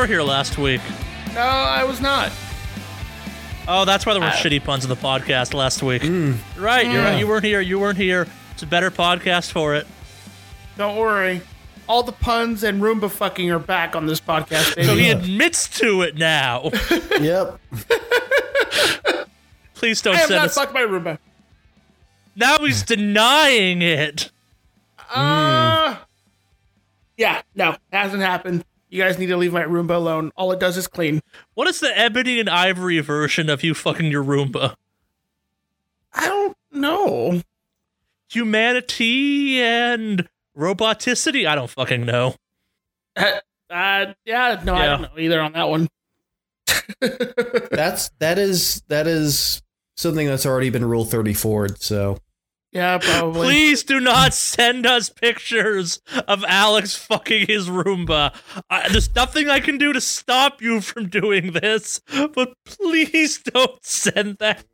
were here last week. No, I was not. Oh, that's why there were Uh, shitty puns in the podcast last week. Right, you're right. You weren't here. You weren't here. It's a better podcast for it. Don't worry. All the puns and Roomba fucking are back on this podcast, baby. So he admits to it now. Yep. Please don't I have send not us. fucked my Roomba. Now he's denying it. Uh, yeah, no, hasn't happened. You guys need to leave my Roomba alone. All it does is clean. What is the ebony and ivory version of you fucking your Roomba? I don't know. Humanity and roboticity? I don't fucking know. Uh, uh, yeah, no, I don't know either on that one. That's that is that is something that's already been rule 34 so Yeah, probably. Please do not send us pictures of Alex fucking his Roomba. I, there's nothing I can do to stop you from doing this, but please don't send that.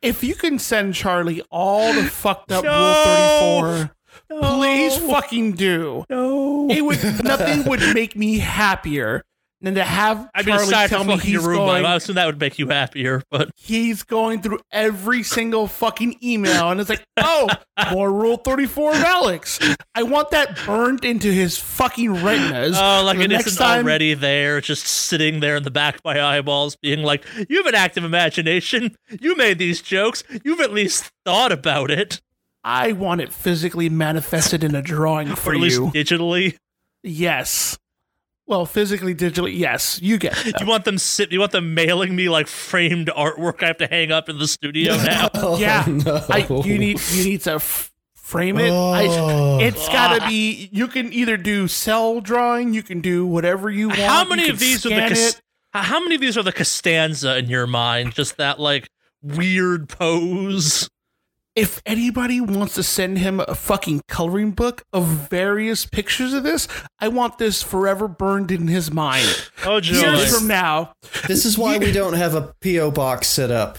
If you can send Charlie all the fucked up No. Rule 34, please fucking do. No. It would nothing would make me happier than to have I'd be Charlie tell me fucking your he's Roomba. going, I assume that would make you happier, but he's going through every single fucking email and it's like, oh, more Rule 34 of Alex. I want that burned into his fucking retinas. oh, like it isn't time- already there, just sitting there in the back of my eyeballs, being like, "You have an active imagination. You made these jokes. You've at least thought about it, I want it physically manifested in a drawing for or at least you. digitally." Yes. Well, physically, digitally, yes. You get it. You want them sit? You want them mailing me like framed artwork I have to hang up in the studio now? oh, Yeah. no. I, you need you need to f- frame it. I, Oh. it's got to ah. be. You can either do cell drawing. You can do whatever you want. How many of these are the scan Cas- how many of these are the Costanza in your mind? Just that like weird pose. If anybody wants to send him a fucking coloring book of various pictures of this, I want this forever burned in his mind. Oh, Years from now, this is why we don't have a PO box set up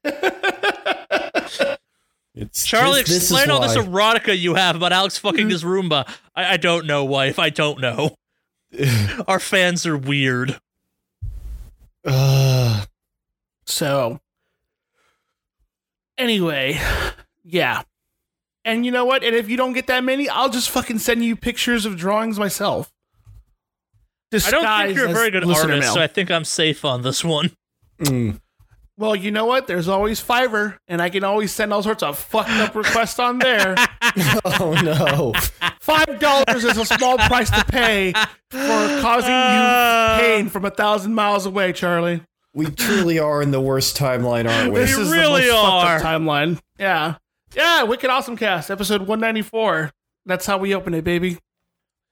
it's Charlie, this- this is explain all this erotica you have about Alex fucking mm-hmm. his Roomba. I, I don't know, wife. I don't know. Our fans are weird. Ugh. So, anyway, yeah. And you know what? And if you don't get that many, I'll just fucking send you pictures of drawings myself. I don't think you're a very good artist, mail. so I think I'm safe on this one. Mm. well, you know what? There's always Fiverr, and I can always send all sorts of fucked up requests on there. oh no Five dollars is a small price to pay for causing Uh. you pain from a thousand miles away, Charlie. We truly are in the worst timeline aren't we This We is really the most are. fucked up timeline. Yeah, yeah. Wicked Awesome Cast, episode one ninety four. That's how we open it, baby.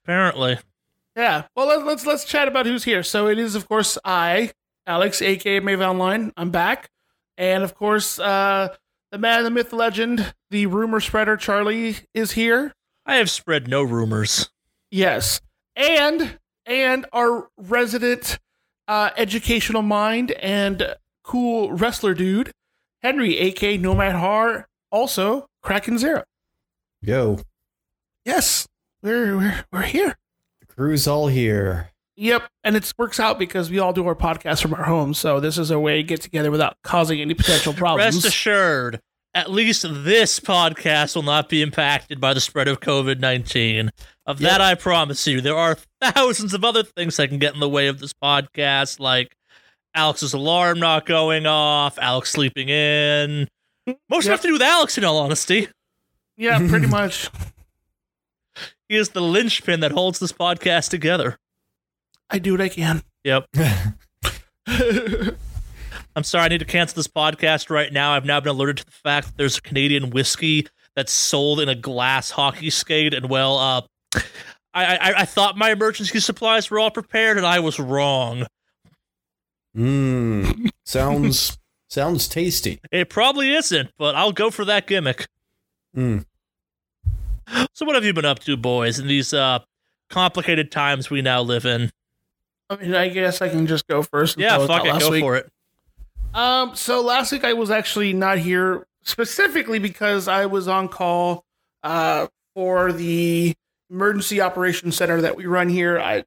Apparently. Yeah. Well, let, let's let's chat about who's here. So it is, of course, I, Alex, aka Maeve Online. I'm back, and of course, uh, the man, the myth, the legend, the rumor spreader, Charlie, is here. I have spread no rumors. Yes, and and our resident uh, educational mind and cool wrestler dude, Henry, aka Nomad Har, also Kraken Zero. yo Yes, we're we're we're here. the crew's all here Yep, and it works out because we all do our podcast from our homes, so this is a way to get together without causing any potential problems. Rest assured, at least this podcast will not be impacted by the spread of COVID 19. Of that, I promise you. There are thousands of other things that can get in the way of this podcast, like Alex's alarm not going off, Alex sleeping in. Most Yep. have to do with Alex, in all honesty. yeah, pretty much. He is the linchpin that holds this podcast together. I do what I can. Yep. I'm sorry, I need to cancel this podcast right now. I've now been alerted to the fact that there's a Canadian whiskey that's sold in a glass hockey skate, and well, uh, I, I I thought my emergency supplies were all prepared, and I was wrong. mm. sounds sounds tasty It probably isn't, but I'll go for that gimmick. Mm. So, what have you been up to, boys, in these uh complicated times we now live in? I mean, I guess I can just go first. and Yeah, fuck it, last go week. for it. Um, so last week I was actually not here specifically because I was on call uh for the emergency operations center that we run here. I,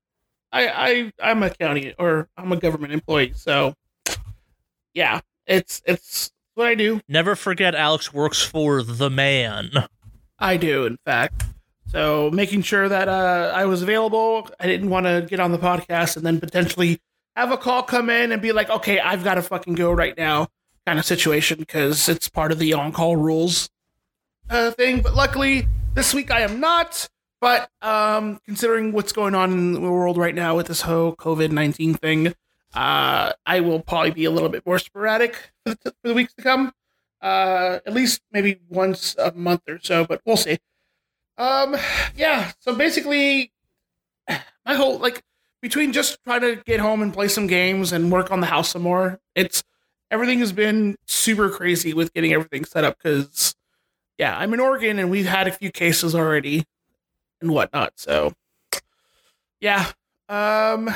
I, I, I'm a county or I'm a government employee, so yeah, it's it's what I do. Never forget Alex works for the man. I do, in fact. So making sure that uh, I was available. I didn't want to get on the podcast and then potentially have a call come in and be like, okay, I've got to fucking go right now kind of situation because it's part of the on call rules uh, thing. But luckily, this week I am not. But um, considering what's going on in the world right now with this whole COVID 19 thing, uh, I will probably be a little bit more sporadic for the, for the weeks to come. Uh, at least maybe once a month or so, but we'll see. Um, yeah. So basically, my whole like between just trying to get home and play some games and work on the house some more, it's everything has been super crazy with getting everything set up because yeah, I'm in Oregon and we've had a few cases already and whatnot. So yeah, um,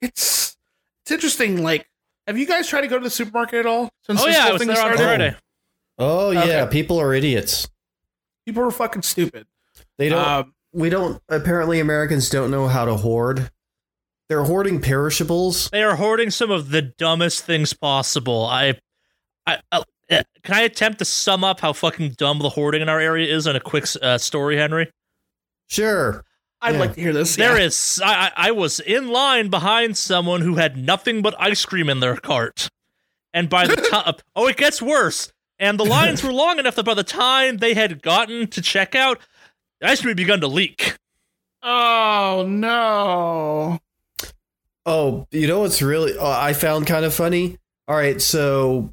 it's it's interesting. Like, have you guys tried to go to the supermarket at all? Since Oh this yeah, I whole was thing there on started? Friday. Oh yeah, Okay. people are idiots. People are fucking stupid. They don't. Um, we don't. Apparently, Americans don't know how to hoard. They're hoarding perishables. They are hoarding some of the dumbest things possible. I, I, uh, uh, can I attempt to sum up how fucking dumb the hoarding in our area is in a quick uh, story, Henry? Sure. I'd Yeah. like to hear this. There yeah. is. I, I I was in line behind someone who had nothing but ice cream in their cart, and by the time, oh, it gets worse. And the lines were long enough that by the time they had gotten to checkout, the ice cream had begun to leak. Oh no! Oh, you know what's really uh, I found kind of funny? All right, so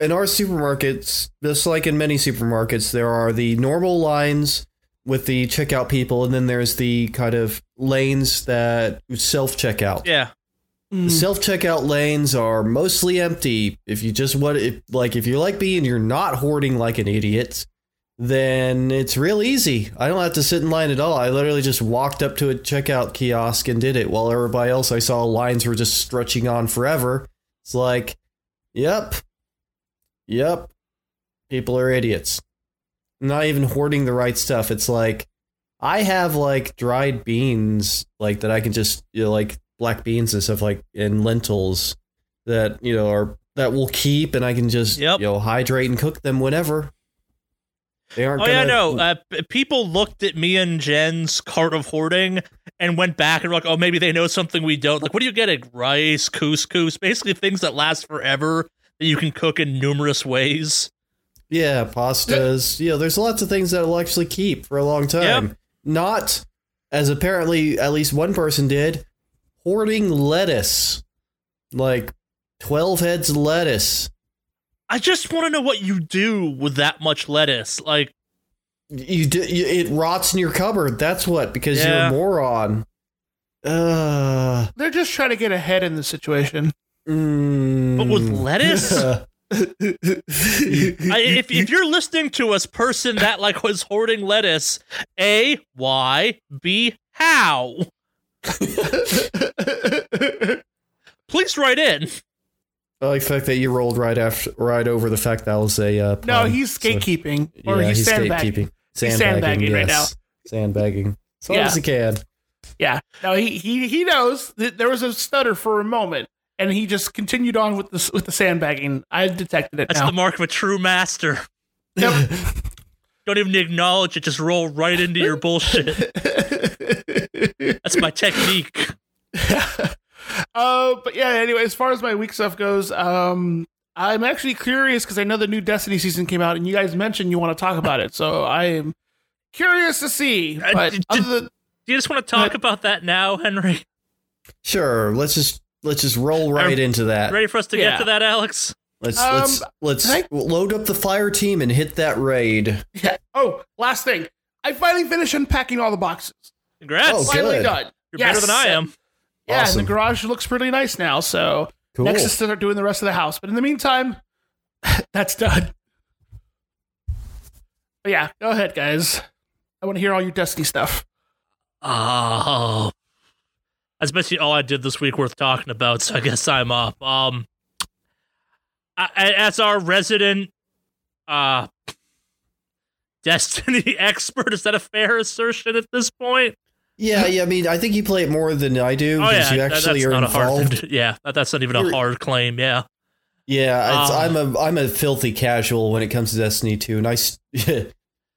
in our supermarkets, just like in many supermarkets, there are the normal lines with the checkout people, and then there's the kind of lanes that self checkout. Yeah, Mm. Self checkout lanes are mostly empty. If you just want, if like if you like me and you're not hoarding like an idiot, then it's real easy. I don't have to sit in line at all. I literally just walked up to a checkout kiosk and did it. While everybody else I saw lines were just stretching on forever. It's like, yep, yep, people are idiots. Not even hoarding the right stuff. It's like I have like dried beans like that I can just you know, like black beans and stuff like and lentils that you know are that will keep and I can just Yep. you know hydrate and cook them whenever. They aren't. Oh gonna, yeah, no. Uh, people looked at me and Jen's cart of hoarding and went back and were like, "Oh, maybe they know something we don't." Like, what are you getting? Rice, couscous, basically things that last forever that you can cook in numerous ways. Yeah, pastas. You know, there's lots of things that will actually keep for a long time. Not as apparently at least one person did, hoarding lettuce. Like 12 heads of lettuce. I just want to know what you do with that much lettuce. Like, You, do, you it rots in your cupboard. That's what because you're a moron. Uh, They're just trying to get ahead in the situation. mm, but with lettuce. I, if if you're listening to us, person that like was hoarding lettuce, a why b how? Please write in. I like the fact that you rolled right after, right over the fact that was a. Uh, no, pun. he's So- or yeah, he's, he's sandbagging. gatekeeping. He's sandbagging right yes. Sandbagging. As long Yeah. as he can. Yeah, no, he he he knows that there was a stutter for a moment, and he just continued on with the with the sandbagging. I detected it That's now. the mark of a true master. Yep. Don't even acknowledge it. Just roll right into your bullshit. That's my technique. uh, but yeah. Anyway, as far as my week stuff goes, um, I'm actually curious because I know the new Destiny season came out, and you guys mentioned you want to talk about it, so I am curious to see. Uh, But did- other than Do you just want to talk about that now, Henry? Sure. Let's just let's just roll right into that. Ready for us to Yeah. get to that, Alex? Let's Um, let's let's I- load up the fire team and hit that raid. yeah. Oh, last thing, I finally finished unpacking all the boxes. Congrats. Oh, finally good. done. You're Yes. better than I am. Yeah, Awesome. and the garage looks pretty nice now. So Cool. next is to start doing the rest of the house. But in the meantime, that's done. But yeah, go ahead, guys. I want to hear all your Destiny stuff. Oh. That's basically all I did this week worth talking about, so I guess I'm up. Um, I, as our resident uh, Destiny expert. Is that a fair assertion at this point? Yeah, yeah. I mean, I think you play it more than I do Oh because yeah, you actually that's are not a hard. involved. Yeah, that, that's not even a You're- hard claim. Yeah. Yeah, it's, Ah. I'm a I'm a filthy casual when it comes to Destiny 2, and I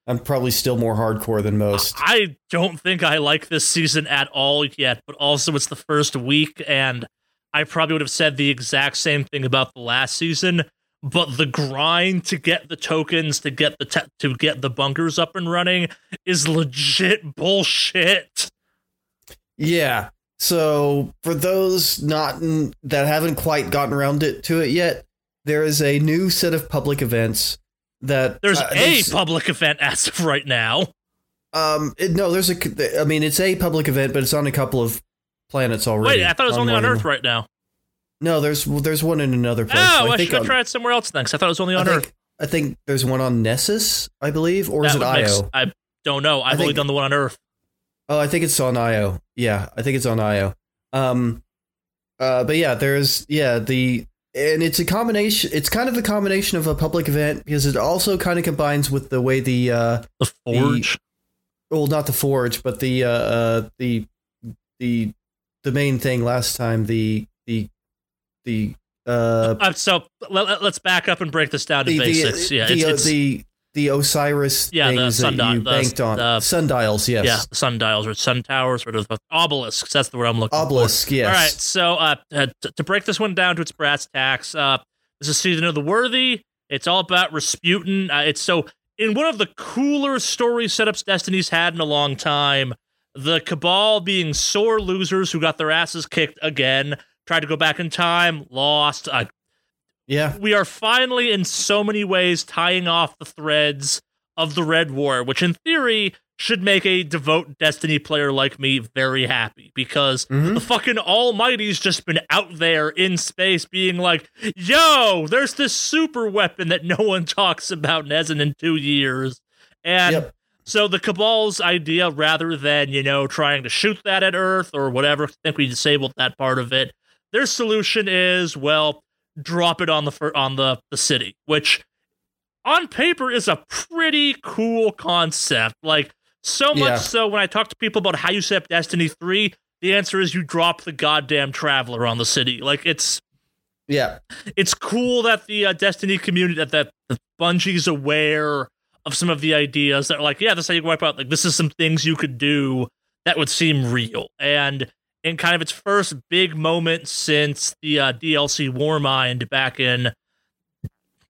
I'm probably still more hardcore than most. I don't think I like this season at all yet, but also it's the first week, and I probably would have said the exact same thing about the last season. But the grind to get the tokens, to get the te- to get the bunkers up and running, is legit bullshit. Yeah. So for those not in, that haven't quite gotten around it to it yet, there is a new set of public events that There's uh, a public event as of right now. um it- no there's a I mean it's a public event but it's on a couple of planets already. Wait, I thought it was only on Earth right now. No, there's there's one in another place. Oh, I, think should on- tried somewhere else then. 'cause I thought it was only on I Earth. think, I think there's one on Nessus, I believe, or is it would make s- IO? I don't know. I've I only done the one on Earth. Oh, I think it's on IO. Yeah, I think it's on IO. Um, uh, but yeah, there's yeah the and it's a combination. It's kind of a combination of a public event because it also kind of combines with the way the uh, The Forge. well, not the forge, but the uh, uh the the the main thing last time the the the uh Uh, so let, us back up and break this down to the, basics. the, yeah, the, it's, uh, it's the the Osiris Yeah, the things that sundial- you the- on the- sundials, yes, yeah, sundials or sun towers or the obelisks. That's the word I'm looking obelisk, for. yes. All right, so uh, uh, t- to break this one down to its brass tacks, uh, this is season of the worthy. It's all about Rasputin. Uh, it's so in one of the cooler story setups Destiny's had in a long time. The Cabal being sore losers who got their asses kicked again, tried to go back in time, lost. Uh, Yeah, we are finally, in so many ways, tying off the threads of the Red War, which in theory should make a devout Destiny player like me very happy because Mhm. the fucking Almighty's just been out there in space being like, yo, there's this super weapon that no one talks about and hasn't in two years. And Yep. so the Cabal's idea, rather than, you know, trying to shoot that at Earth or whatever, I think we disabled that part of it. Their solution is, well, drop it on the fir- on the, the city, which on paper is a pretty cool concept. Like so much Yeah. so when I talk to people about how you set up Destiny 3, the answer is you drop the goddamn traveler on the city. Like it's yeah, it's cool that the uh, Destiny community that that the Bungie's aware of some of the ideas that are like, yeah, this is how you wipe out. Like this is some things you could do that would seem real. And in kind of its first big moment since the uh, DLC Warmind back in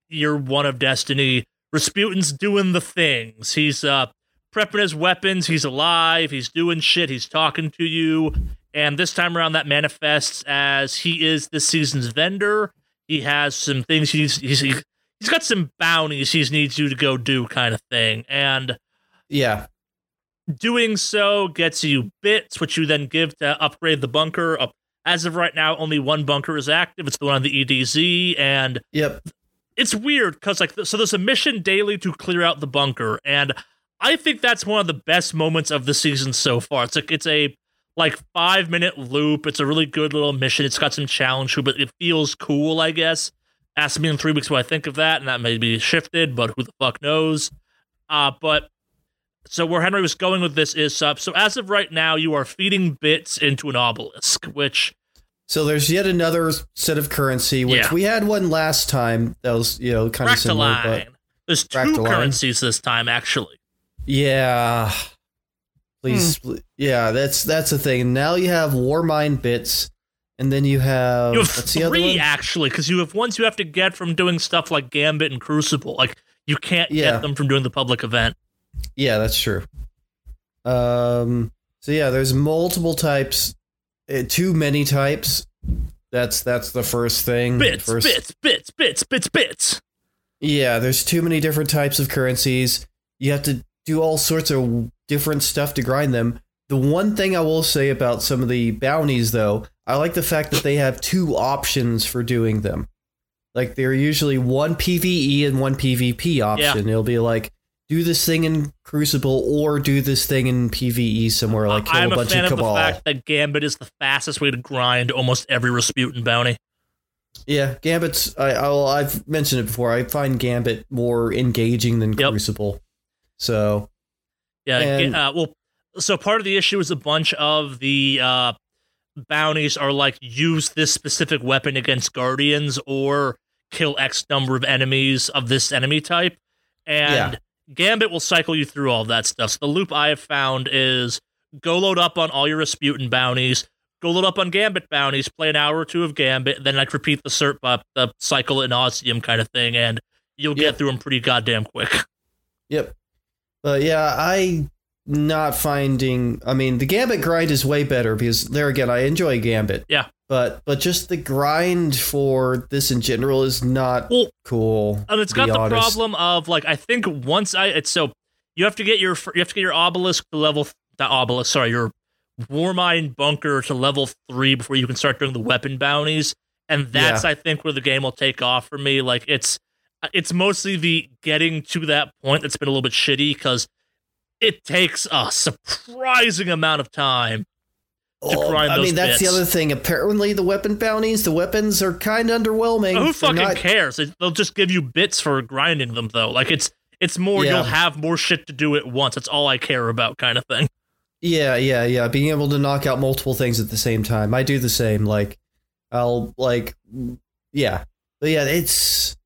year one of Destiny, Rasputin's doing the things. He's uh, prepping his weapons. He's alive. He's doing shit. He's talking to you. And this time around, that manifests as he is this season's vendor. He has some things he's he's he's got some bounties he needs you to go do, kind of thing. And yeah. Doing so gets you bits, which you then give to upgrade the bunker. Up as of right now, only one bunker is active. It's the one on the EDZ, and Yep. it's weird because like so there's a mission daily to clear out the bunker and i think that's one of the best moments of the season so far it's like it's a like five minute loop it's a really good little mission it's got some challenge to it but it feels cool i guess ask me in three weeks what i think of that and that may be shifted but who the fuck knows uh but so where henry was going with this is uh, so as of right now you are feeding bits into an obelisk which So there's yet another set of currency, which Yeah. we had one last time that was, you know, kind of similar. But There's two Fractaline. currencies this time, actually. yeah, please, Hmm. yeah, that's that's the thing. Now you have war Warmind bits, and then you have, You have what's the other three actually, because you have ones you have to get from doing stuff like Gambit and Crucible. Like you can't Yeah. get them from doing the public event. Yeah, that's true. Um. So yeah, there's multiple types. Uh, too many types. That's that's the first thing. Bits, first, bits, bits, bits, bits, bits. Yeah, there's too many different types of currencies. You have to do all sorts of different stuff to grind them. The one thing I will say about some of the bounties, though, I like the fact that they have two options for doing them. Like they're usually one PVE and one PvP option. It'll be like do this thing in Crucible or do this thing in PVE somewhere, like kill I'm a a bunch fan of of the fact that Gambit is the fastest way to grind almost every Rasputin bounty. Yeah, Gambit's. I, I'll, I've mentioned it before. I find Gambit more engaging than Yep. Crucible. So Yeah, And- uh, well, so part of the issue is a bunch of the uh, bounties are like use this specific weapon against guardians or kill X number of enemies of this enemy type, and Gambit will cycle you through all of that stuff. So the loop I have found is go load up on all your Rasputin bounties, go load up on Gambit bounties, play an hour or two of Gambit, then like repeat the cert uh, the cycle in nauseum kind of thing, and you'll get Yep. through them pretty goddamn quick. Yep. But yeah, I not finding I mean the Gambit grind is way better because there again I enjoy Gambit. Yeah. But but just the grind for this in general is not Well, cool. And it's got the honest. problem of like I think once I it's so you have to get your you have to get your obelisk to level not obelisk sorry your Warmind bunker to level three before you can start doing the weapon bounties and that's I think where the game will take off for me like it's it's mostly the getting to that point that's been a little bit shitty because it takes a surprising amount of time Oh, I mean that's the other thing. Apparently the weapon bounties, the weapons are kind of underwhelming. Who fucking not- cares? They- They'll just give you bits for grinding them, though. Like it's it's more Yeah. you'll have more shit to do at once. That's all I care about, kind of thing. Yeah, yeah, yeah. Being able to knock out multiple things at the same time. I do the same. Like, I'll like, yeah, but yeah. It's,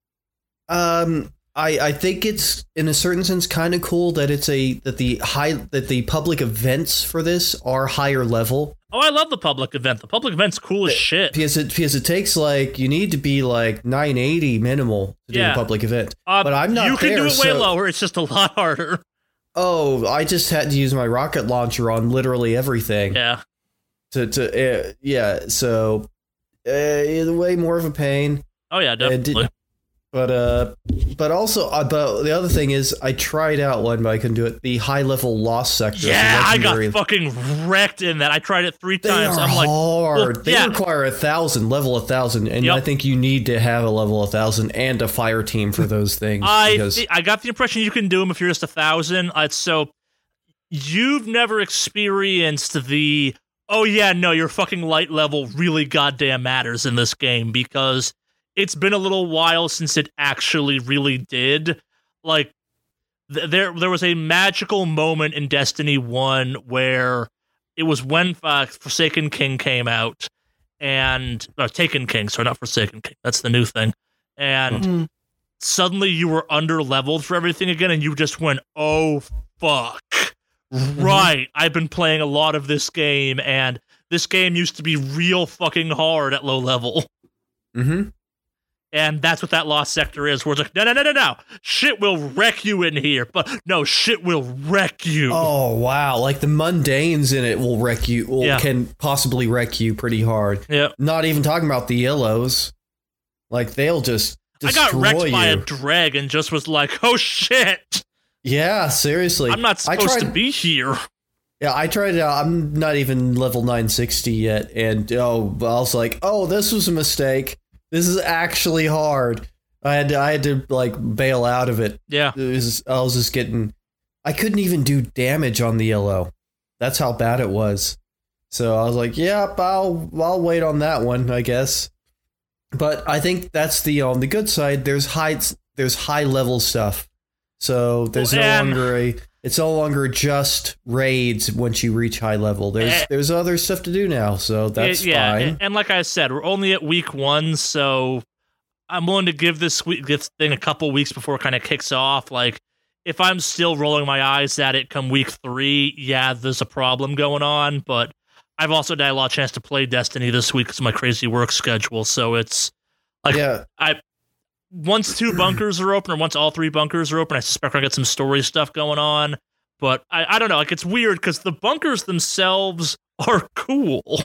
um, I I think it's in a certain sense kind of cool that it's a that the high that the public events for this are higher level Oh, I love the public event. The public event's cool as shit. because it because it takes like you need to be like 980 minimal to do Yeah. a public event. Uh, but I'm not You can do there, it way so- lower. It's just a lot harder. Oh, I just had to use my rocket launcher on literally everything. Yeah. to to uh, yeah so uh, either way more of a pain Oh yeah, definitely. But uh but also uh, but the other thing is i tried out one but i couldn't do it the high level lost sector yeah, I got fucking wrecked in that. I tried it three they times. are I'm like, hard well, they yeah. require a thousand level a thousand and Yep. i think you need to have a level a thousand and a fire team for those things I because thi- I got the impression you can do them if you're just a thousand. Uh, so you've never experienced the oh yeah no your fucking light level really goddamn matters in this game because it's been a little while since it actually really did. Like th- there there was a magical moment in Destiny One where it was when uh, Forsaken King came out and uh, Taken King, sorry, not Forsaken King. That's the new thing. And Mhm. suddenly you were under leveled for everything again and you just went oh fuck right i've been playing a lot of this game and this game used to be real fucking hard at low level Mhm. And that's what that lost sector is where it's like no no no no no shit will wreck you in here but no shit will wreck you oh wow like the mundanes in it will wreck you will, Yeah. can possibly wreck you pretty hard yeah not even talking about the yellows like they'll just i got wrecked you. by a dreg and just was like oh shit Yeah, seriously. i'm not supposed to be here Yeah, I tried it out. I'm not even level 960 yet, and oh, I was like, oh, this was a mistake. This is actually hard. I had to, I had to like bail out of it. yeah It was, I was just getting, I couldn't even do damage on the yellow. That's how bad it was. So I was like, yep, I'll I'll wait on that one, I guess. But I think that's the on the good side. There's high there's high level stuff. So there's Well, no longer a it's no longer just raids once you reach high level. There's Eh. there's other stuff to do now, so that's yeah, fine. And, like I said, we're only at week one, so I'm willing to give this week this thing a couple weeks before it kind of kicks off. Like, if I'm still rolling my eyes at it come week three, yeah, there's a problem going on. But I've also had a lot of chance to play Destiny this week because of my crazy work schedule. So it's like yeah, once two bunkers are open or once all three bunkers are open, I suspect we're gonna get some story stuff going on. But I, I don't know, like it's weird because the bunkers themselves are cool.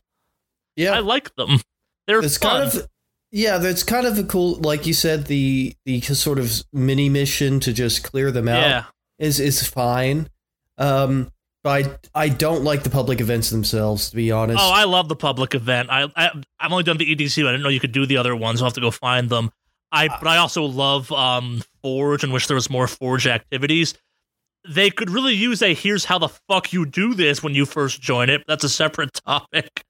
yeah. I like them. They're it's fun. kind of yeah that's kind of a cool like you said the the sort of mini mission to just clear them out yeah. is is fine um but I, I don't like the public events themselves to be honest Oh, I love the public event. I, I I've only done the EDZ. But I didn't know you could do the other ones. I'll have to go find them. I but I also love um Forge and wish there was more Forge activities. They could really use a here's how the fuck you do this when you first join it. That's a separate topic.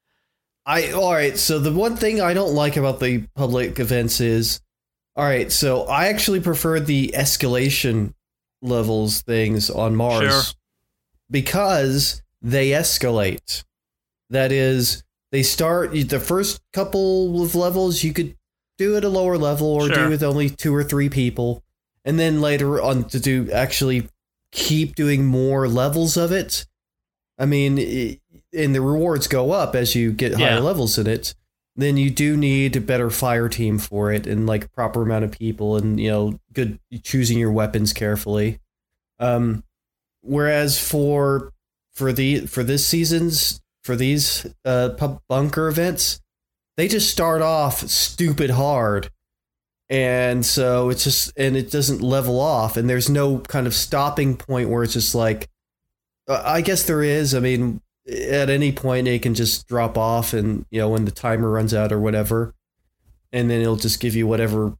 I all right so the one thing i don't like about the public events is all right so i actually prefer the escalation levels things on Mars Sure. because they escalate. That is, they start the first couple of levels you could do at a lower level or Sure. do with only two or three people, and then later on to do actually keep doing more levels of it. I mean, and the rewards go up as you get higher Yeah. levels in it. Then you do need a better fire team for it, and like proper amount of people, and you know, good choosing your weapons carefully. Um, whereas for for the for this season's for these uh pub bunker events, they just start off stupid hard, and so it's just and it doesn't level off, and there's no kind of stopping point where it's just like, uh, I guess there is. I mean, at any point it can just drop off, and you know when the timer runs out or whatever, and then it'll just give you whatever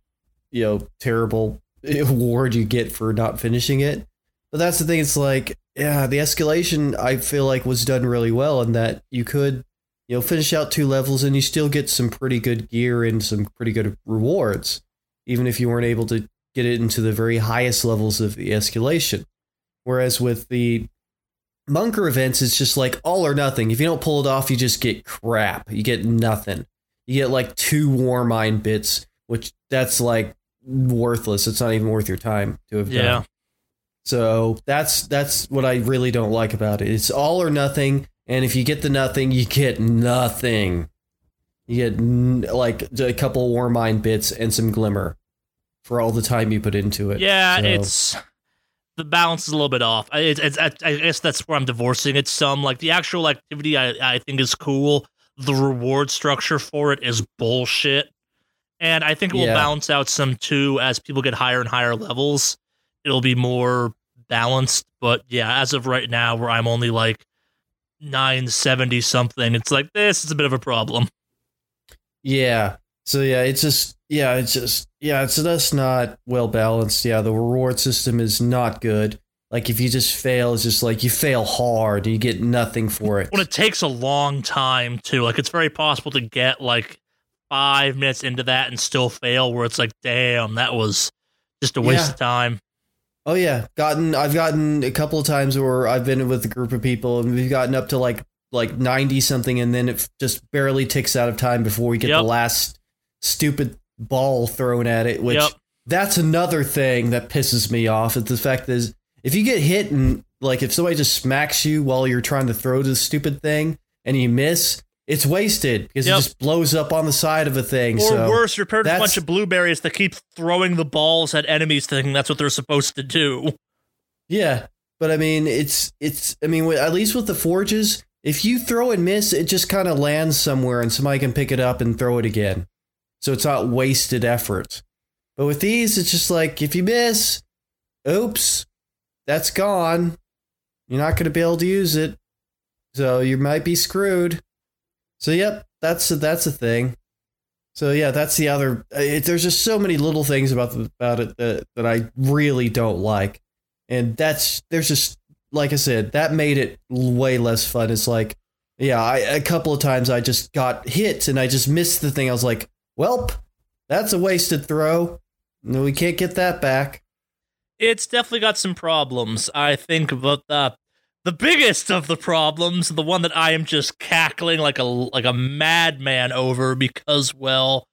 you know terrible award you get for not finishing it. But that's the thing. It's like, yeah, the escalation I feel like was done really well, in that you could, you know, finish out two levels and you still get some pretty good gear and some pretty good rewards, even if you weren't able to get it into the very highest levels of the escalation. Whereas with the bunker events, it's just like all or nothing. If you don't pull it off, you just get crap. You get nothing. You get like two Warmind bits, which that's like worthless. It's not even worth your time to have done. Yeah. So that's that's what I really don't like about it. It's all or nothing, and if you get the nothing, you get nothing. You get n- like a couple Warmind bits and some glimmer for all the time you put into it. Yeah, So- it's the balance is a little bit off. I- It's, it's, I I guess that's where I'm divorcing it some. Like the actual activity, I, I think is cool. The reward structure for it is bullshit, and I think it will Yeah. balance out some too as people get higher and higher levels. It'll be more balanced. But yeah, as of right now, where I'm only like nine seventy something, it's like this is a bit of a problem. Yeah. So yeah, it's just yeah, it's just yeah, it's just not well balanced. Yeah, the reward system is not good. Like if you just fail, it's just like you fail hard and you get nothing for it. when it takes a long time too like it's very possible to get like five minutes into that and still fail where it's like damn that was just a waste Yeah. of time Oh yeah, gotten I've gotten a couple of times where I've been with a group of people and we've gotten up to like like 90 something and then it just barely ticks out of time before we get Yep. the last stupid ball thrown at it which Yep. that's another thing that pisses me off is the fact is if you get hit and like if somebody just smacks you while you're trying to throw the stupid thing and you miss it's wasted because Yep. it just blows up on the side of a thing or so worse you're paired with a bunch of blueberries that keep throwing the balls at enemies thinking that's what they're supposed to do Yeah, but I mean, it's it's. I mean, at least with the forges, if you throw and miss, it just kind of lands somewhere, and somebody can pick it up and throw it again. So it's not wasted effort. But with these, it's just like if you miss, oops, that's gone. You're not going to be able to use it, so you might be screwed. So yep, that's that's a thing. So yeah, that's the other. It, there's just so many little things about the, about it that that I really don't like and that's there's just like I said that made it way less fun. It's like yeah, I, a couple of times I just got hit and I just missed the thing. I was like, "Welp, that's a wasted throw. No, we can't get that back." it's definitely got some problems i think about the the biggest of the problems the one that i am just cackling like a like a madman over because well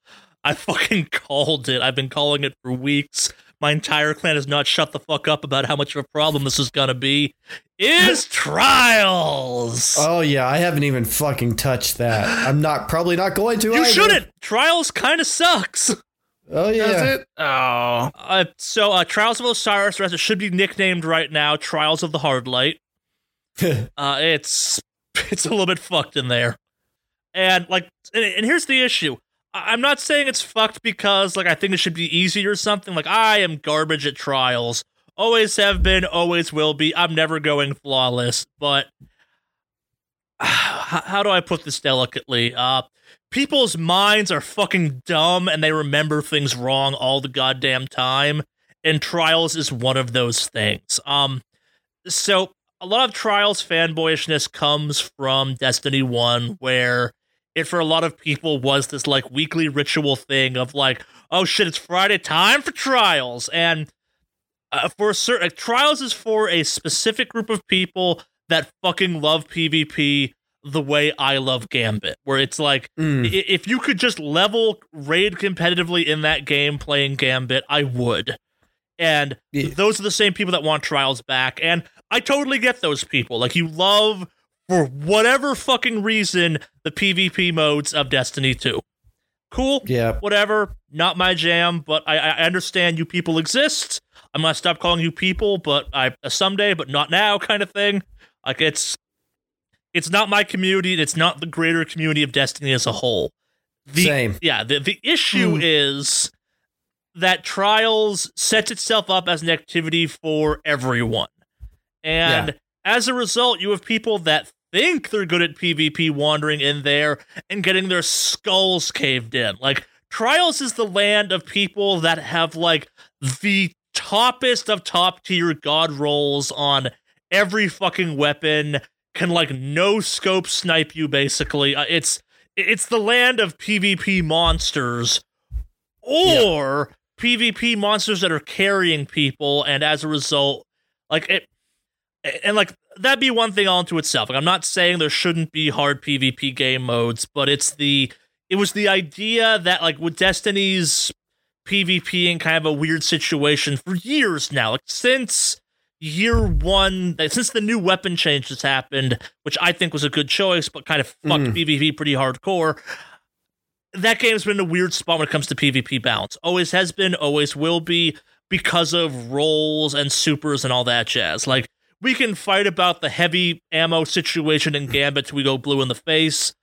i fucking called it i've been calling it for weeks my entire clan has not shut the fuck up about how much of a problem this is gonna be is trials Oh yeah, I haven't even fucking touched that. I'm not probably not going to. you either. shouldn't trials kind of sucks Oh Does yeah. it? Oh. Uh, so, uh, Trials of Osiris, or as it should be nicknamed right now, Trials of the Hardlight. Uh, it's it's a little bit fucked in there, and like, and, here's the issue. I- I'm not saying it's fucked because like I think it should be easy or something. Like I am garbage at trials, always have been, always will be. I'm never going flawless, but how do I put this delicately? Uh, people's minds are fucking dumb and they remember things wrong all the goddamn time. And trials is one of those things. Um, so a lot of trials fanboyishness comes from Destiny 1, where it for a lot of people was this like weekly ritual thing of like, oh shit, it's Friday time for trials. And uh, for a certain like, trials is for a specific group of people that fucking love PvP the way I love Gambit, where it's like Mm. if you could just level raid competitively in that game playing Gambit, I would. And Yeah. those are the same people that want trials back. And I totally get those people. Like you love for whatever fucking reason the PvP modes of Destiny 2. Cool. Yeah. Whatever. Not my jam, but I, I understand you people exist. I'm gonna stop calling you people, but I someday, but not now, kind of thing. Like it's it's not my community, and it's not the greater community of Destiny as a whole. The, Same. Yeah, the the issue Hmm. is that Trials sets itself up as an activity for everyone. And as a result, you have people that think they're good at PvP wandering in there and getting their skulls caved in. Like, Trials is the land of people that have, like, the toppest of top tier god rolls on every fucking weapon, can, like, no scope snipe you, basically. Uh, it's. It's the land of PvP monsters, or PvP monsters that are carrying people, and as a result, like it, and like that'd be one thing all into itself. Like I'm not saying there shouldn't be hard PvP game modes, but it's the it was the idea that like with Destiny's PvP in kind of a weird situation for years now, like since year one, like, since the new weapon change changes happened, which I think was a good choice, but kind of fucked Mm. PvP pretty hardcore. That game's been in a weird spot when it comes to PvP balance. Always has been, always will be, because of rolls and supers and all that jazz. Like we can fight about the heavy ammo situation in Gambit we go blue in the face,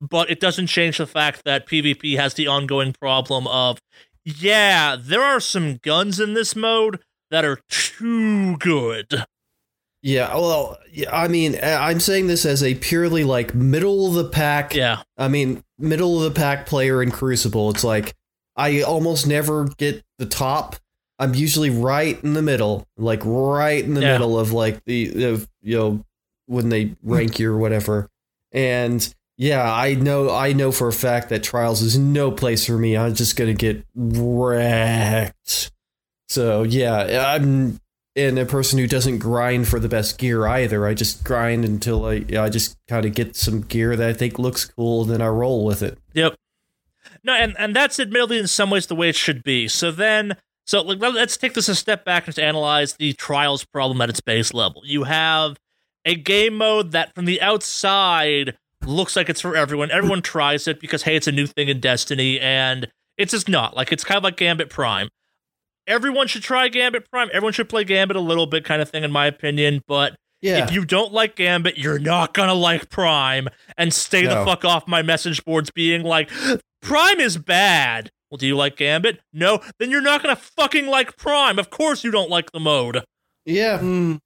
but it doesn't change the fact that PvP has the ongoing problem of, yeah, there are some guns in this mode that are too good. Yeah. Well, I mean, I'm saying this as a purely like middle of the pack. Yeah, I mean, middle of the pack player in Crucible. It's like I almost never get the top. I'm usually right in the middle, like right in the Yeah. middle of like the of, you know when they rank you or whatever. And yeah, I know I know for a fact that trials is no place for me. I'm just gonna get wrecked. So yeah, I'm and a person who doesn't grind for the best gear either. I just grind until I I just kind of get some gear that I think looks cool, and then I roll with it. Yep. No, and and that's admittedly in some ways the way it should be. So then, so like, let's take this a step back and analyze the trials problem at its base level. You have a game mode that from the outside looks like it's for everyone. Everyone tries it because hey, it's a new thing in Destiny, and it's just not. Like it's kind of like Gambit Prime. Everyone should try Gambit Prime. Everyone should play Gambit a little bit, kind of thing, in my opinion. But Yeah, if you don't like Gambit, you're not gonna like Prime and stay the fuck off my message boards being like, Prime is bad. Well, do you like Gambit? No, then you're not gonna fucking like Prime. Of course you don't like the mode. yeah, Mm.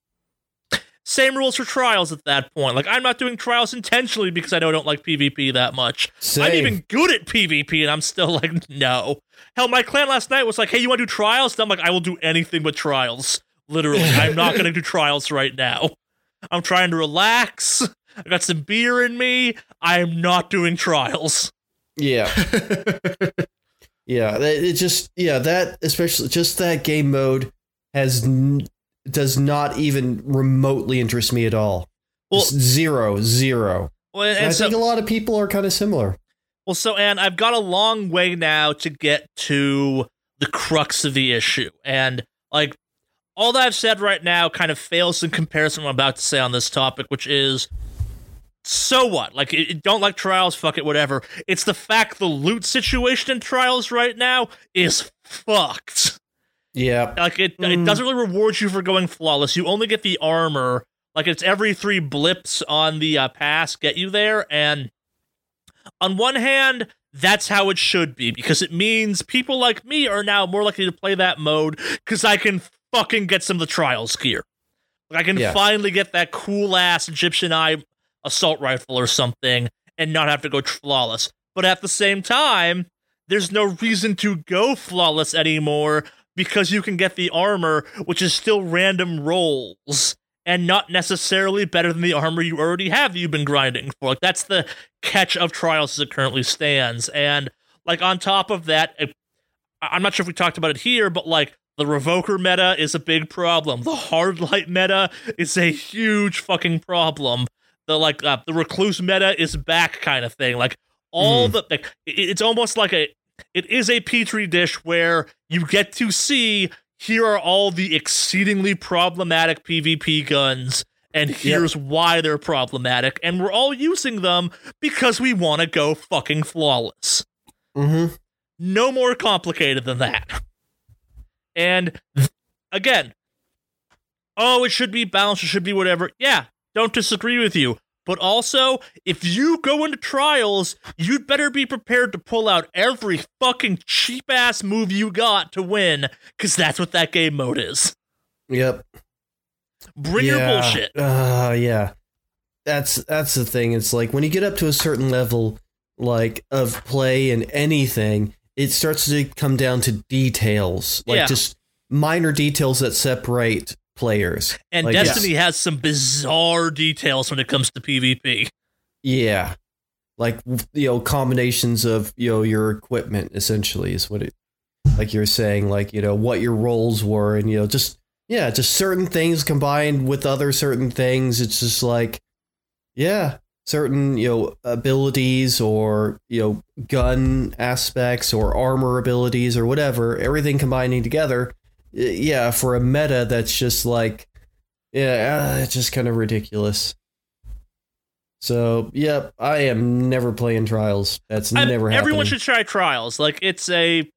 Same rules for trials at that point. Like I'm not doing trials intentionally because I know I don't like PvP that much. same. I'm even good at PvP and I'm still like, no. Hell, my clan last night was like, hey, you want to do trials? And I'm like, I will do anything but trials. Literally, I'm not going to do trials right now. I'm trying to relax. I got some beer in me. I am not doing trials. yeah, yeah. It just yeah that especially just that game mode has n- does not even remotely interest me at all. Well- Just zero, zero. Well, And and I so, think a lot of people are kind of similar. well, so, and I've got a long way now to get to the crux of the issue. And, like, all that I've said right now kind of fails in comparison to what I'm about to say on this topic, which is so what? Like, it, it- don't like trials, fuck it, whatever. It's the fact the loot situation in trials right now is fucked. Yeah, Like, it, it Mm. doesn't really reward you for going flawless. You only get the armor. Like, it's every three blips on the uh, pass get you there. And on one hand, that's how it should be because it means people like me are now more likely to play that mode because I can fucking get some of the trials gear. Like I can Yeah. finally get that cool ass Egyptian eye assault rifle or something and not have to go flawless. But at the same time, there's no reason to go flawless anymore because you can get the armor, which is still random rolls and not necessarily better than the armor you already have you've been grinding for. Like that's the catch of trials as it currently stands. And like on top of that, it- I'm not sure if we talked about it here, but like The Revoker meta is a big problem. The Hard Light meta is a huge fucking problem. The like uh, the Recluse meta is back kind of thing. Like all the like, it's almost like a it is a petri dish where you get to see here are all the exceedingly problematic PvP guns and here's why they're problematic and we're all using them because we want to go fucking flawless. Mm-hmm. No more complicated than that. And again, oh, it should be balanced, it should be whatever. Yeah, don't disagree with you. But also, if you go into trials, you'd better be prepared to pull out every fucking cheap ass move you got to win, because that's what that game mode is. Yep. Bring your bullshit. Uh, yeah. That's that's the thing. It's like when you get up to a certain level, like of play and anything, it starts to come down to details, like Yeah. just minor details that separate players. And Like, Destiny has some bizarre details when it comes to PvP. Yeah, like you know combinations of you know your equipment essentially is what it, like you're saying, like you know what your roles were, and you know just yeah, just certain things combined with other certain things. It's just like yeah, certain you know abilities or you know gun aspects or armor abilities or whatever, everything combining together. Yeah, for a meta that's just like yeah, uh, it's just kind of ridiculous. So, yep, I am never playing trials. That's I'm- never happening. everyone should try trials. Like it's a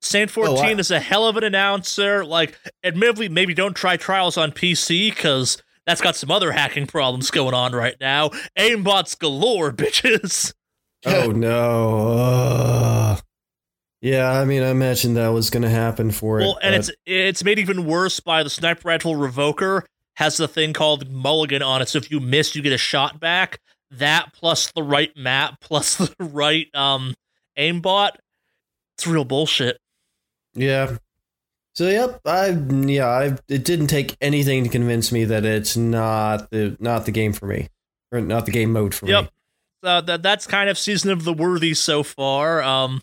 Saint Oh, 14 I- is a hell of an announcer. Like, admittedly, maybe don't try trials on PC because that's got some other hacking problems going on right now. Aimbots galore, bitches. Oh no! Ugh. Yeah, I mean, I imagined that was going to happen for Well, it. Well, and but- it's it's made even worse by the sniper rifle revoker has the thing called mulligan on it. So if you miss, you get a shot back. That plus the right map plus the right um aimbot. It's real bullshit. yeah. So, yep, I yeah, I it didn't take anything to convince me that it's not the not the game for me, or not the game mode for Yep. me. uh, that that's kind of season of the worthy so far. Um,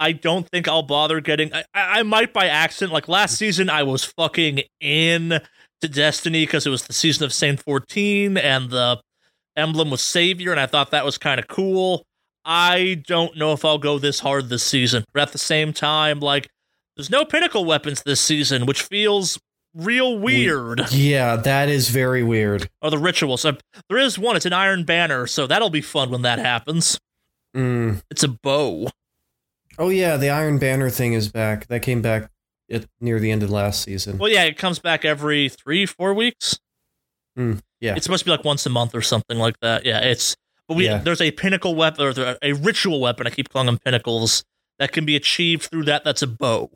I don't think I'll bother getting. I, I might by accident. Like last season, I was fucking in to Destiny because it was the season of Saint fourteen and the emblem was Savior, and I thought that was kind of cool. I don't know if I'll go this hard this season, but at the same time, like there's no pinnacle weapons this season, which feels real weird. Yeah, that is very weird. Or the rituals. Uh, there is one. It's an Iron Banner, so that'll be fun when that happens. Mm. It's a bow. Oh yeah, the Iron Banner thing is back. That came back at near the end of last season. Well, yeah, it comes back every three, four weeks. Mm, yeah. it's supposed to be like once a month or something like that. Yeah, it's but we Yeah. there's a pinnacle weapon or a ritual weapon. I keep calling them pinnacles that can be achieved through that. That's a bow.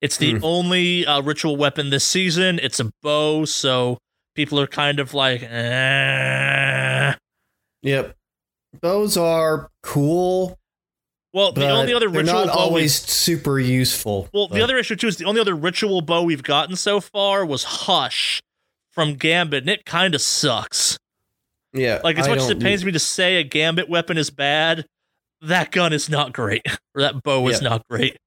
It's the Hmm. only uh, ritual weapon this season. It's a bow, so people are kind of like, eh. Yep. Those are cool, well, the only other ritual not bow always super useful. Well, the other issue too is the only other ritual bow we've gotten so far was Hush from Gambit, and it kind of sucks. yeah, Like as I much as it pains me to say a Gambit weapon is bad, that gun is not great, or that bow is not great.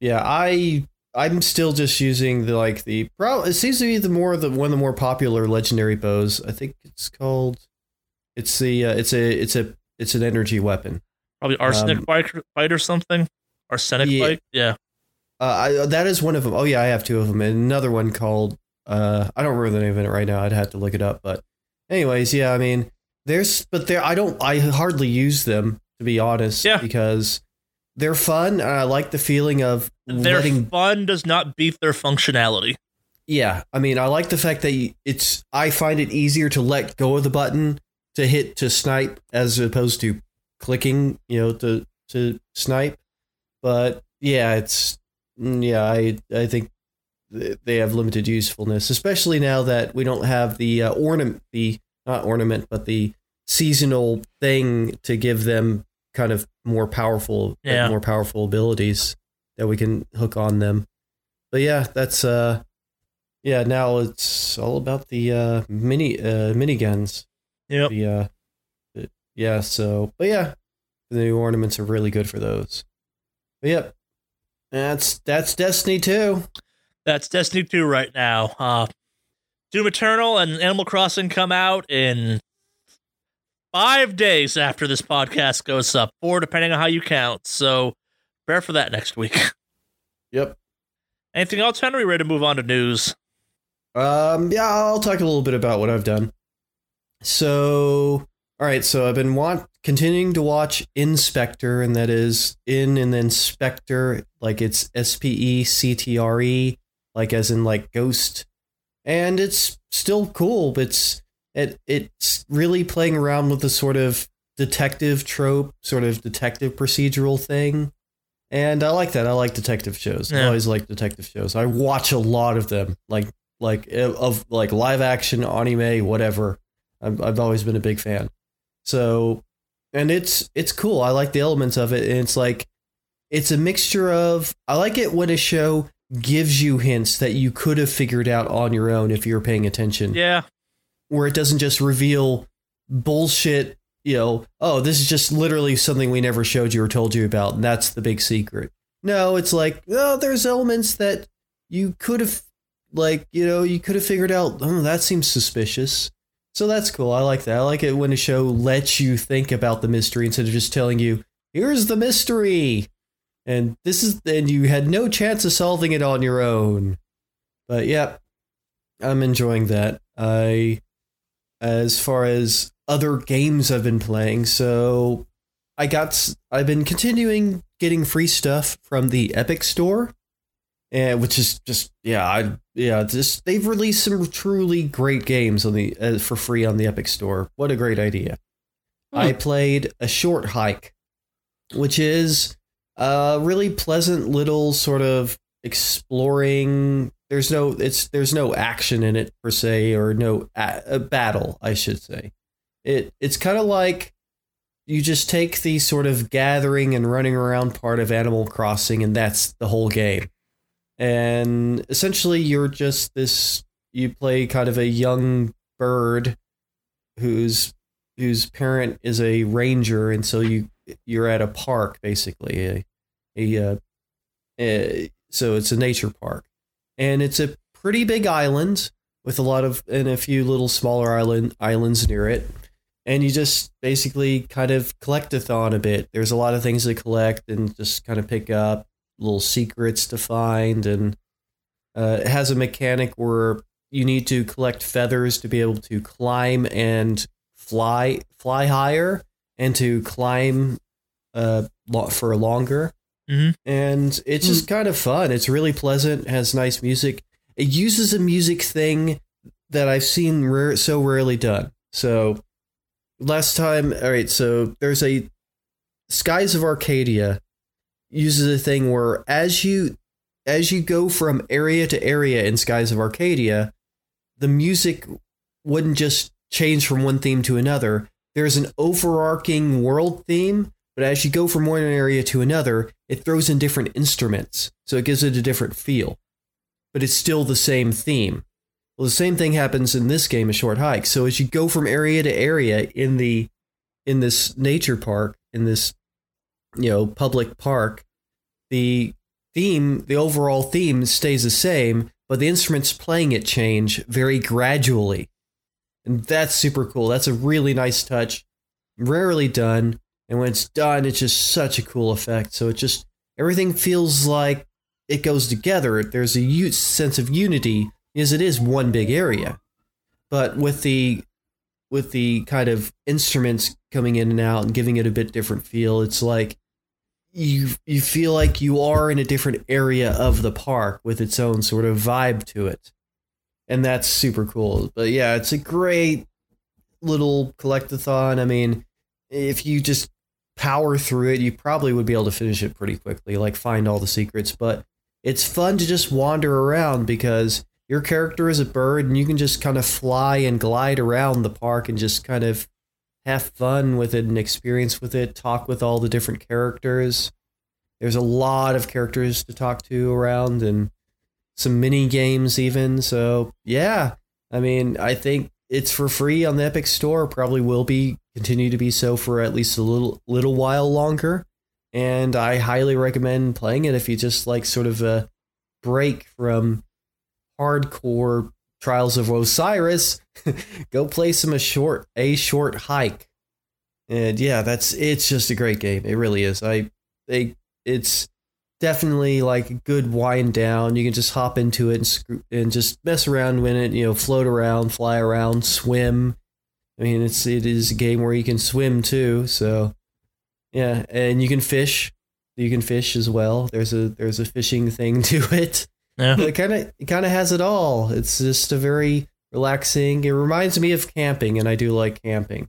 Yeah, I I'm still just using the like the pro. It seems to be the more the one of the more popular legendary bows. I think it's called. It's the uh, it's a it's a it's an energy weapon. Probably arsenic Um, bite, bite or something. Arsenic Yeah. bite, yeah. Uh, I, that is one of them. Oh yeah, I have two of them, and another one called. Uh, I don't remember the name of it right now. I'd have to look it up. But, anyways, yeah. I mean, there's, but there. I don't. I hardly use them to be honest. Yeah. Because they're fun, and I like the feeling of Their letting. fun does not beat their functionality. Yeah, I mean, I like the fact that it's. I find it easier to let go of the button to hit to snipe as opposed to clicking. You know, to to snipe. But yeah, it's mm, yeah. I I think they have limited usefulness, especially now that we don't have the uh, ornament, the not ornament, but the seasonal thing to give them kind of more powerful, like, Yeah. more powerful abilities that we can hook on them. But yeah, that's uh, yeah. Now it's all about the uh mini uh miniguns. Yep. The uh, yeah. So, but yeah, the new ornaments are really good for those. But yep, that's that's Destiny too. That's Destiny 2 right now. Uh, Doom Eternal and Animal Crossing come out in five days after this podcast goes up, four depending on how you count. So prepare for that next week. Yep. Anything else, Henry? Ready to move on to news? Um, yeah, I'll talk a little bit about what I've done. So, all right, so I've been want continuing to watch Inspector, and that is in and then Spectre, like it's S P E C T R E, like as in like Ghost, and it's still cool. But it's it it's really playing around with the sort of detective trope, sort of detective procedural thing. And I like that. I like detective shows. I always like detective shows. I watch a lot of them, like like uh, of like live action, anime, whatever. I've I've always been a big fan. So, and it's it's cool. I like the elements of it, and it's like it's a mixture of. I like it when a show gives you hints that you could have figured out on your own if you're paying attention Yeah. where it doesn't just reveal bullshit, you know, oh, this is just literally something we never showed you or told you about, and that's the big secret. No, it's like, oh, there's elements that you could have, like, you know, you could have figured out, oh, that seems suspicious. So that's cool. I like that. I like it when a show lets you think about the mystery instead of just telling you, here's the mystery. And this is, and you had no chance of solving it on your own. But yeah, I'm enjoying that. I as far as other games I've been playing. So I got I've been continuing getting free stuff from the Epic Store, and which is just yeah I yeah just they've released some truly great games on the uh, for free on the Epic Store. What a great idea! I played a short hike, which is a really pleasant little sort of exploring there's no it's there's no action in it per se or no a, a battle i should say it it's kind of like you just take the sort of gathering and running around part of animal crossing and that's the whole game and essentially you're just this you play kind of a young bird whose whose parent is a ranger. And so you you're at a park basically a, a, uh, a so it's a nature park. And it's a pretty big island with a lot of and a few little smaller island islands near it. And you just basically kind of collectathon a bit. There's a lot of things to collect and just kind of pick up little secrets to find and uh, it has a mechanic where you need to collect feathers to be able to climb and fly fly higher and to climb uh, for longer Mhm. and it's just kind of fun. It's really pleasant. Has nice music. It uses a music thing that I've seen rare, so rarely done. So last time, all right. So there's a Skies of Arcadia uses a thing where as you as you go from area to area in Skies of Arcadia, the music wouldn't just change from one theme to another. There's an overarching world theme, but as you go from one area to another, it throws in different instruments, so it gives it a different feel. But it's still the same theme. Well, the same thing happens in this game, A Short Hike. So as you go from area to area in the in this nature park, in this you know public park, the theme, the overall theme stays the same, but the instruments playing it change very gradually. And that's super cool. That's a really nice touch. Rarely done. And when it's done, it's just such a cool effect. So it just, everything feels like it goes together. There's a sense of unity because it is one big area. But with the, with the kind of instruments coming in and out and giving it a bit different feel, it's like you you feel like you are in a different area of the park with its own sort of vibe to it. And that's super cool. But yeah, it's a great little collectathon. I mean, if you just power through it, you probably would be able to finish it pretty quickly, like find all the secrets. But it's fun to just wander around because your character is a bird and you can just kind of fly and glide around the park and just kind of have fun with it and experience with it, talk with all the different characters. There's a lot of characters to talk to around and some mini games even. So, yeah. I mean, I think it's for free on the Epic Store, probably will be continue to be so for at least a little little while longer. And I highly recommend playing it if you just like sort of a break from hardcore Trials of Osiris, go play some a short a short hike. And yeah, that's it's just a great game. It really is. I they it's definitely like a good wind down. You can just hop into it and screw, and just mess around with it. You know, float around, fly around, swim. I mean, it's it is a game where you can swim too. So yeah, and you can fish. You can fish as well. There's a there's a fishing thing to it. Yeah. it kind of it kind of has it all. It's just a very relaxing. It reminds me of camping, and I do like camping,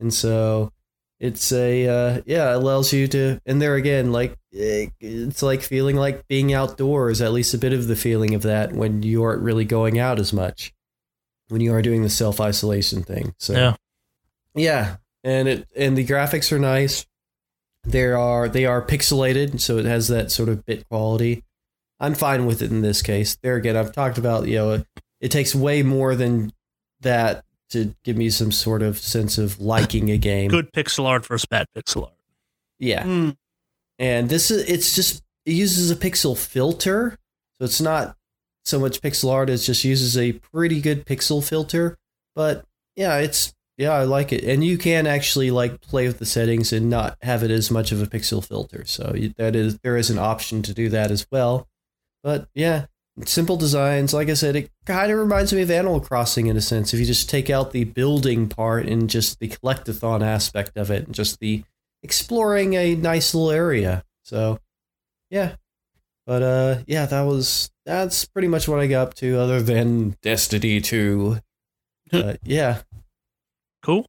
and so it's a uh, yeah. It allows you to, and there again, like it's like feeling like being outdoors. At least a bit of the feeling of that when you aren't really going out as much, when you are doing the self isolation thing. So Yeah. yeah, and it and the graphics are nice. there are they are pixelated, so it has that sort of bit quality. I'm fine with it in this case. There again, I've talked about you know it takes way more than that to give me some sort of sense of liking a game. Good pixel art versus bad pixel art. Yeah, Hmm. and this is it's just it uses a pixel filter, so it's not so much pixel art. It just uses a pretty good pixel filter. But yeah, it's yeah, I like it, and you can actually like play with the settings and not have it as much of a pixel filter. So that is there is an option to do that as well. But yeah, simple designs. Like I said, it kind of reminds me of Animal Crossing in a sense. If you just take out the building part and just the collectathon aspect of it, and just the exploring a nice little area. So yeah, but uh, yeah, that was that's pretty much what I got up to, other than Destiny Two. uh, yeah, Cool.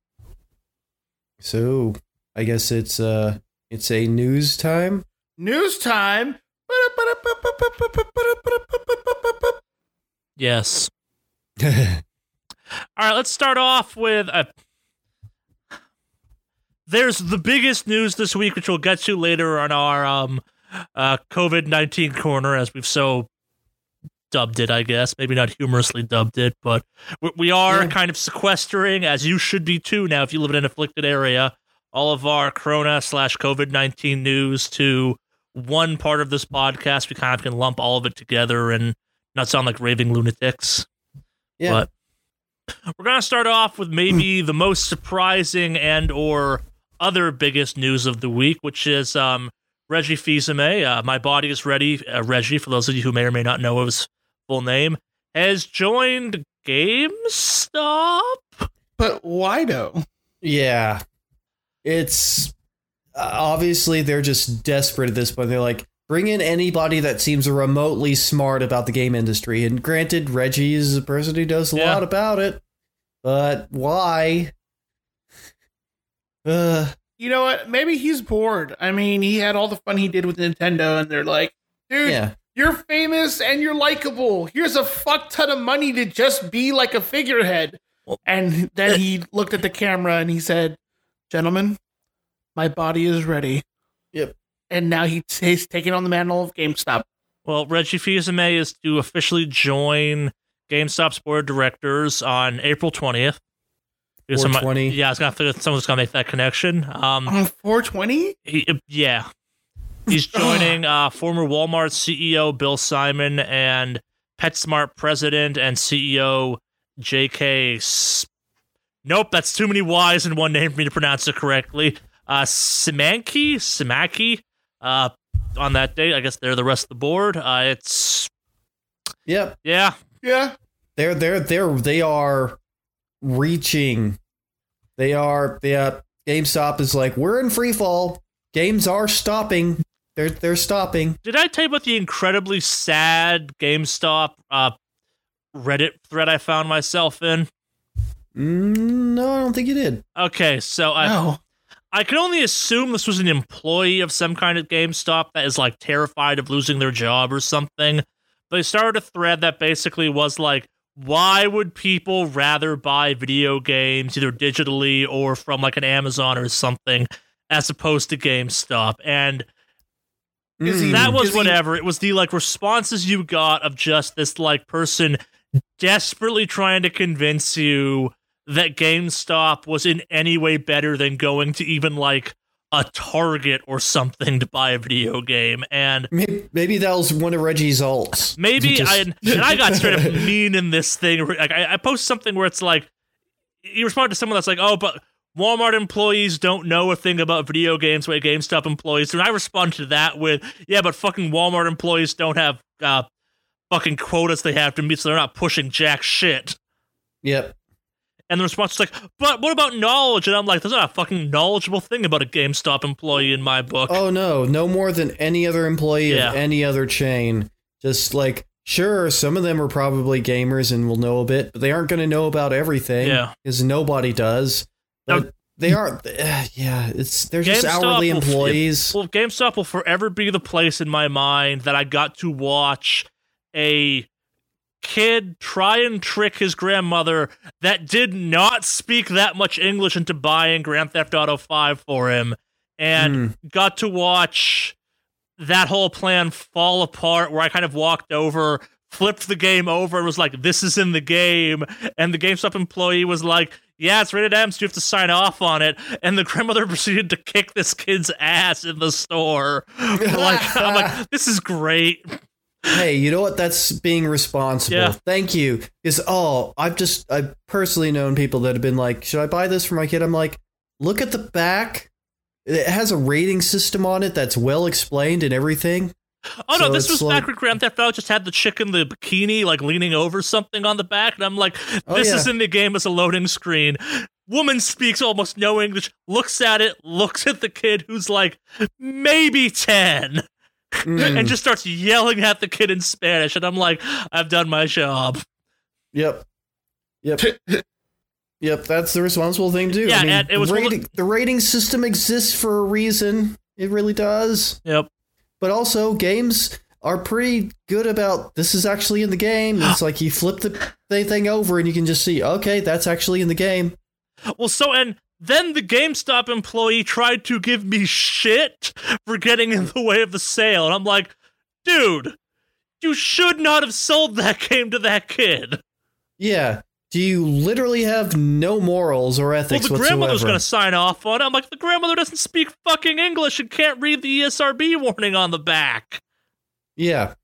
so I guess it's uh, it's a news time. News time. Yes. All right, let's start off with a. There's the biggest news this week, which we'll get to later on our um, uh, COVID nineteen corner, as we've so dubbed it. I guess maybe not humorously dubbed it, but we- we are Yeah. kind of sequestering, as you should be too. Now, if you live in an afflicted area, all of our Corona slash COVID nineteen news to one part of this podcast. We kind of can lump all of it together and not sound like raving lunatics. Yeah, But we're gonna start off with maybe the most surprising and or other biggest news of the week, which is um, Reggie Fils-Aimé. Uh, My body is ready. Uh, Reggie, for those of you who may or may not know his full name, has joined GameStop. But why though? yeah. It's obviously they're just desperate at this point. They're like, bring in anybody that seems remotely smart about the game industry. And granted, Reggie is a person who knows a Yeah. lot about it, but why? Uh, You know what? Maybe he's bored. I mean, he had all the fun he did with Nintendo, and they're like, dude, yeah. you're famous and you're likable. Here's a fuck ton of money to just be like a figurehead. And then he looked at the camera and he said, Gentlemen, my body is ready. Yep. And now he, he's taking on the mantle of GameStop. Well, Reggie Fils-Aimé is to officially join GameStop's board of directors on April twentieth. 420. Yeah, I was gonna figure someone's gonna make that connection. Um, On 420? he, yeah, he's joining uh, former Walmart CEO Bill Simon and PetSmart president and CEO J.K. S- nope, that's too many Y's in one name for me to pronounce it correctly. Uh, Simanki, Simaki. Uh, on that date, I guess they're the rest of the board. Uh, it's Yep. yeah, Yeah. They're they're they're they are reaching. They are yeah. GameStop is like we're in free fall. Games are stopping. They're they're stopping. Did I tell you about the incredibly sad GameStop uh, Reddit thread I found myself in? Mm, no, I don't think you did. Okay, so I No. I can only assume this was an employee of some kind of GameStop that is like terrified of losing their job or something. They started a thread that basically was like, why would people rather buy video games either digitally or from like an Amazon or something as opposed to GameStop? And Mm. that was Is he- whatever. It was the like responses you got of just this like person desperately trying to convince you that GameStop was in any way better than going to even like a Target or something to buy a video game, and Maybe, maybe that was one of Reggie's alts. maybe Just- I and I got straight up mean in this thing. Like I, I post something where it's like you respond to someone that's like, "Oh, but Walmart employees don't know a thing about video games way GameStop employees. And I respond to that with, "Yeah, but fucking Walmart employees don't have uh, fucking quotas they have to meet, so they're not pushing jack shit." Yep. And the response is like, "But what about knowledge?" And I'm like, "There's not a fucking knowledgeable thing about a GameStop employee in my book." Oh no, no more than any other employee Yeah. of any other chain. Just like sure, some of them are probably gamers and will know a bit, but they aren't going to know about everything. Yeah. because nobody does. Now- they aren't. eh, yeah, it's they're just GameStop hourly will- employees. Well, GameStop will forever be the place in my mind that I got to watch a kid try and trick his grandmother that did not speak that much English into buying Grand Theft Auto 5 for him and Hmm. got to watch that whole plan fall apart where I kind of walked over flipped the game over and was like this is in the game. And the GameStop employee was like yeah it's rated M so you have to sign off on it. And the grandmother proceeded to kick this kid's ass in the store. Like I'm like this is great hey, you know what? That's being responsible. Yeah. Thank you. Because oh, I've just I've personally known people that have been like, should I buy this for my kid? I'm like, look at the back. It has a rating system on it that's well explained and everything. Oh no, So this was like- back when Grand Theft Auto just had the chick in the bikini like leaning over something on the back, and I'm like, Oh, this yeah. is in the game as a loading screen. Woman speaks almost no English, looks at it, looks at the kid who's like maybe ten, Mm, and just starts yelling at the kid in Spanish, and I'm like, I've done my job. yep. Yep. Yep, that's the responsible thing to do. Yeah, I mean, it was rating, the rating system exists for a reason. It really does. Yep. But also, games are pretty good about this is actually in the game. It's like you flip the thing over and you can just see, okay, that's actually in the game. Well, so and then the GameStop employee tried to give me shit for getting in the way of the sale, and I'm like, dude, you should not have sold that game to that kid. Yeah. Do you literally have no morals or ethics? Well, the whatsoever? grandmother's going to sign off on it. I'm like, the grandmother doesn't speak fucking English and can't read the ESRB warning on the back. Yeah.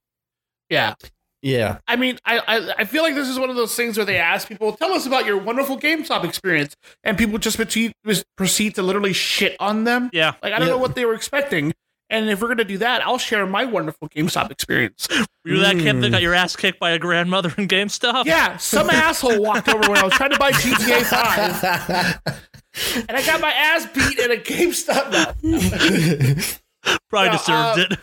Yeah. Yeah. I mean, I, I I feel like this is one of those things where they ask people, "Tell us about your wonderful GameStop experience," and people just proceed, just proceed to literally shit on them. Yeah. Like I don't Yep. know what they were expecting. And if we're gonna do that, I'll share my wonderful GameStop experience. You that kid that Mm. got your ass kicked by a grandmother in GameStop? Yeah, some asshole walked over when I was trying to buy GTA Five, and I got my ass beat at a GameStop. Probably No, deserved uh, it.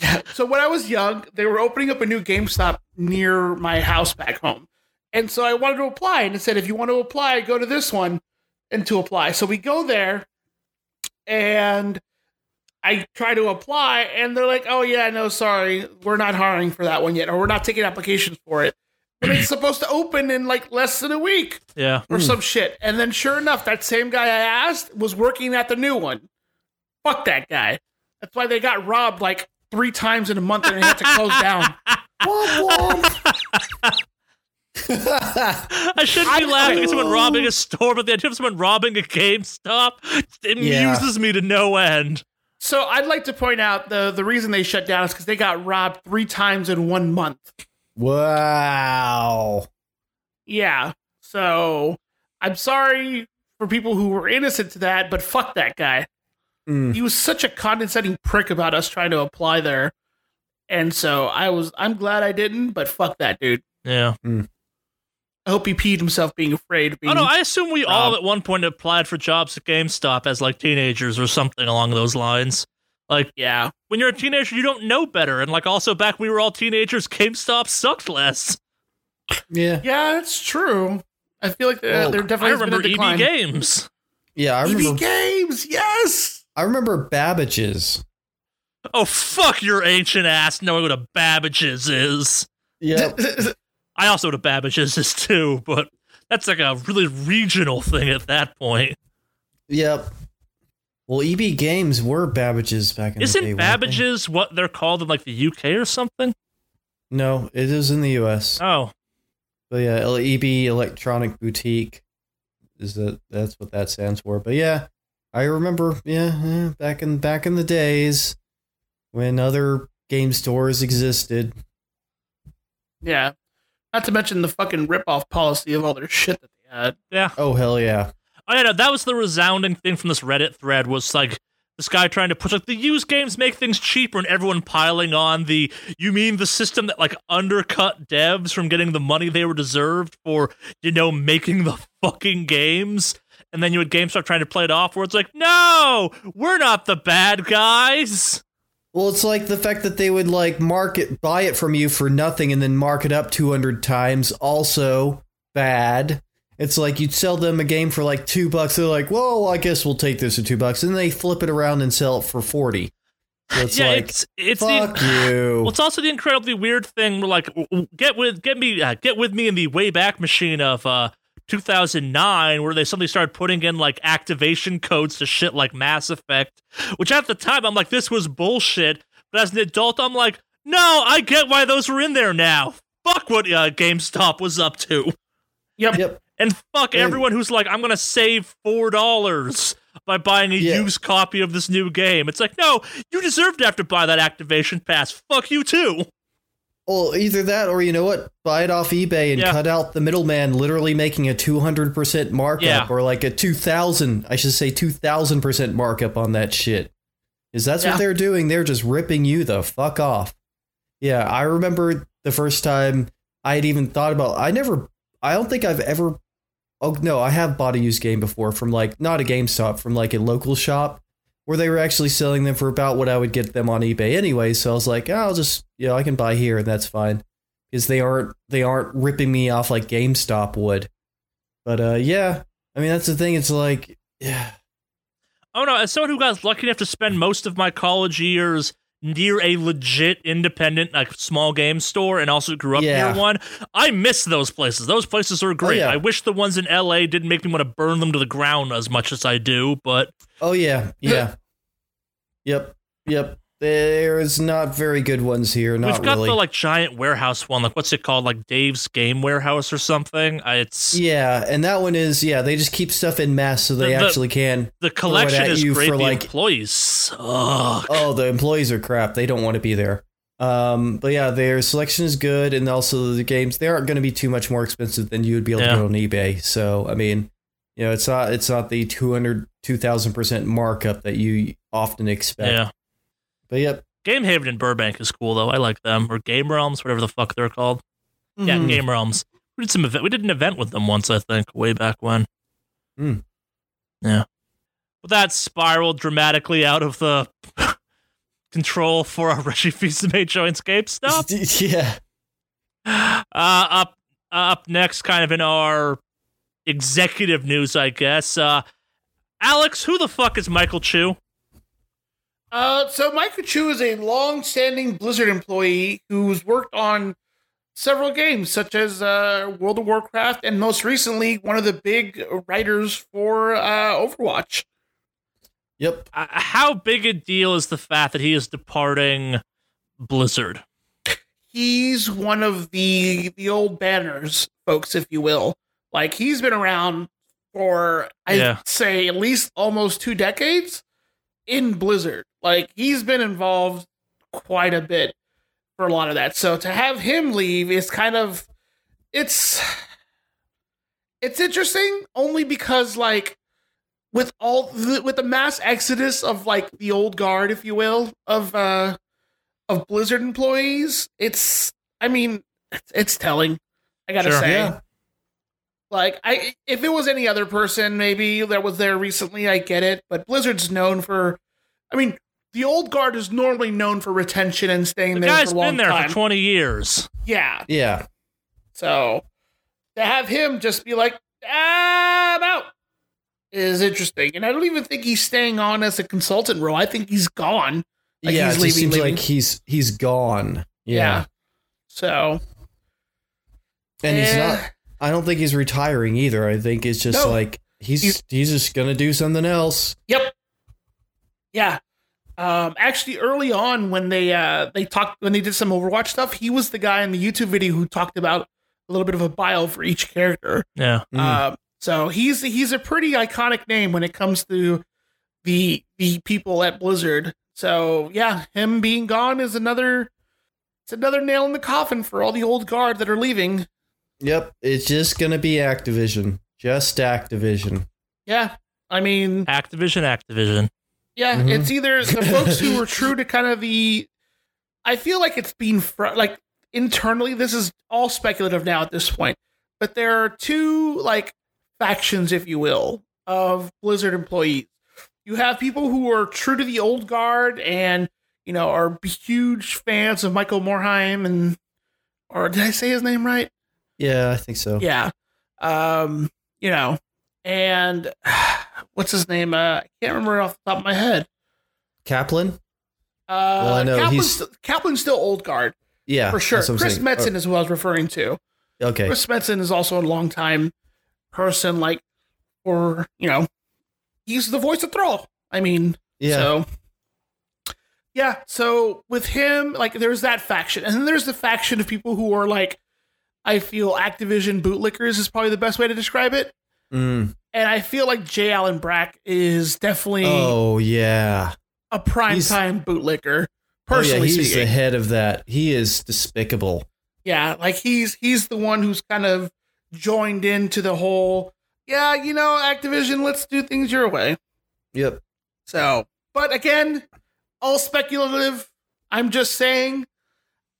So when I was young, they were opening up a new GameStop near my house back home. And so I wanted to apply and it said if you want to apply, go to this one and to apply. So we go there and I try to apply and they're like, "Oh yeah, no, sorry. We're not hiring for that one yet or we're not taking applications for it." And it's supposed to open in like less than a week Yeah. or hmm. some shit. And then sure enough, that same guy I asked was working at the new one. Fuck that guy. That's why they got robbed like three times in a month and they had to close down. Womp womp. I shouldn't be I- laughing at someone robbing a store, but the idea of someone robbing a GameStop it Yeah. amuses me to no end. So I'd like to point out the the reason they shut down is because they got robbed three times in one month. wow. Yeah. So I'm sorry for people who were innocent to that, but fuck that guy. Mm. He was such a condescending prick about us trying to apply there. And so I was I'm glad I didn't, but fuck that dude. Yeah. I hope he peed himself being afraid of being Oh no, I assume we all at one point applied for jobs at GameStop as like teenagers or something along those lines. Like Yeah. when you're a teenager, you don't know better, and like also back when we were all teenagers, GameStop sucked less. Yeah. Yeah, that's true. I feel like they're, Well, they're I definitely has been a remember EB. Games. Yeah, I EB remember Games, yes. I remember Babbage's. Oh fuck your ancient ass knowing what a Babbage's is. Yeah. I also know what a Babbage's is too, but that's like a really regional thing at that point. yep. Well, EB Games were Babbage's back in the day. Isn't weren't they? Babbage's what they're called in like the UK or something? No, it is in the U.S. Oh, But yeah, L- EB Electronic Boutique is that that's what that stands for. But yeah, I remember, yeah, yeah, back in back in the days when other game stores existed. Yeah. Not to mention the fucking rip-off policy of all their shit that they had. Yeah. Oh hell yeah! Oh yeah, no, that was the resounding thing from this Reddit thread was like this guy trying to push like the used games make things cheaper and everyone piling on the you mean the system that like undercut devs from getting the money they were deserved for, you know, making the fucking games. And then you had GameStop trying to play it off where it's like, no, we're not the bad guys. Well, it's like the fact that they would like market buy it from you for nothing and then mark it up 200 times also bad. It's like you'd sell them a game for like 2 bucks they're like, "Well, I guess we'll take this for 2 bucks." And they flip it around and sell it for 40. So it's yeah, like it's it's fuck the you. Well, it's also the incredibly weird thing where like get with get me uh, get with me in the way back machine of uh 2009 where they suddenly started putting in like activation codes to shit like Mass Effect, which at the time I'm like this was bullshit, but as an adult I'm like, "No, I get why those were in there now." Fuck what uh, GameStop was up to. Yep. Yep. And fuck And- everyone who's like, I'm gonna save four dollars by buying a Yeah. used copy of this new game. It's like, no, you deserve to have to buy that activation pass. Fuck you too. Well, either that or you know what? Buy it off eBay and Yeah. cut out the middleman literally making a 200% markup Yeah. or like a 2000, I should say 2000% markup on that shit. Is that's Yeah. what they're doing? They're just ripping you the fuck off. Yeah, I remember the first time I had even thought about I never I don't think I've ever Oh no, I have bought a used game before from like not a GameStop, from like a local shop where they were actually selling them for about what I would get them on eBay anyway. So I was like, oh, I'll just you know I can buy here and that's fine because they aren't they aren't ripping me off like GameStop would. But uh, yeah, I mean that's the thing. It's like yeah, Oh no, as someone who got lucky enough to spend most of my college years near a legit independent like small game store and also grew up Yeah. near one, I miss those places. Those places are great. yeah. I wish the ones in LA didn't make me want to burn them to the ground as much as I do, but oh yeah, yeah, yep, yep. There's not very good ones here. Not we've got really. the like giant warehouse one, like what's it called? Like Dave's Game Warehouse or something. It's yeah, and that one is yeah. They just keep stuff in mass so they The- actually can. the collection at is you great. for, the like- employees suck. Oh, the employees are crap. They don't want to be there. Um, but yeah, their selection is good, and also the games they aren't going to be too much more expensive than you would be able Yeah. to get on eBay. So I mean, you know, it's not it's not the 200 2000 percent markup that you often expect. Yeah. But yep, Game Haven in Burbank is cool though. I like them. Or Game Realms, whatever the fuck they're called. Yeah, Mhm. Game Realms. We did some event. We did an event with them once, I think, way back when. Hmm. Yeah. Well, that spiraled dramatically out of the control for our Reggie Fils-Aimé Jointscape stuff. yeah. Uh, up up next, kind of in our executive news, I guess. Uh, Alex, who the fuck is Michael Chu? Uh, so Michael Chu is a long-standing Blizzard employee who's worked on several games, such as uh, World of Warcraft, and most recently, one of the big writers for uh, Overwatch. Yep. Uh, how big a deal is the fact that he is departing Blizzard? He's one of the the old banners, folks, if you will. Like he's been around for I'd Yeah. say at least almost two decades in Blizzard. Like he's been involved quite a bit for a lot of that. So to have him leave is kind of it's it's interesting only because like with all the, with the mass exodus of like the old guard if you will of uh of Blizzard employees, it's I mean, it's, it's telling. I got to Sure. say. Yeah. Like I if it was any other person maybe that was there recently, I get it, but Blizzard's known for I mean, the old guard is normally known for retention and staying The there guy's for a long been there time. for 20 years. yeah. Yeah. So to have him just be like, ah, I'm out is interesting. And I don't even think he's staying on as a consultant role. I think he's gone. Like, yeah. he's it leaving, seems leaving. like he's he's gone. Yeah. So And he's eh, not. I don't think he's retiring either. I think it's just No. like he's He's- he's just gonna do something else. Yep. Yeah. Um, actually, early on when they uh, they talked when they did some Overwatch stuff, he was the guy in the YouTube video who talked about a little bit of a bio for each character. Yeah. Mm. Um, so he's he's a pretty iconic name when it comes to the the people at Blizzard. So yeah, him being gone is another it's another nail in the coffin for all the old guard that are leaving. Yep, it's just gonna be Activision, just Activision. Yeah, I mean, Activision, Activision. Yeah, Mhm. it's either the folks who were true to kind of the. I feel like it's been fr- like internally. This is all speculative now at this point, but there are two like factions, if you will, of Blizzard employees. You have people who are true to the old guard and you know are huge fans of Michael Morhaime and, or did I say his name right? Yeah, I think so. Yeah. Um, you know, and what's his name? Uh, I can't remember off the top of my head. Kaplan. Uh, Well, I know Kaplan's, he's- Kaplan's still old guard Yeah, for sure. that's what I'm Chris saying. Metzen is who I was referring to. Oh, okay. Chris Metzen is also a longtime person, like, or you know, he's the voice of Thrall. I mean, Yeah. so yeah. So with him, like, there's that faction, and then there's the faction of people who are like, I feel Activision bootlickers is probably the best way to describe it. Mm. And I feel like J. Allen Brack is definitely Oh yeah. a prime He's- time bootlicker. Oh, yeah, Personally he's speaking, the head of that. He is despicable. yeah, like he's he's the one who's kind of joined into the whole. Yeah, you know, Activision, let's do things your way. Yep. So, but again, all speculative. I'm just saying.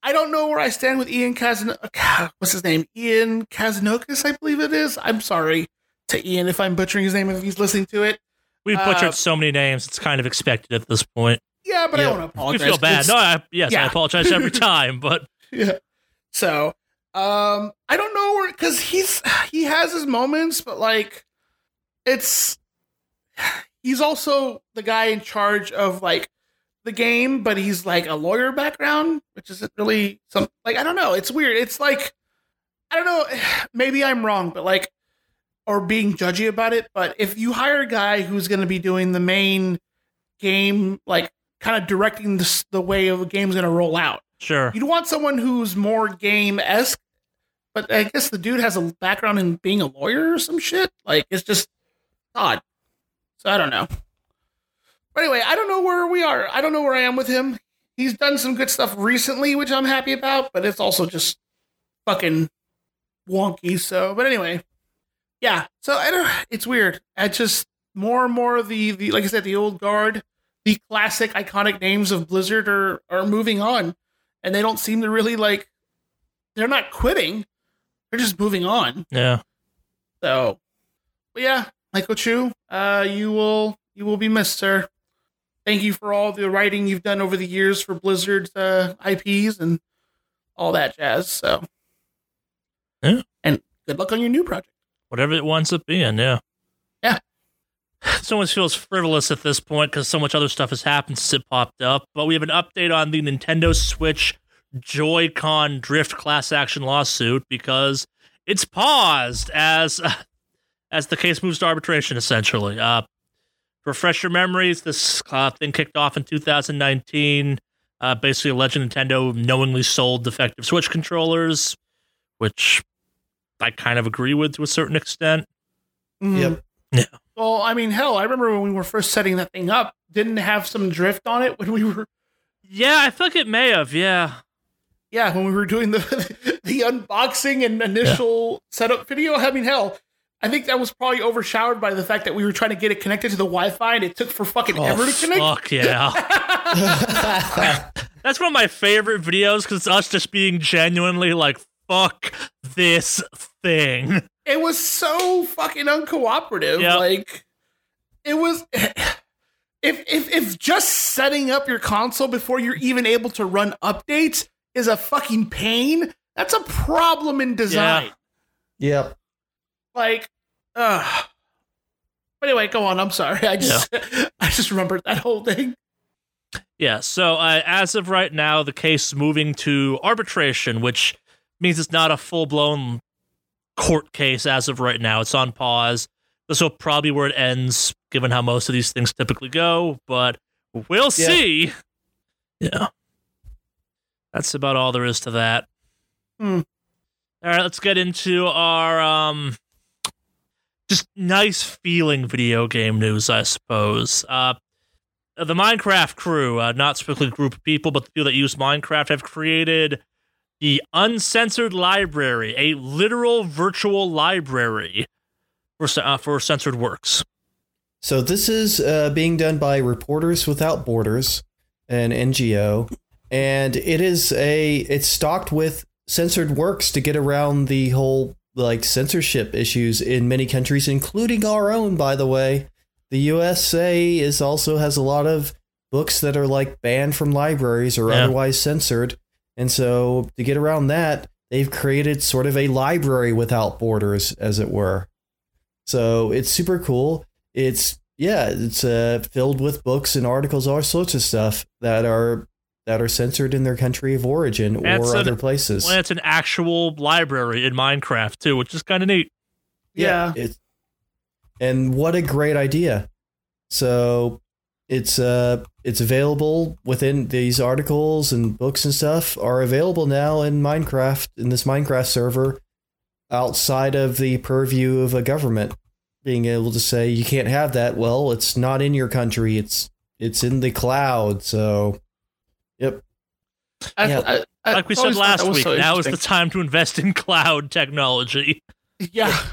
I don't know where I stand with Ian Kazan. Uh, what's his name? Ian Kazanokis, I believe it is. I'm sorry to Ian if I'm butchering his name if he's listening to it. We've Uh, butchered so many names; it's kind of expected at this point. Yeah, but I Yeah. want to We apologize. feel bad. It's- No, I, yes, I apologize every time, but yeah. So, um, I don't know where because he's he has his moments, but like, it's he's also the guy in charge of like the game, but he's like a lawyer background, which isn't really some like I don't know. It's weird. It's like I don't know. Maybe I'm wrong, but like or being judgy about it. But if you hire a guy who's going to be doing the main game, like kind of directing the, the way of a game's going to roll out. sure. You'd want someone who's more game esque, but I guess the dude has a background in being a lawyer or some shit. Like it's just odd. So I don't know. But anyway, I don't know where we are. I don't know where I am with him. He's done some good stuff recently, which I'm happy about, but it's also just fucking wonky. So, but anyway, yeah. So I don't. It's weird. I just more and more of the the like I said, the old guard, the classic iconic names of Blizzard are are moving on, and they don't seem to really like. They're not quitting. They're just moving on. Yeah. So, but yeah, Michael Chu, uh, you will you will be missed, sir. Thank you for all the writing you've done over the years for Blizzard's uh, IPs and all that jazz. So, Yeah. and good luck on your new project. Whatever it winds up being, yeah. Yeah. It almost feels frivolous at this point because so much other stuff has happened since it popped up. But we have an update on the Nintendo Switch Joy-Con drift class action lawsuit because it's paused as as the case moves to arbitration. Essentially, uh, refresh your memories, this uh, thing kicked off in 2019. Uh, basically, alleging Nintendo knowingly sold defective Switch controllers, which I kind of agree with to a certain extent. Mm-hmm. Yep. Yeah. Well, I mean, hell, I remember when we were first setting that thing up, didn't it have some drift on it when we were, Yeah, I feel like it may have. Yeah. yeah, when we were doing the the unboxing and initial setup video. I mean, hell, I think that was probably overshadowed by the fact that we were trying to get it connected to the Wi-Fi and it took for fucking Oh, ever to connect. Fuck yeah. That's one of my favorite videos because it's us just being genuinely like, fuck this thing. it was so fucking uncooperative. Yep. Like it was if if if just setting up your console before you're even able to run updates is a fucking pain, that's a problem in design. Yeah. yep. Like uh but anyway, go on. I'm sorry. I just I just remembered that whole thing. Yeah. So uh, as of right now, the case moving to arbitration, which means it's not a full blown court case as of right now. It's on pause. This will probably where it ends, given how most of these things typically go. But we'll Yeah. see. Yeah. That's about all there is to that. Hmm. All right, let's get into our um just nice feeling video game news, I suppose. Uh, the Minecraft crew, uh, not specifically a group of people, but the people that use Minecraft, have created the Uncensored Library, a literal virtual library for uh, for censored works. So this is uh, being done by Reporters Without Borders, an NGO, and it is a it's stocked with censored works to get around the whole like censorship issues in many countries, including our own. By the way, the USA is also has a lot of books that are like banned from libraries or Yeah. otherwise censored, and so to get around that, they've created sort of a library without borders, as it were. So it's super cool. It's yeah, it's uh, filled with books and articles, all sorts of stuff that are that are censored in their country of origin That's or an- other places. Well, it's an actual library in Minecraft too, which is kind of neat. Yeah. It's, and what a great idea. So it's uh it's available within these articles and books and stuff are available now in Minecraft in this Minecraft server outside of the purview of a government being able to say you can't have that. Well, it's not in your country. It's it's in the cloud. So yep. I, Yeah. I, I Like we said last week, so now is the time to invest in cloud technology. Yeah.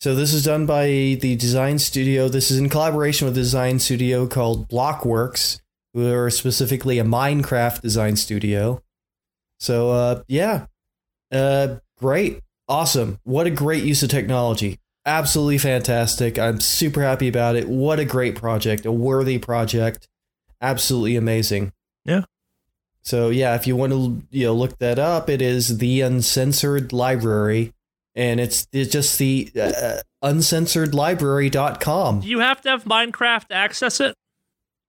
So this is done by the design studio. This is in collaboration with a design studio called Blockworks, who are specifically a Minecraft design studio. So uh, yeah, uh, great, awesome! What a great use of technology. Absolutely fantastic. I'm super happy about it. What a great project, a worthy project. Absolutely amazing. Yeah. So yeah, if you want to you know look that up, it is the Uncensored Library, and it's, it's just the uh, uncensoredlibrary.com. Do you have to have Minecraft to access it?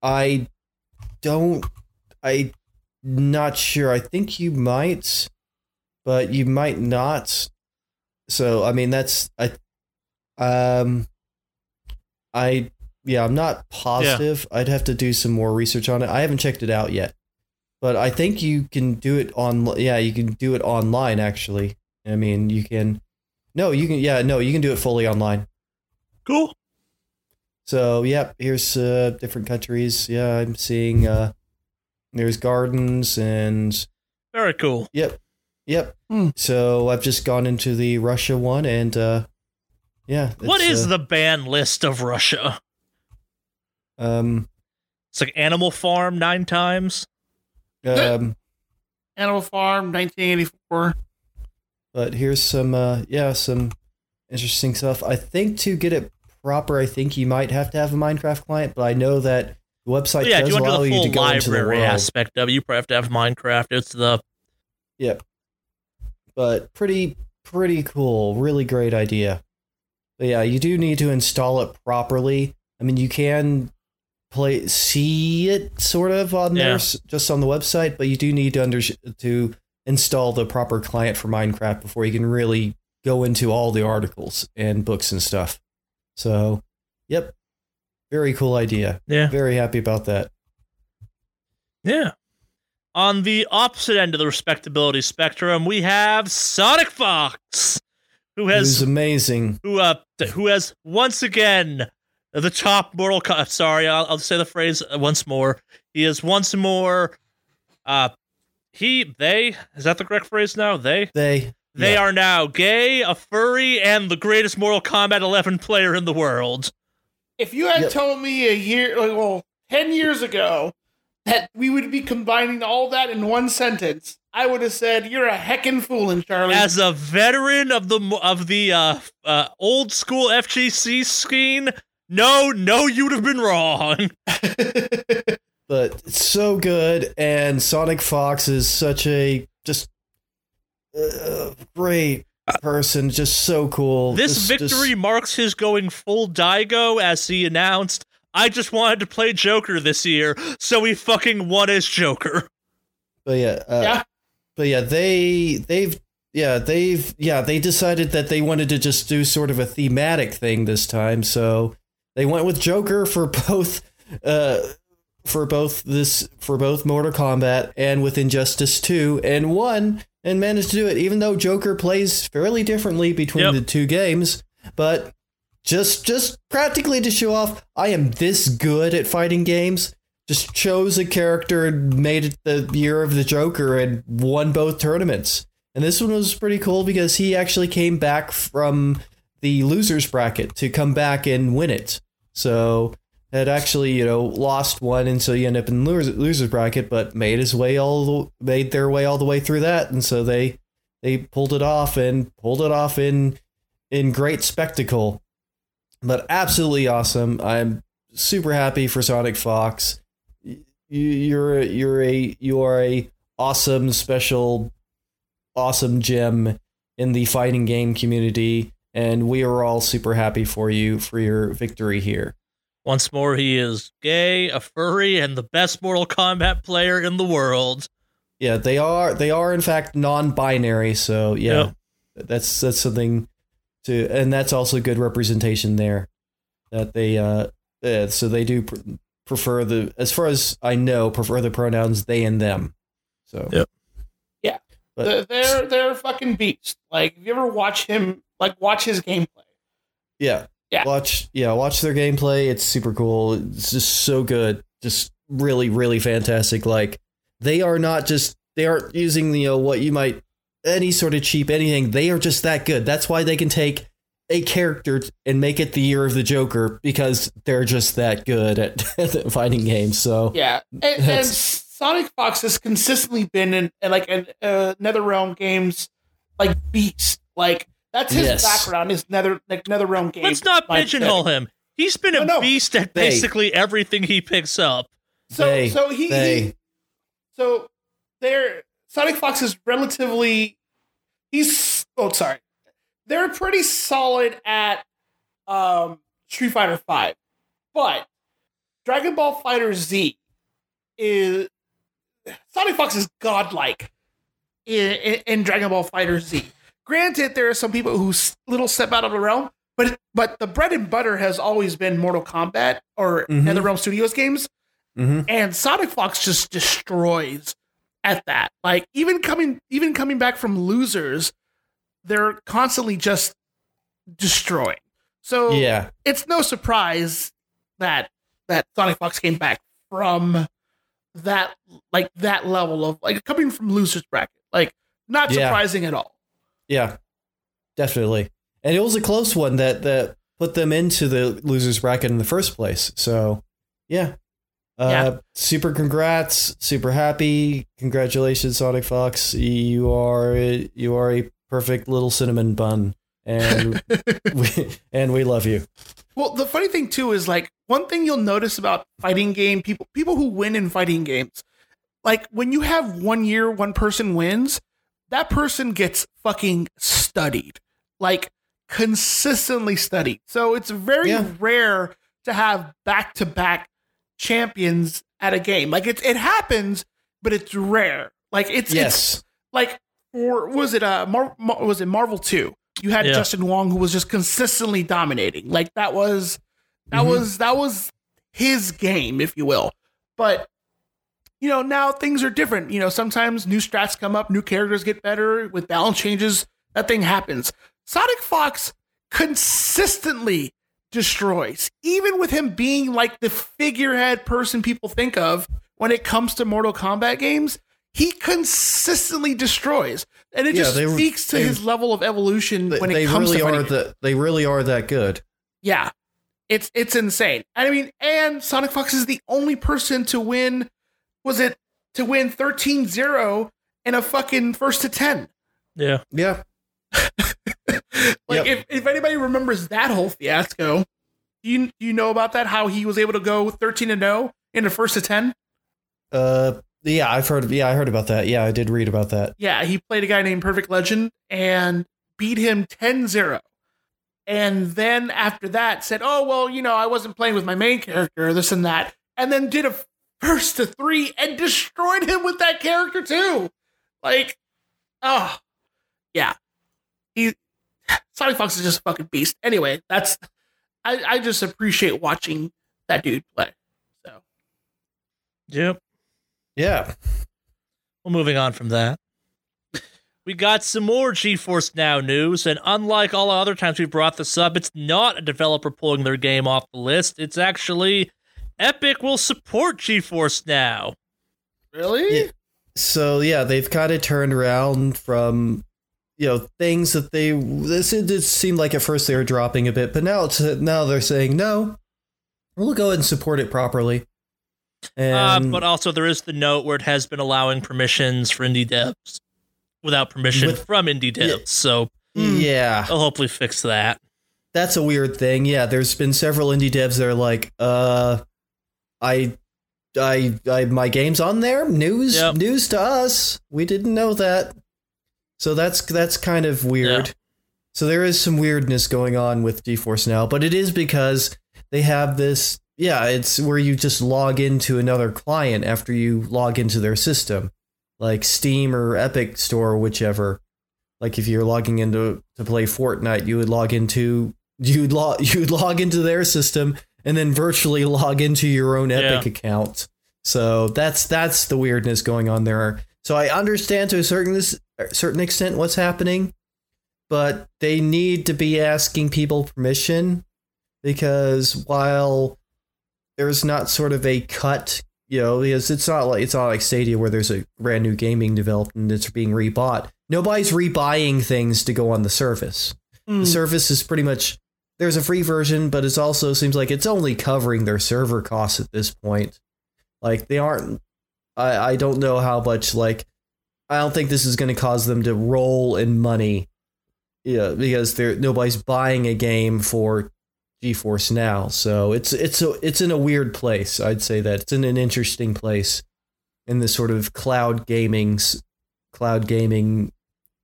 I don't. I not sure. I think you might, but you might not. So I mean, that's I. Um. I yeah, I'm not positive. I'd have to do some more research on it. I haven't checked it out yet, but I think you can do it on. Yeah, you can do it online. Actually, I mean, you can. No, you can. Yeah, no, you can do it fully online. Cool. So, yep, here's uh, different countries. Yeah, I'm seeing uh, there's gardens and Very cool. yep, yep. Hmm. So I've just gone into the Russia one and uh, yeah. What is uh, the ban list of Russia? um It's like Animal Farm nine times. um? Animal Farm, 1984. But here's some uh yeah some interesting stuff. I think to get it proper, I think you might have to have a Minecraft client. But I know that the website yeah, does you allow do you to full go into the library aspect of it, you probably have to have Minecraft. It's the Yep. But pretty pretty cool. Really great idea. But yeah, you do need to install it properly. I mean, you can play see it sort of on there Yeah. s- just on the website, but you do need to under to install the proper client for Minecraft before you can really go into all the articles and books and stuff. So, yep. Very cool idea. yeah, Very happy about that. yeah. On the opposite end of the respectability spectrum, we have Sonic Fox, who has amazing. who uh who has once again the top Mortal Kombat. Sorry, I'll, I'll say the phrase once more. He is once more. Uh, he they is that the correct phrase now? They They they yeah. are now gay, a furry, and the greatest Mortal Kombat 11 player in the world. If you had Yep. told me a year, like, well, 10 years ago, that we would be combining all that in one sentence, I would have said, You're a heckin' foolin', Charlie. As a veteran of the of the uh, uh, old school FGC scene, no, no, you'd have been wrong. but it's so good and sonic fox is such a just uh, great person just so cool This Just- victory just- marks his going full Daigo as he announced, I just wanted to play Joker this year, so he fucking won as Joker. but yeah uh, yeah. but yeah they they've yeah they've yeah they decided that they wanted to just do sort of a thematic thing this time so they went with joker for both uh for both this for both mortal kombat and with injustice 2 and won and managed to do it even though joker plays fairly differently between Yep. the two games but just just practically to show off I am this good at fighting games. Just chose a character and made it the year of the Joker and won both tournaments. And this one was pretty cool because he actually came back from the losers bracket to come back and win it. So had actually, you know, lost one, and so you end up in losers, losers bracket, but made his way all the, made their way all the way through that, and so they they pulled it off and pulled it off in in great spectacle. But absolutely awesome. I'm super happy for Sonic Fox. You, you're you're a you are a awesome special awesome gem in the fighting game community and we are all super happy for you for your victory here. Once more, he is gay, a furry, and the best Mortal Kombat player in the world. Yeah, they are. They are in fact non-binary. So yeah, yep. that's that's something to, and that's also good representation there. That they, uh, yeah, so they do pr- prefer the, as far as I know, prefer the pronouns they and them. So yep. yeah, but, they're they're fucking beast. Like, if you ever watch him, like watch his gameplay. Yeah, yeah. Watch yeah, watch their gameplay. It's super cool. It's just so good. Just really, really fantastic. Like they are not just they aren't using the you know, what you might any sort of cheap anything. They are just that good. That's why they can take a character and make it the year of the Joker because they're just that good at, fighting games. So yeah, and, and Sonic Fox has consistently been in, in like in uh, NetherRealm games like beast. Like that's his yes. background. His nether like NetherRealm game. Let's not pigeonhole him. He's been a no, beast at they, basically everything he picks up. So they, so he, he so there Sonic Fox is relatively he's oh sorry. They're pretty solid at um Street Fighter 5. But Dragon Ball Fighter Z is Sonic Fox is godlike in, in, in Dragon Ball Fighter Z. Granted, there are some people who little step out of the realm, but but the bread and butter has always been Mortal Kombat or mm-hmm. NetherRealm Studios games, mm-hmm. and Sonic Fox just destroys at that. Like even coming even coming back from losers, they're constantly just destroying. So yeah, it's no surprise that that Sonic Fox came back from that like that level of like coming from losers bracket. Like not surprising yeah. at all. Yeah, definitely. And it was a close one that that put them into the losers bracket in the first place. So, yeah. Uh, yeah. super congrats, super happy. Congratulations Sonic Fox. You are you are a perfect little cinnamon bun and we, and we love you. Well, the funny thing too is like one thing you'll notice about fighting game people people who win in fighting games. Like when you have one year one person wins, that person gets fucking studied, like consistently studied. So it's very yeah. rare to have back to back champions at a game. Like it, it happens, but it's rare. Like it's, yes. it's like, or was it, uh, Mar- Mar- was it Marvel 2? You had yeah. Justin Wong who was just consistently dominating. Like that was, that mm-hmm. was, that was his game, if you will. But you know, now things are different. You know, sometimes new strats come up, new characters get better with balance changes. That thing happens. Sonic Fox consistently destroys, even with him being like the figurehead person people think of when it comes to Mortal Kombat games. He consistently destroys, and it yeah, just they, speaks to they, his level of evolution they, when it comes really to are the, They really are that good. Yeah, it's it's insane. I mean, and Sonic Fox is the only person to win was it to win 13-0 in a fucking first to 10. Yeah. Yeah. like yep. if, if anybody remembers that whole fiasco, do you do you know about that? How he was able to go 13 and 0 in the first to 10? Uh yeah, I've heard yeah, I heard about that. Yeah, I did read about that. Yeah, he played a guy named Perfect Legend and beat him 10-0. And then after that said, "Oh, well, you know, I wasn't playing with my main character, this and that." And then did a first to three and destroyed him with that character too. Like, oh, yeah. He Sonic Fox is just a fucking beast. Anyway, that's I, I just appreciate watching that dude play. So, yep, yeah. Well, moving on from that, we got some more GeForce Now news, and unlike all other times we've brought this up, it's not a developer pulling their game off the list. It's actually Epic will support GeForce Now. Really? Yeah. So yeah, they've kind of turned around from you know things that they this it did seem like at first they were dropping a bit, but now it's now they're saying no, we'll go ahead and support it properly. Uh, but also, there is the note where it has been allowing permissions for indie devs without permission With- from indie devs. Yeah. So yeah, they'll hopefully fix that. that's a weird thing. Yeah, there's been several indie devs that are like, uh, I, I, I, my game's on there. News, Yep. news to us. We didn't know that. So that's that's kind of weird. Yeah. So there is some weirdness going on with GeForce now, but it is because they have this. Yeah, it's where you just log into another client after you log into their system, like Steam or Epic Store, or whichever. Like if you're logging into to play Fortnite, you would log into you'd log you'd log into their system and then virtually log into your own Epic account. So that's that's the weirdness going on there. So I understand to a certain this certain extent what's happening, but they need to be asking people permission because while there's not sort of a cut, you know, because it's not like it's not like Stadia where there's a brand new gaming developed and it's being rebought. Nobody's rebuying things to go on the service. Hmm. The service is pretty much there's a free version, but it also seems like it's only covering their server costs at this point. Like they aren't. I I don't know how much like. I don't think this is going to cause them to roll in money. Yeah, because they're nobody's buying a game for GeForce now, so it's it's a, it's in a weird place. I'd say that it's in an interesting place in this sort of cloud gaming's cloud gaming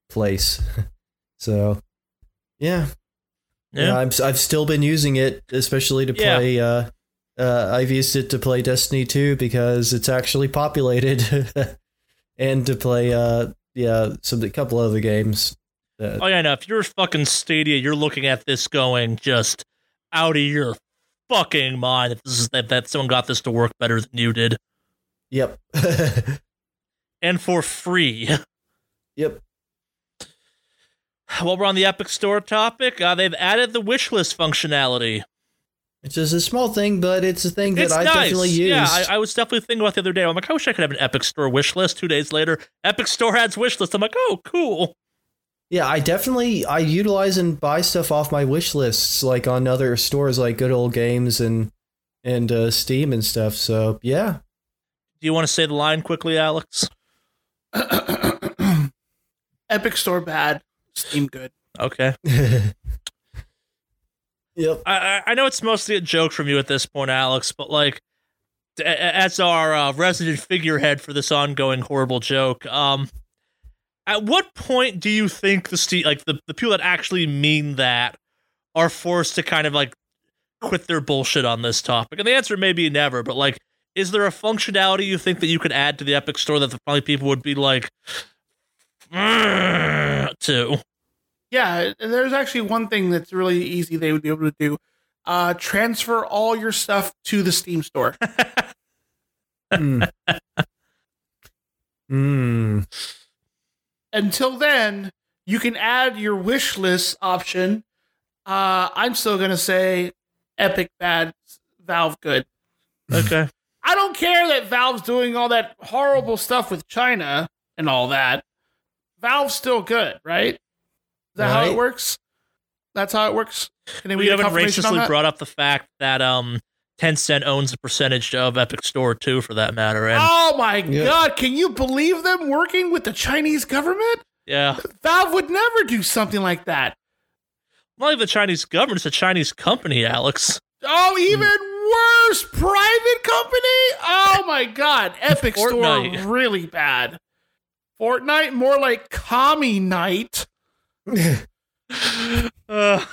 place. so, yeah, Yeah. yeah, I'm, I've still been using it, especially to Yeah. play. Uh, uh, I've used it to play Destiny 2 because it's actually populated, and to play, uh, yeah, some a couple other games. Uh, Oh yeah, no. If you're fucking Stadia, you're looking at this going just out of your fucking mind. That this is that, that someone got this to work better than you did, Yep, and for free. yep. While we're on the Epic Store topic, uh, they've added the wish list functionality. It's just a small thing, but it's a thing that It's I nice. definitely use. Yeah, I, I was definitely thinking about the other day. I'm like, I wish I could have an Epic Store wish list. Two days later, Epic Store adds wish list. I'm like, oh, cool. Yeah, I definitely I utilize and buy stuff off my wish lists, like on other stores like Good Old Games and and uh, Steam and stuff. So yeah, Do you want to say the line quickly, Alex? Epic Store bad, Steam good. Okay. yep. I, I I know it's mostly a joke from you at this point, Alex, but like, a- a- as our uh, resident figurehead for this ongoing horrible joke, um, at what point do you think the ste- like the, the people that actually mean that are forced to kind of like quit their bullshit on this topic? And the answer may be never, but like, is there a functionality you think that you could add to the Epic Store that the probably people would be like, "Mm," to? Yeah, there's actually one thing that's really easy they would be able to do. Uh, transfer all your stuff to the Steam store. Mm. Mm. Until then, you can add your wish list option. Uh, I'm still gonna say Epic bad, Valve good. Okay. I don't care that Valve's doing all that horrible stuff with China and all that. Valve's still good, right? Is that how it works? That's how it works. Can We we haven't confirmation graciously brought up the fact that um Tencent owns a percentage of Epic Store too, for that matter. And Oh my Yeah. god! Can you believe them working with the Chinese government? yeah, Valve would never do something like that. not even the Chinese government; it's a Chinese company, Alex. Oh, even worse, private company. Oh my god, Epic Store really bad. Fortnite more like Commie Night. Uh,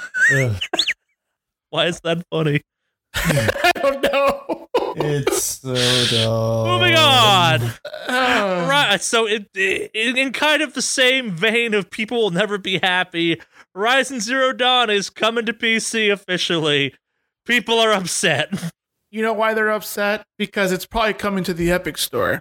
why is that funny? I don't know. it's so dumb. Moving on. Uh, Right. So, it, in, in kind of the same vein of people will never be happy, Horizon Zero Dawn is coming to PC officially. People are upset. You know why they're upset? Because it's probably coming to the Epic Store.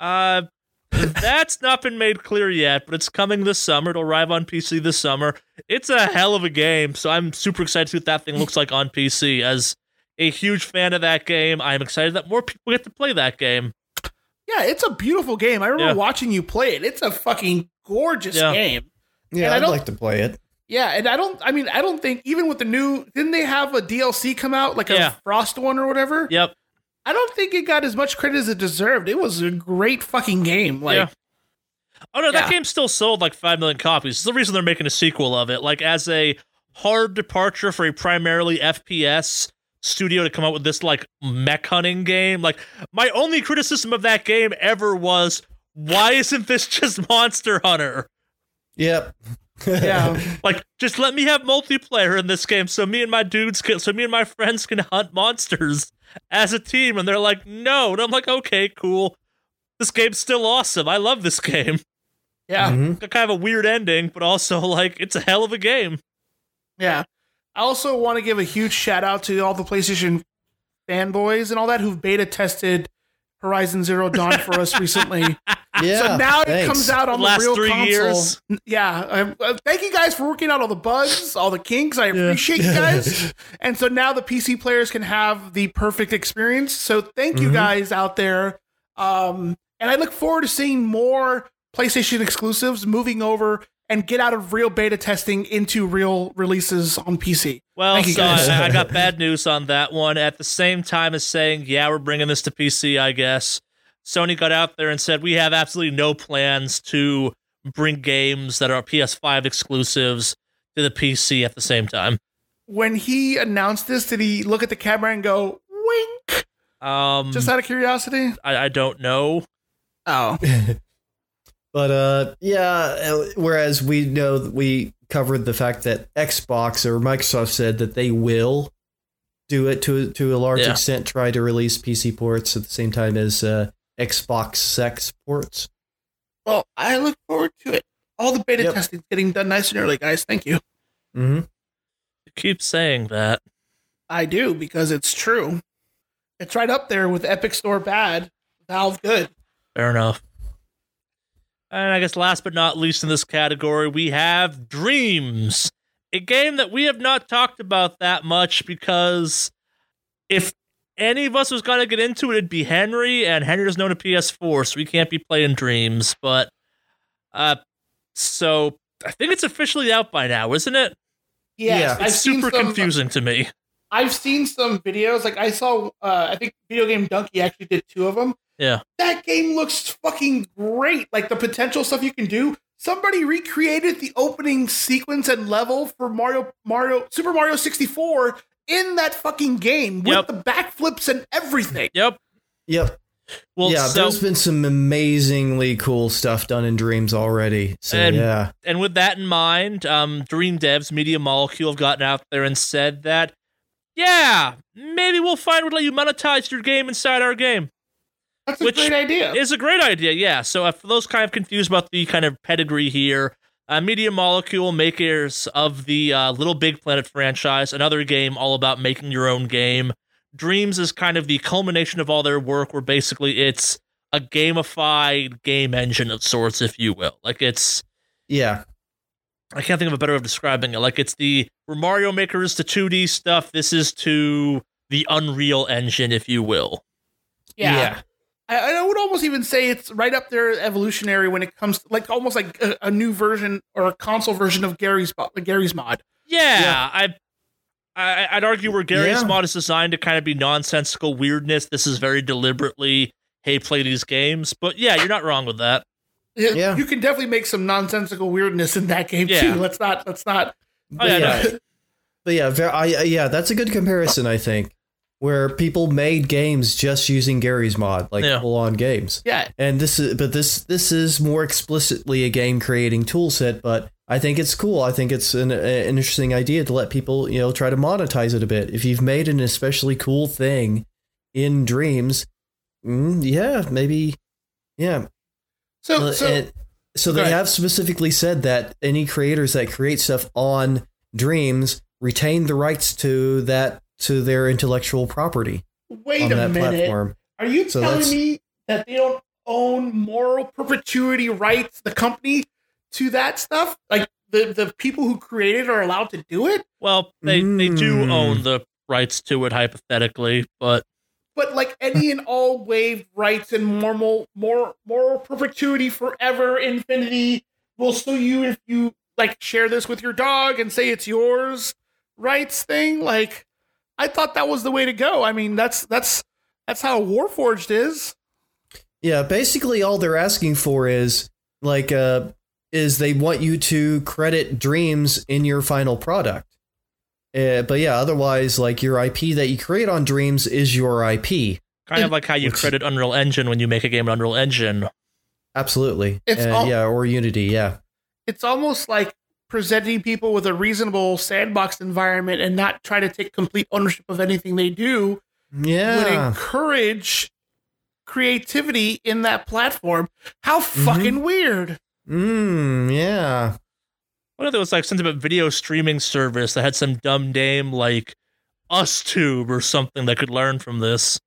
Uh, That's not been made clear yet, but it's coming this summer. It'll arrive on PC this summer. It's a hell of a game, so I'm super excited to see what that thing looks like on PC. As a huge fan of that game, I'm excited that more people get to play that game. Yeah, it's a beautiful game. I remember Yeah. watching you play it. It's a fucking gorgeous Yeah. game. Yeah, And I I'd don't- like to play it. Yeah, and I don't. I mean, I don't think even with the new, didn't they have a DLC come out like Yeah. a Frost one or whatever? Yep. I don't think it got as much credit as it deserved. It was a great fucking game. Like, Yeah. Oh no, that game still sold like five million copies. It's the reason they're making a sequel of it. Like as a hard departure for a primarily FPS studio to come out with this like mech hunting game. Like my only criticism of that game ever was why isn't this just Monster Hunter? Yep. Yeah, Like just let me have multiplayer in this game so me and my dudes can so me and my friends can hunt monsters as a team. And they're like no. And I'm like okay cool. This game's still awesome. I love this game. Yeah, Mhm. got kind of a weird ending, but also like it's a hell of a game. yeah. I also want to give a huge shout out to all the PlayStation fanboys and all that who've beta tested Horizon Zero Dawn for us recently. Yeah. so now it comes out on The last the real three console. years. N- Yeah, um, uh, thank you guys for working out all the bugs, all the kinks. I appreciate you guys. and so now the PC players can have the perfect experience. So thank you Mhm. guys out there. Um, and I look forward to seeing more PlayStation exclusives moving over and get out of real beta testing into real releases on PC. Well, so. I, I got bad news on that one. At the same time as saying, yeah, we're bringing this to PC, I guess. Sony got out there and said we have absolutely no plans to bring games that are PS5 exclusives to the PC at the same time. When he announced this, did he look at the camera and go wink? Um, Just out of curiosity. I, I don't know. Oh, But uh, yeah. uh, Whereas we know that we covered the fact that Xbox or Microsoft said that they will do it to to a large Yeah. extent, try to release PC ports at the same time as uh, Xbox Sex ports. well, I look forward to it. All the beta Yep. testing's getting done nice and early, guys. Thank you. Mm-hmm. You keep saying that. I do because it's true. It's right up there with Epic Store bad, Valve good. Fair enough. And I guess last but not least in this category, we have Dreams, a game that we have not talked about that much because if any of us was going to get into it, it'd be Henry, and Henry doesn't own a PS4, so we can't be playing Dreams. But, uh, so I think it's officially out by now, isn't it? Yeah, I've It's seen super some- confusing to me. I've seen some videos. Like I saw, uh, I think Video Game Dunkey actually did two of them. Yeah. That game looks fucking great. Like the potential stuff you can do. Somebody recreated the opening sequence and level for Mario, Mario, Super Mario 64 in that fucking game with Yep. the backflips and everything. Yep. Yep. Well, yeah, so, there's been some amazingly cool stuff done in Dreams already. So And- yeah, and with that in mind, um, Dream Devs, Media Molecule have gotten out there and said that, yeah, maybe we'll find would let you monetize your game inside our game. That's a Which great idea. It's a great idea, yeah. So uh, for those kind of confused about the kind of pedigree here, uh, Media Molecule, makers of the uh, Little Big Planet franchise, another game all about making your own game. Dreams is kind of the culmination of all their work, where basically it's a gamified game engine of sorts, if you will. Like it's yeah, I can't think of a better way of describing it. Like it's the where Mario Maker is to 2D stuff. This is to the Unreal Engine, if you will. yeah. yeah. I, I would almost even say it's right up there evolutionary when it comes to like almost like a, a new version or a console version of Garry's Garry's mod. Yeah, Yeah. I, I I'd argue where Garry's Yeah. mod is designed to kind of be nonsensical weirdness. This is very deliberately, hey, play these games. But yeah, you're not wrong with that. You- Yeah. You can definitely make some nonsensical weirdness in that game Yeah. too. Let's not let's not Oh, yeah, yeah, no. but yeah, I, I- yeah, that's a good comparison. I think where people made games just using Garry's mod, like Yeah. full on games. yeah. And this is, but this this is more explicitly a game creating tool set. But I think it's cool. I think it's an, an interesting idea to let people, you know, try to monetize it a bit. If you've made an especially cool thing in Dreams, mm, yeah, maybe, yeah. So Uh, so and- so they ahead. have specifically said that any creators that create stuff on Dreams retain the rights to that to their intellectual property wait on a that minute. platform. Are you So telling me that they don't own moral perpetuity rights, the company, to that stuff? Like the the people who created are allowed to do it, Well, they they do Mm. own the rights to it hypothetically, but but like any and all waived rights and moral more moral perpetuity forever, infinity will sue you if you like share this with your dog and say it's yours rights thing. Like I thought that was the way to go. I mean, that's that's that's how Warforged is. Yeah, basically all they're asking for is like uh is they want you to credit dreams in your final product. Uh, but yeah, otherwise like your IP that you create on dreams is your IP. kind of like how you credit Unreal Engine when you make a game in Unreal Engine. Absolutely. It's Uh, all- yeah, or Unity, yeah. It's almost like presenting people with a reasonable sandbox environment and not try to take complete ownership of anything they do Yeah. would Yeah. encourage creativity in that platform. How fucking weird. Mm, yeah. What if there was like some type of video streaming service that had some dumb name like UsTube or something that could learn from this?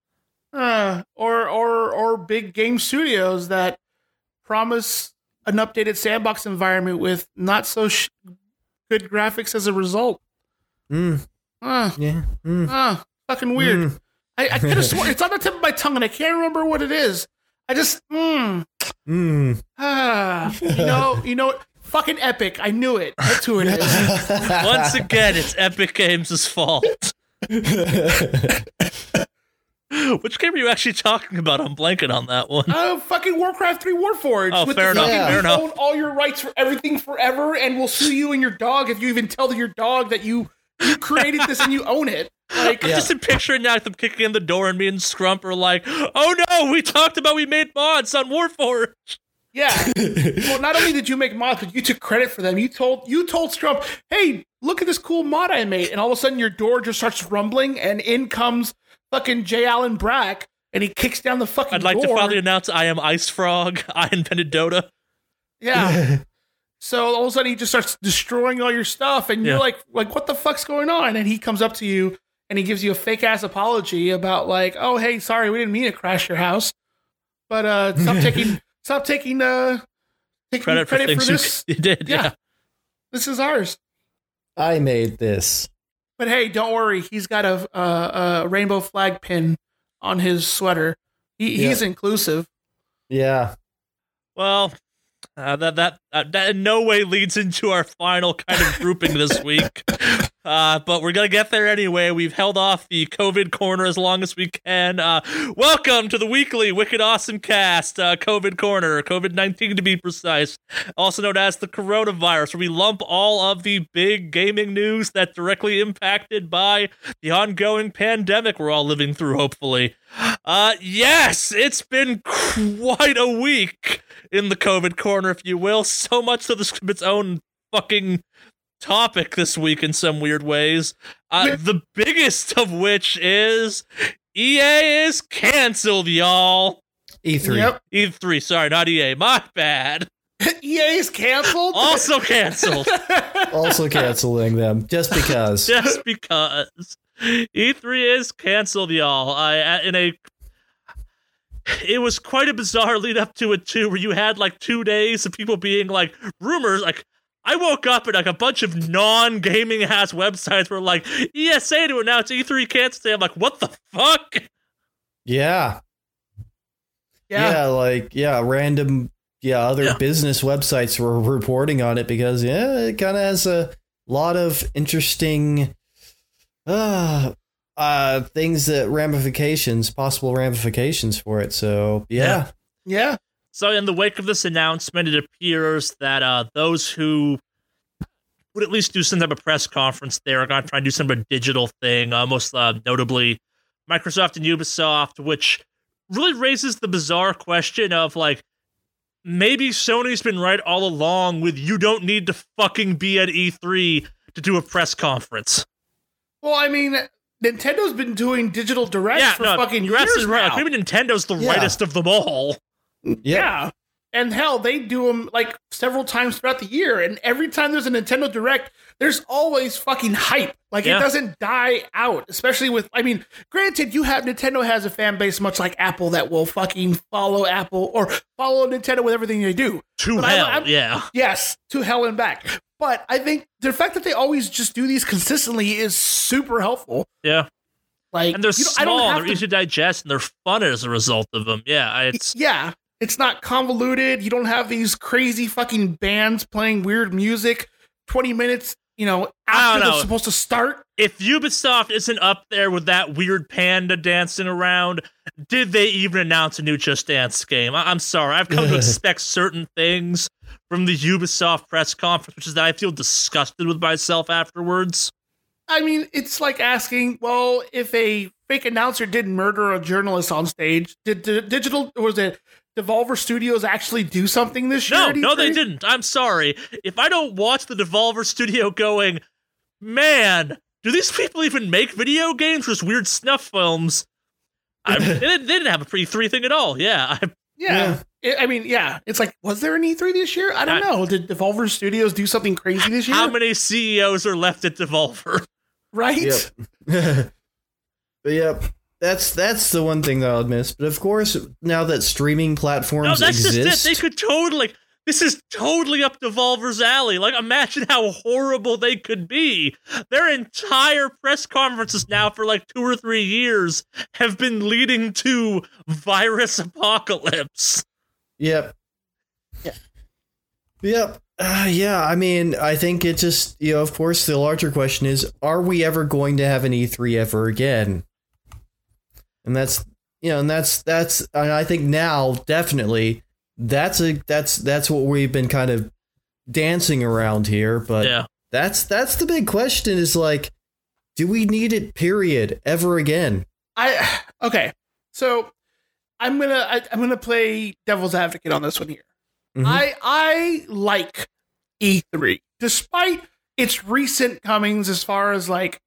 Uh, or or or big game studios that promise an updated sandbox environment with not so sh- good graphics as a result. Mm, Uh, yeah. Mm, uh, fucking weird. mm. I, I could have sworn it's on the tip of my tongue and I can't remember what it is. I just, mm, Mm. ah, you know, you know, what? Fucking epic. I knew it. That's who it is. Once again, it's Epic Games' fault. Which game are you actually talking about? I'm blanking on that one. Oh, fucking Warcraft 3 Warforged. Oh, with fair the enough, fucking, fair we enough. own all your rights for everything forever and we'll sue you and your dog if you even tell your dog that you you created this and you own it. Like, I'm Yeah. just picturing now them kicking in the door and me and Scrump are like, oh no, we talked about we made mods on Warforged. Yeah. Well, not only did you make mods, but you took credit for them. You told you told Scrump, "Hey, look at this cool mod I made," and all of a sudden your door just starts rumbling, and in comes fucking J. Allen Brack, and he kicks down the fucking. I'd like to door. proudly announce I am Ice Frog. I invented Dota. Yeah. So all of a sudden he just starts destroying all your stuff, and Yeah. you're like, like, what the fuck's going on? And he comes up to you and he gives you a fake ass apology about like, oh hey, sorry, we didn't mean to crash your house, but uh, stop taking, stop taking uh, taking Credit, credit, for for, things this. you, you did. Yeah. Yeah. This is ours. I made this. But hey, don't worry. He's got a, a, a rainbow flag pin on his sweater. He, Yeah. He's inclusive. Yeah. Well, uh, that that uh, that in no way leads into our final kind of grouping this week. Uh, but we're gonna get there anyway. We've held off the COVID corner as long as we can. Uh, welcome to the weekly Wicked Awesome Cast, uh, COVID corner, COVID nineteen to be precise, also known as the coronavirus, where we lump all of the big gaming news that directly impacted by the ongoing pandemic we're all living through. Hopefully, uh, yes, it's been quite a week in the COVID corner, if you will. So much so this its own fucking topic this week in some weird ways. Uh, the biggest of which is EA is canceled, y'all. E3. Yep. E3, sorry, not EA. My bad. EA is canceled. Also canceled. Also canceling them just because. just because E3 is canceled, y'all. I in a it was quite a bizarre lead up to it too, where you had like two days of people being like rumors. Like I woke up and like a bunch of non gaming ass websites were like ESA to announce E3 canceled. today." I'm like, what the fuck? Yeah. yeah. yeah, like yeah, random yeah, other Yeah. business websites were reporting on it because yeah, it kind of has a lot of interesting uh uh things that ramifications, possible ramifications for it. So, yeah. Yeah. So, in the wake of this announcement, it appears that uh, those who would at least do some type of press conference there are going to try and do some sort of digital thing, uh, most uh, notably Microsoft and Ubisoft, which really raises the bizarre question of like, maybe Sony's been right all along with you don't need to fucking be at E3 to do a press conference. Well, I mean, Nintendo's been doing digital directs yeah, for no, fucking you're years absolutely right. now. Like, maybe Nintendo's the Yeah. rightest of them all. Yeah. yeah. And hell, they do them like several times throughout the year, and every time there's a Nintendo Direct, there's always fucking hype. Like Yeah. it doesn't die out, especially with. I mean, granted, you have Nintendo has a fan base much like Apple that will fucking follow Apple or follow Nintendo with everything they do. To But hell, I'm- yeah. Yes, to hell and back. But I think the fact that they always just do these consistently is super helpful. Yeah. Like, And they're you know, I don't small, they're to- easy to digest, and they're fun as a result of them. Yeah, it's yeah, it's not convoluted. You don't have these crazy fucking bands playing weird music 20 minutes, you know, after don't they're supposed to start. if Ubisoft isn't up there with that weird panda dancing around, did they even announce a new Just Dance game? I- I'm sorry, I've come to expect certain things from the Ubisoft press conference, which is that I feel disgusted with myself afterwards. I mean, it's like asking, well, if a fake announcer did murder a journalist on stage, did, did digital or was it Devolver Studios actually do something this year? No, no, they didn't. I'm sorry. If I don't watch the Devolver Studio going, man, do these people even make video games or just weird snuff films? I, they, didn't, have a pre three thing at all. Yeah, I, Yeah. I- I mean, yeah. It's like, was there an E3 this year? I don't I- know. Did Devolver Studios do something crazy this year? how many CEOs are left at Devolver? right? Yep. but yep. That's that's the one thing that I'll miss. But of course, now that streaming platforms No, that's exist, just it. They could totally. This is totally up Devolver's alley. Like, imagine how horrible they could be. Their entire press conferences now for like two or three years have been leading to virus apocalypse. Yep. Yeah. Yep. Uh, yeah. I mean, I think it just you know, of course, the larger question is: Are we ever going to have an E3 ever again? And that's you know, and that's that's. And I think now definitely that's a that's that's what we've been kind of dancing around here. But yeah. that's that's the big question: is like, do we need it? Period. Ever again? I okay. So I'm gonna I, I'm gonna play devil's advocate on this one here. Mhm. I I like E3 despite its recent comings as far as like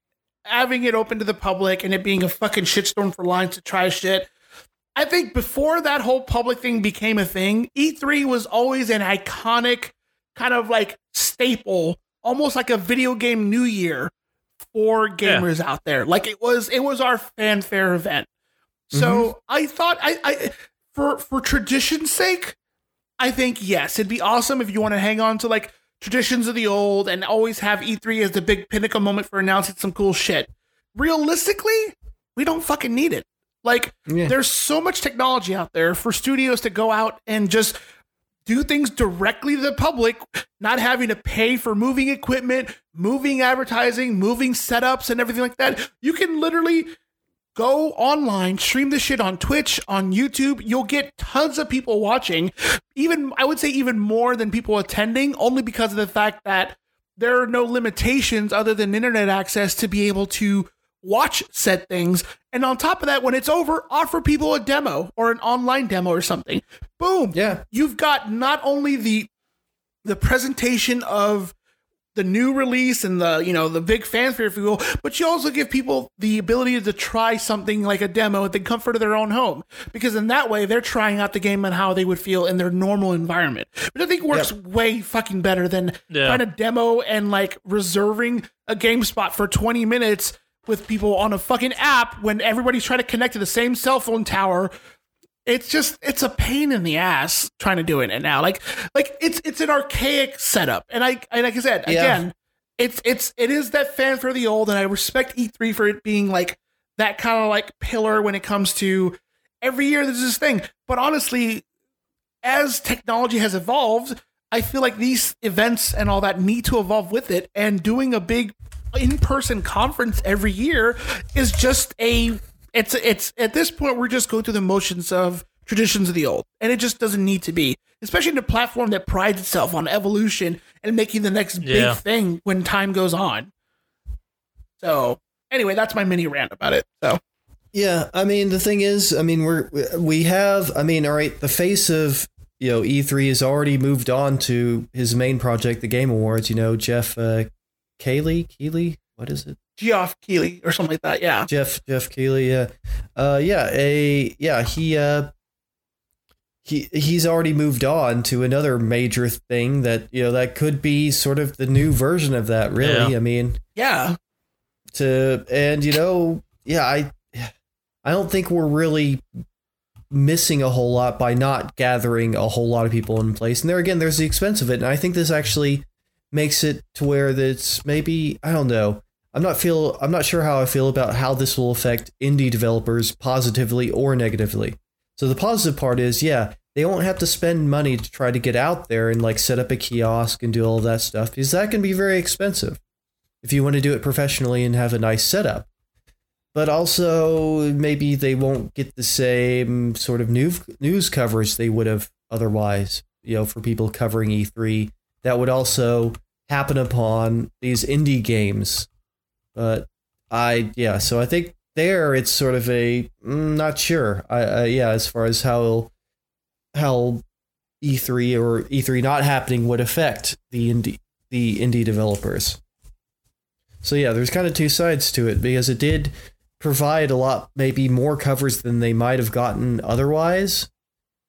having it open to the public and it being a fucking shitstorm for lines to try shit. I think before that whole public thing became a thing, E3 was always an iconic kind of like staple, almost like a video game new year for gamers out there. Like it was it was our fanfare event. So mm-hmm. I thought I, I for for tradition's sake, I think yes, it'd be awesome if you want to hang on to like traditions of the old and always have E3 as the big pinnacle moment for announcing some cool shit. Realistically, we don't fucking need it. Like Yeah. there's so much technology out there for studios to go out and just do things directly to the public, not having to pay for moving equipment, moving advertising, moving setups, and everything like that. You can literally go online, stream this shit on Twitch, on YouTube. You'll get tons of people watching. Even, I would say, even more than people attending, only because of the fact that there are no limitations other than internet access to be able to watch said things. And on top of that, when it's over, offer people a demo or an online demo or something. Boom. Yeah. You've got not only the the presentation of the new release and the you know the big fanfare if you will but you also give people the ability to try something like a demo at the comfort of their own home because in that way they're trying out the game and how they would feel in their normal environment which i think works way fucking better than Yeah. trying to demo and like reserving a game spot for 20 minutes with people on a fucking app when everybody's trying to connect to the same cell phone tower it's just it's a pain in the ass trying to do it now. Like like it's it's an archaic setup, and I and like I said Yeah. again, it's it's it is that fan for the old, and I respect E3 for it being like that kind of like pillar when it comes to every year there's this thing. But honestly, as technology has evolved, I feel like these events and all that need to evolve with it, and doing a big in-person conference every year is just a it's it's at this point we're just going through the motions of traditions of the old and it just doesn't need to be especially in a platform that prides itself on evolution and making the next Yeah. big thing when time goes on so anyway that's my mini rant about it so Yeah, I mean the thing is, I mean we're we have, I mean, all right, the face of you know E3 has already moved on to his main project, the Game Awards. You know, Geoff uh, Cayley, Keighley, what is it? Geoff Keighley or something like that yeah Jeff Geoff Keighley, yeah, uh, yeah, a yeah he uh he he's already moved on to another major thing that you know that could be sort of the new version of that. Really, Yeah. I mean, Yeah. to and you know, yeah, I I don't think we're really missing a whole lot by not gathering a whole lot of people in place. And there again, there's the expense of it, and I think this actually makes it to where that's maybe I don't know. I'm not feel I'm not sure how I feel about how this will affect indie developers positively or negatively. So the positive part is, yeah, they won't have to spend money to try to get out there and like set up a kiosk and do all that stuff because that can be very expensive if you want to do it professionally and have a nice setup. But also maybe they won't get the same sort of news news coverage they would have otherwise, you know, for people covering E3 that would also happen upon these indie games. But I yeah, so I think there it's sort of a mm, not sure. I, I yeah, as far as how how E3 or E3 not happening would affect the indie the indie developers. So yeah, there's kind of two sides to it because it did provide a lot maybe more covers than they might have gotten otherwise.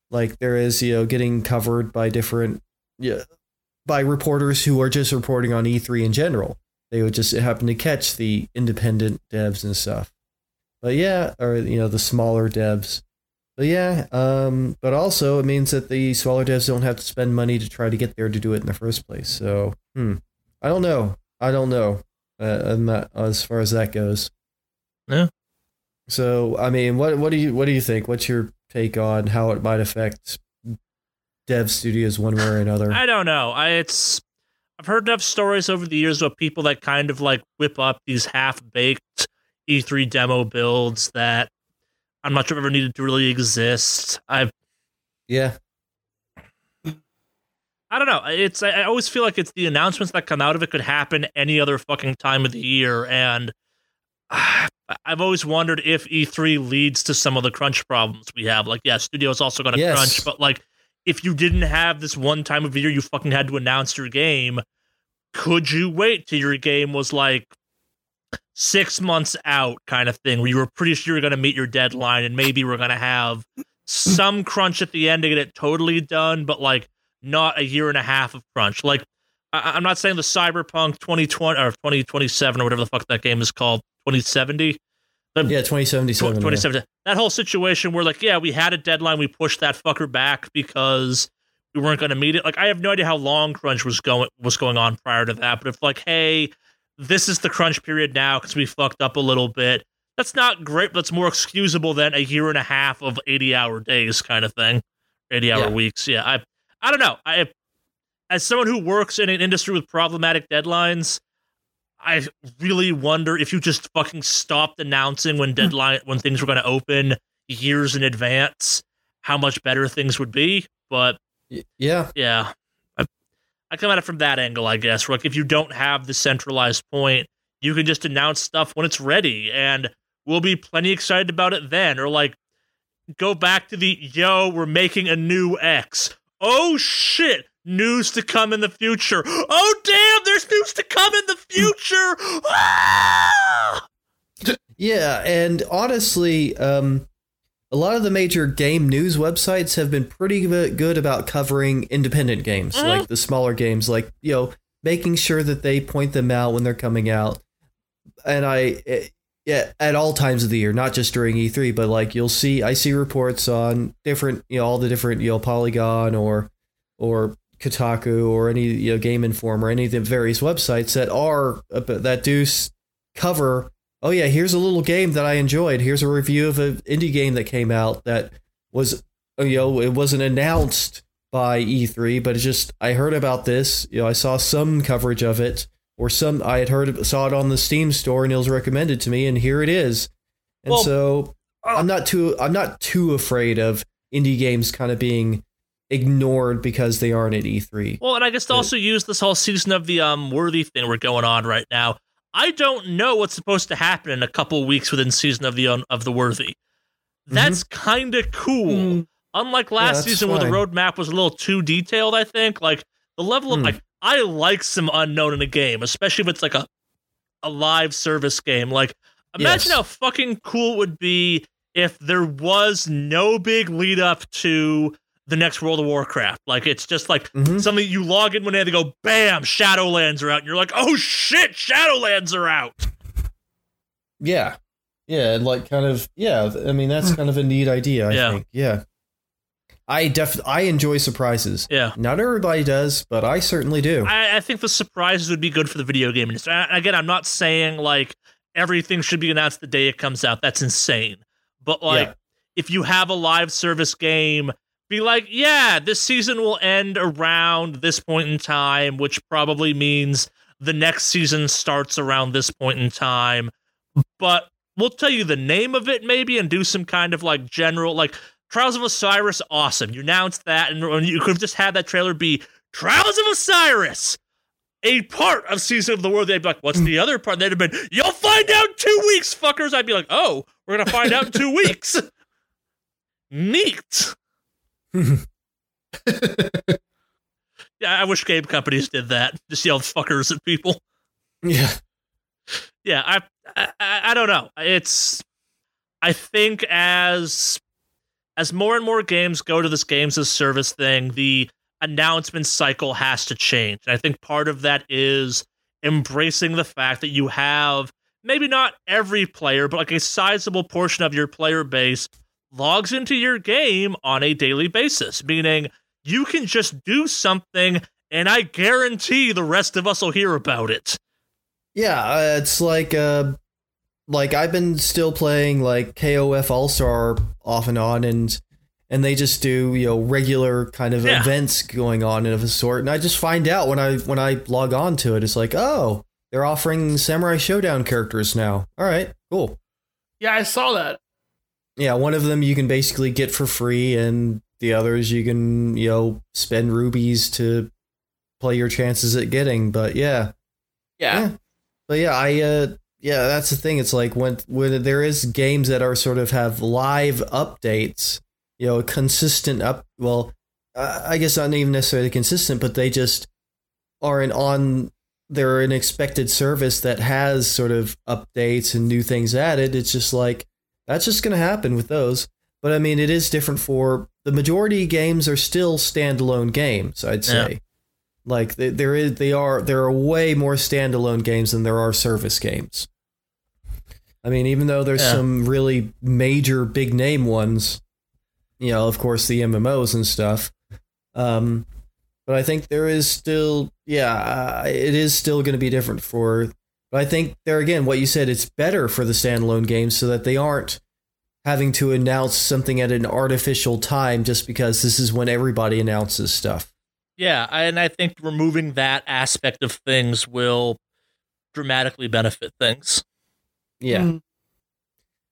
Like there is, you know, getting covered by different yeah, by reporters who are just reporting on E3 in general. They would just happen to catch the independent devs and stuff. But yeah, or you know, the smaller devs. But yeah, um, but also it means that the smaller devs don't have to spend money to try to get there to do it in the first place. So, hmm, I don't know. I don't know. Uh, not, as far as that goes. Yeah. So, I mean, what what do you what do you think? What's your take on how it might affect dev studios one way or another? I don't know. I it's I've heard enough stories over the years of people that kind of like whip up these half baked E3 demo builds that I'm not sure ever needed to really exist. I've yeah, I don't know. It's I always feel like it's the announcements that come out of it could happen any other fucking time of the year, and I've always wondered if E3 leads to some of the crunch problems we have. Like, yeah, studios also going to Yes. crunch, but like, if you didn't have this one time of year you fucking had to announce your game, could you wait till your game was like six months out, kind of thing, where you were pretty sure you're going to meet your deadline, and maybe we're going to have some crunch at the end to get it totally done, but like not a year and a half of crunch. Like I- I'm not saying the Cyberpunk 2020 or 2027 or whatever the fuck that game is called, 2070. Yeah, twenty seventy Tw- seven. 2070. That whole situation where like, yeah, we had a deadline, we pushed that fucker back because we weren't going to meet it. Like, I have no idea how long crunch was going was going on prior to that. But if like, hey, this is the crunch period now because we fucked up a little bit. That's not great, but it's more excusable than a year and a half of 80 hour days kind of thing, 80 hour Yeah. weeks. Yeah, I, I don't know. I, as someone who works in an industry with problematic deadlines, I really wonder if you just fucking stopped announcing when deadline when things were going to open years in advance, how much better things would be. But Yeah, yeah, I, I come at it from that angle, I guess. Like if you don't have the centralized point, you can just announce stuff when it's ready, and we'll be plenty excited about it then. Or like go back to the yo, we're making a new X. Oh shit. News to come in the future. Oh damn, there's news to come in the future. Ah! Yeah, and honestly, um, a lot of the major game news websites have been pretty good about covering independent games, Mhm. like the smaller games, like you know, making sure that they point them out when they're coming out. And I, eh, yeah, at all times of the year, not just during E3, but like you'll see, I see reports on different, you know, all the different, you know, Polygon or or Kotaku or any you know Game Informer, any of the various websites that are uh, that do cover oh yeah, here's a little game that I enjoyed. Here's a review of an indie game that came out that was you know it wasn't announced by E3, but it's just I heard about this. You know, I saw some coverage of it, or some I had heard saw it on the Steam store, and it was recommended to me, and here it is. And Well, so I'm not too I'm not too afraid of indie games kind of being ignored because they aren't at E E3. Well, and I guess to also use this whole season of the um worthy thing we're going on right now. I don't know what's supposed to happen in a couple weeks within season of the um, of the worthy. That's kind of cool. Mm. Unlike last that's season where the roadmap was a little too detailed, I think. Like the level of Hmm. like I like some unknown in a game, especially if it's like a a live service game. Like imagine Yes. how fucking cool it would be if there was no big lead up to the next World of Warcraft. Like it's just like Mhm. something you log in one day, they go, bam, Shadowlands are out, and you're like, oh shit, Shadowlands are out. Yeah. Yeah, like kind of yeah, I mean that's kind of a neat idea, I Yeah. think. Yeah. I def I enjoy surprises. Yeah. Not everybody does, but I certainly do. I, I think the surprises would be good for the video game industry. I- Again, I'm not saying like everything should be announced the day it comes out. That's insane. But like, Yeah. if you have a live service game, be like, yeah, this season will end around this point in time, which probably means the next season starts around this point in time. But we'll tell you the name of it maybe and do some kind of like general like Trials of Osiris, awesome. You announced that, and you could have just had that trailer be Trials of Osiris, a part of Season of the Worthy. They'd be like, "What's the mm. other part?" They'd have been, "You'll find out in two weeks, fuckers." I'd be like, "Oh, we're gonna find out in two weeks." Neat. Yeah, I wish game companies did that. Just yell "fuckers" at people. yeah. yeah I, I i don't know it's i think as as more and more games go to this games as service thing the announcement cycle has to change and i think part of that is embracing the fact that you have maybe not every player but like a sizable portion of your player base logs into your game on a daily basis meaning you can just do something and i guarantee the rest of us will hear about it Yeah, uh, it's like uh like I've been still playing like KOF All Star off and on and and they just do, you know, regular kind of Yeah. events going on of a sort and I just find out when I when I log on to it it's like, "Oh, they're offering Samurai Shodown characters now." All right, cool. Yeah, I saw that. Yeah, one of them you can basically get for free and the others you can, you know, spend rubies to play your chances at getting, but yeah. Yeah. Yeah. But yeah, I uh yeah, that's the thing. It's like when when there is games that are sort of have live updates, you know, consistent up. Well, uh, I guess not even necessarily consistent, but they just are an on. They're an expected service that has sort of updates and new things added. It's just like that's just going to happen with those. But I mean, it is different for the majority of games are still standalone games. I'd say. Like th- there is, they are there are way more standalone games than there are service games. I mean, even though there's Yeah. some really major big name ones, you know, of course the MMOs and stuff. Um, but I think there is still, yeah, uh, it is still going to be different for. But I think there again, what you said, it's better for the standalone games so that they aren't having to announce something at an artificial time just because this is when everybody announces stuff. Yeah, and I think removing that aspect of things will dramatically benefit things. Yeah. Mm.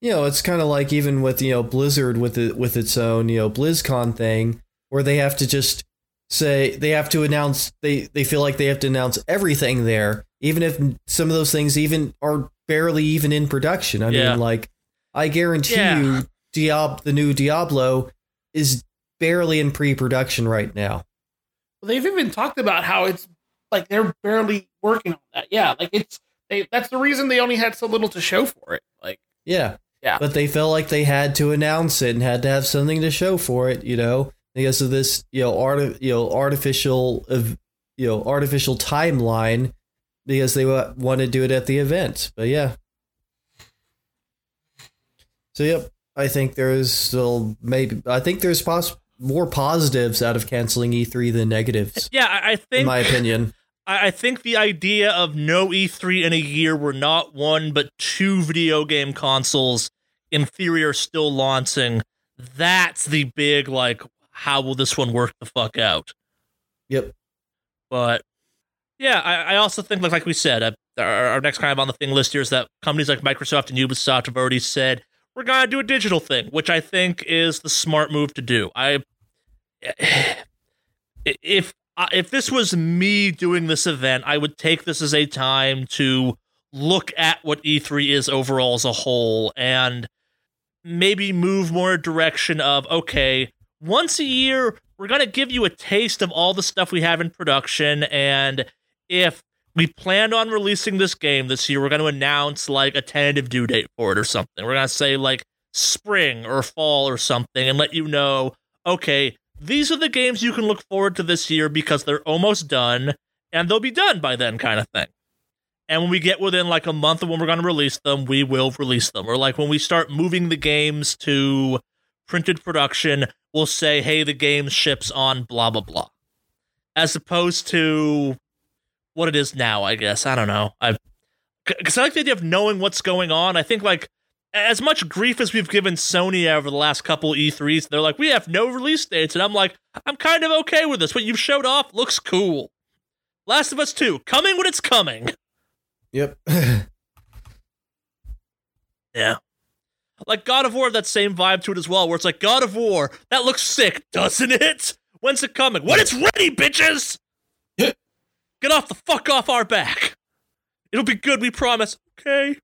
you know, it's kind of like even with you know Blizzard with it with its own you know BlizzCon thing, where they have to just say they have to announce they they feel like they have to announce everything there, even if some of those things even are barely even in production. I Yeah. mean, like I guarantee Yeah. you, Diab the new Diablo is barely in pre-production right now. Well, they've even talked about how it's like they're barely working on that. Yeah, like it's they. That's the reason they only had so little to show for it. Like, Yeah. Yeah. But they felt like they had to announce it and had to have something to show for it, you know, because of this, you know, art, you know, artificial, of, you know, artificial timeline, because they want to do it at the event. But yeah. So yep, I think there is still maybe I think there's pos- more positives out of canceling E3 than negatives, Yeah, I, think, in my opinion. I, I think the idea of no E3 in a year where not one but two video game consoles in theory are still launching, that's the big like how will this one work the fuck out? Yep. But yeah, I, I also think like like we said, uh, our, our next kind of on the thing list here is that companies like Microsoft and Ubisoft have already said we're gonna do a digital thing, which I think is the smart move to do. I if uh, if this was me doing this event, I would take this as a time to look at what E3 is overall as a whole and maybe move more direction of okay, once a year we're going to give you a taste of all the stuff we have in production and if we planned on releasing this game this year, we're going to announce like a tentative due date for it or something. We're going to say like spring or fall or something and let you know, okay, these are the games you can look forward to this year because they're almost done and they'll be done by then, kind of thing. And when we get within like a month of when we're going to release them, we will release them. Or like when we start moving the games to printed production, we'll say, hey, the game ships on blah, blah, blah. As opposed to what it is now, I guess. I don't know. I because I like the idea of knowing what's going on. I think like as much grief as we've given Sony over the last couple E3s, they're like, we have no release dates, and I'm like, I'm kind of okay with this. What you've showed off looks cool. Last of Us 2, coming when it's coming. Yep. yeah. Like God of War, that same vibe to it as well, where it's like God of War, that looks sick, doesn't it? When's it coming? When it's ready, bitches! Get off the fuck off our back. It'll be good, we promise. Okay.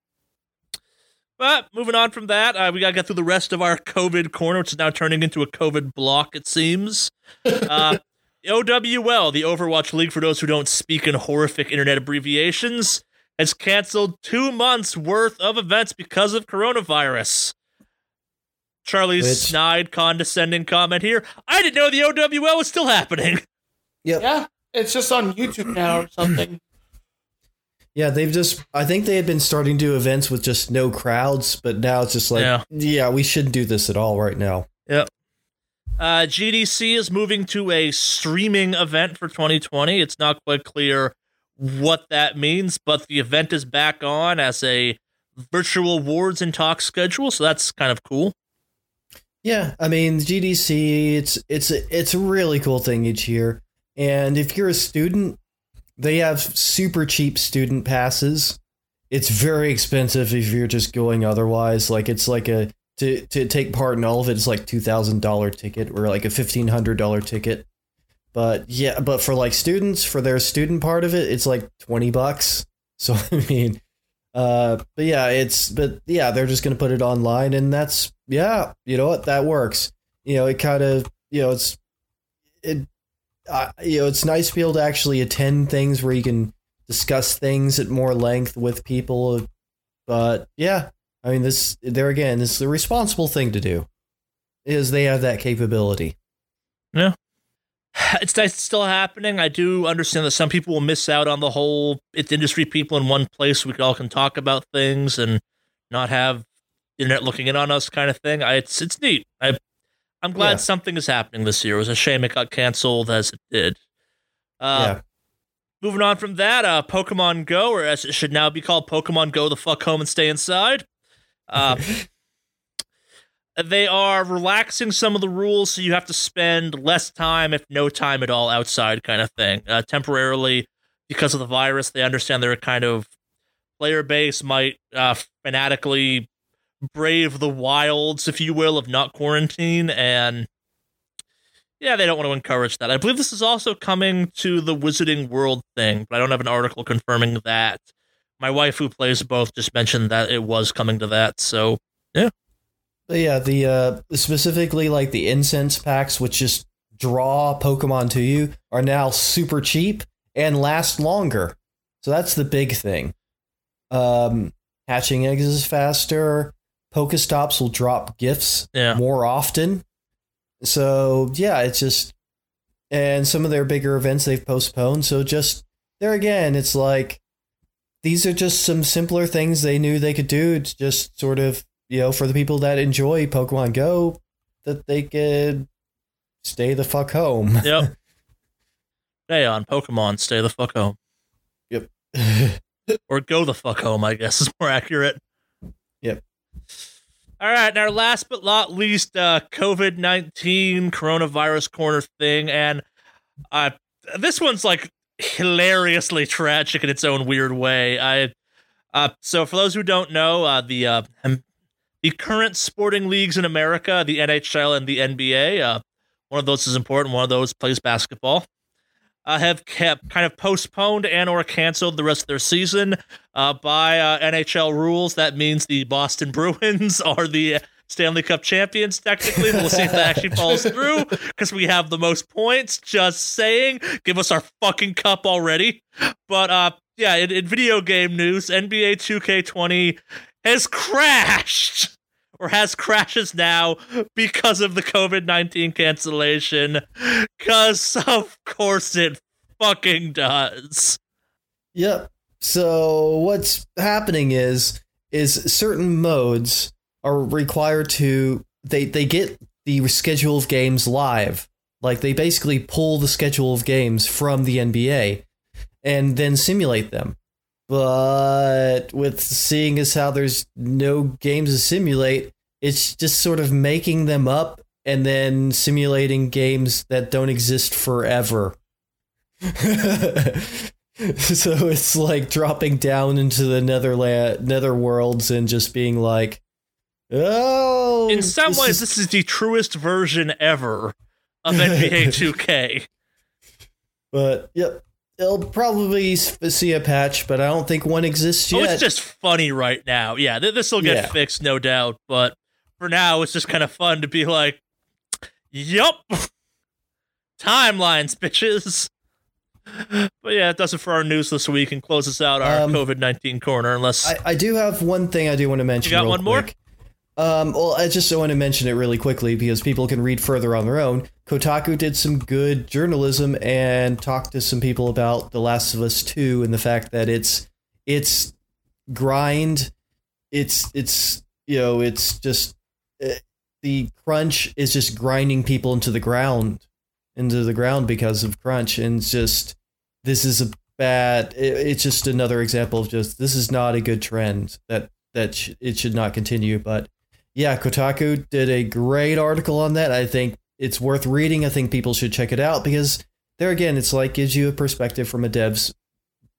But moving on from that, uh, we gotta get through the rest of our COVID corner, which is now turning into a COVID block, it seems. Uh, OWL, the Overwatch League, for those who don't speak in horrific internet abbreviations, has canceled two months worth of events because of coronavirus. Charlie's Which- snide, condescending comment here. I didn't know the OWL was still happening. Yep. Yeah, it's just on YouTube now or something. Yeah, they've just. I think they had been starting to do events with just no crowds, but now it's just like, Yeah. yeah, we shouldn't do this at all right now. Yep. Uh, GDC is moving to a streaming event for 2020. It's not quite clear what that means, but the event is back on as a virtual awards and talk schedule, so that's kind of cool. Yeah, I mean GDC. It's it's it's a really cool thing each year, and if you're a student, they have super cheap student passes. It's very expensive if you're just going otherwise. Like it's like a to to take part in all of it. it is like two thousand dollar ticket or like a fifteen hundred dollar ticket. But yeah, but for like students, for their student part of it, it's like twenty bucks. So I mean, uh, but yeah, it's but yeah, they're just gonna put it online, and that's yeah, you know what, that works. You know, it kind of you know it's it, uh, you know, it's nice to be able to actually attend things where you can discuss things at more length with people. But yeah, I mean, this there again, is the responsible thing to do, is they have that capability. It's nice it's still happening. I do understand that some people will miss out on the whole it's industry people in one place we all can talk about things and not have internet looking in on us kind of thing. I, it's it's neat. I I'm glad Yeah. something is happening this year. It was a shame it got canceled as it did. Uh, yeah, Moving on from that, uh, Pokemon Go, or as it should now be called, Pokemon Go the fuck home and stay inside. Uh, they are relaxing some of the rules, so you have to spend less time, if no time at all, outside, kind of thing. Uh, temporarily, because of the virus, they understand their kind of player base might uh, fanatically brave the wilds, if you will, of not quarantine, and yeah, they don't want to encourage that. I believe this is also coming to the Wizarding World thing, but I don't have an article confirming that. My wife, who plays both, just mentioned that it was coming to that. So, But yeah, the uh, specifically like the incense packs, which just draw Pokemon to you, are now super cheap and last longer. So that's the big thing. Um, hatching eggs is faster. Pokestops will drop gifts yeah. more often. So yeah, it's just and some of their bigger events they've postponed. So just there again, it's like these are just some simpler things they knew they could do to just sort of you know for the people that enjoy Pokemon Go that they could stay the fuck home. Yep. Stay on Pokemon, stay the fuck home. Yep. or go the fuck home, I guess is more accurate. Yep. All right, and our last but not least, uh, COVID 19 coronavirus corner thing. And uh, this one's like hilariously tragic in its own weird way. I uh, So, for those who don't know, uh, the, uh, the current sporting leagues in America, the NHL and the NBA, uh, one of those is important, one of those plays basketball. Uh, have kept kind of postponed and or canceled the rest of their season uh, by uh, NHL rules. That means the Boston Bruins are the Stanley Cup champions. Technically, we'll see if that actually falls through because we have the most points. Just saying, give us our fucking cup already. But uh, yeah, in, in video game news, NBA 2K20 has crashed. or has crashes now because of the COVID 19 cancellation? Because, of course, it fucking does. Yep. So what's happening is is certain modes are required to they they get the schedule of games live. Like they basically pull the schedule of games from the NBA and then simulate them. But with seeing as how there's no games to simulate, it's just sort of making them up and then simulating games that don't exist forever. so it's like dropping down into the netherland nether worlds and just being like oh In some this ways, is- this is the truest version ever of NBA 2K. but yep it'll probably see a patch but i don't think one exists Oh, yet it's just funny right now. Yeah, th- this will get Yeah. fixed, no doubt. But for now, it's just kind of fun to be like, yup. Timelines, bitches. But yeah, it does it for our news this week and closes out our Um, COVID 19 corner, unless. I, I do have one thing i do want to mention You got one more? Um, well, I just want to mention it really quickly because people can read further on their own. Kotaku did some good journalism and talked to some people about The Last of Us 2 and the fact that it's it's grind, it's it's you know it's just uh, the crunch is just grinding people into the ground, into the ground because of crunch, and it's just this is a bad. It, it's just another example of just this is not a good trend that that sh- it should not continue, but yeah, Kotaku did a great article on that. I think it's worth reading. I think people should check it out because there again, it's like gives you a perspective from a dev's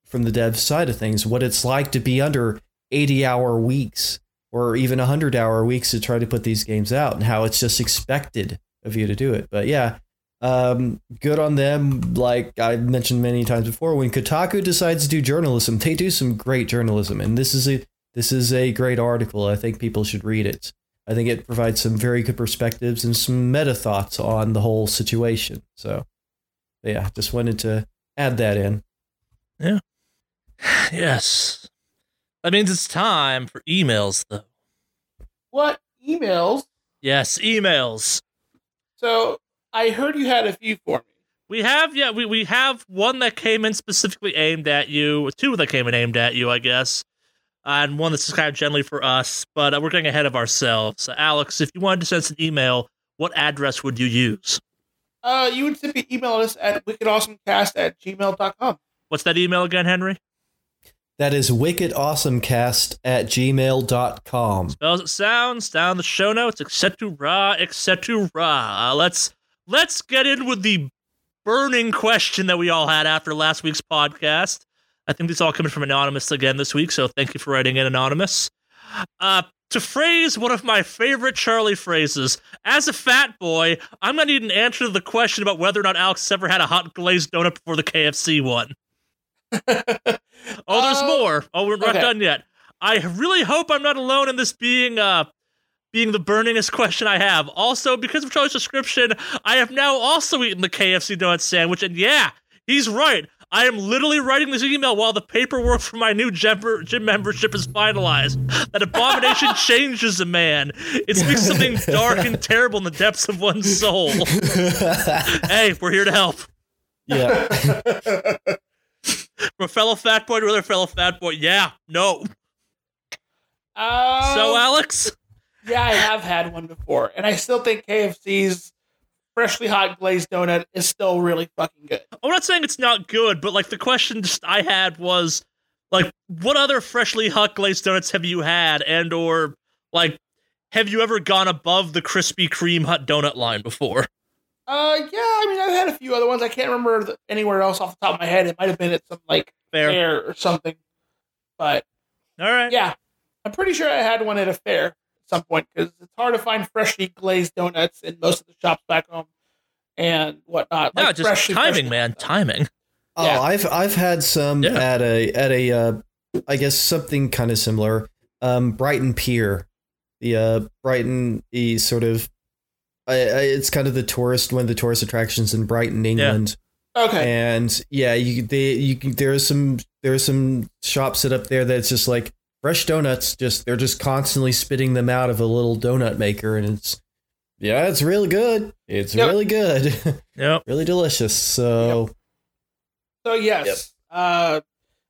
from the dev side of things, what it's like to be under 80 hour weeks or even 100 hour weeks to try to put these games out and how it's just expected of you to do it. But yeah, um, good on them. Like I've mentioned many times before, when Kotaku decides to do journalism, they do some great journalism, and this is a this is a great article. I think people should read it. I think it provides some very good perspectives and some meta thoughts on the whole situation. So, yeah, just wanted to add that in. Yeah. Yes. That means it's time for emails, though. What emails? Yes, emails. So I heard you had a few for me. We have, yeah, we, we have one that came in specifically aimed at you, two that came in aimed at you, I guess, and one that's just kind of generally for us, but uh, we're getting ahead of ourselves. So, Alex, if you wanted to send us an email, what address would you use? Uh, you would simply email us at wickedawesomecast at gmail.com. What's that email again, Henry? That is wickedawesomecast at gmail.com. Spells it sounds down the show notes, etc., etc. Uh, let's let's get in with the burning question that we all had after last week's podcast. I think these all coming from anonymous again this week, so thank you for writing in anonymous. Uh, to phrase one of my favorite Charlie phrases, as a fat boy, I'm gonna need an answer to the question about whether or not Alex ever had a hot glazed donut before the KFC one. Oh, there's Uh, more. Oh, we're not okay. done yet. I really hope I'm not alone in this being uh being the burningest question I have. Also, because of Charlie's description, I have now also eaten the KFC donut sandwich, and yeah, he's right. I am literally writing this email while the paperwork for my new gym, gym membership is finalized. That abomination changes a man. It speaks something dark and terrible in the depths of one's soul. hey, we're here to help. yeah. From a fellow fat boy to another fellow fat boy. Yeah, no. Uh, So, Alex? yeah, I have had one before, and I still think KFC's freshly hot glazed donut is still really fucking good. I'm not saying it's not good, but like the question just I had was like, what other freshly hot glazed donuts have you had, and or like, have you ever gone above the Krispy Kreme hot donut line before? Uh, yeah, I mean, I've had a few other ones. I can't remember the, anywhere else off the top of my head. It might have been at some like Fair. fair or something, but All right. yeah, I'm pretty sure I had one at a fair some point because it's hard to find freshly glazed donuts in most of the shops back home and whatnot. No, like just freshly- timing, freshly man. hot stuff. Timing. Oh, Yeah. I've I've had some Yeah. at a at a uh, I guess something kind of similar. Um, Brighton Pier, the uh, Brighton e sort of. I, I, it's kind of the tourist one of the tourist attractions in Brighton, England. Okay, And yeah, you they you can, there's some there's some shops set up there that's just like fresh donuts. Just they're just constantly spitting them out of a little donut maker, and it's yeah, it's really good. It's Yep. really good, Yep. really delicious. So So yes, uh,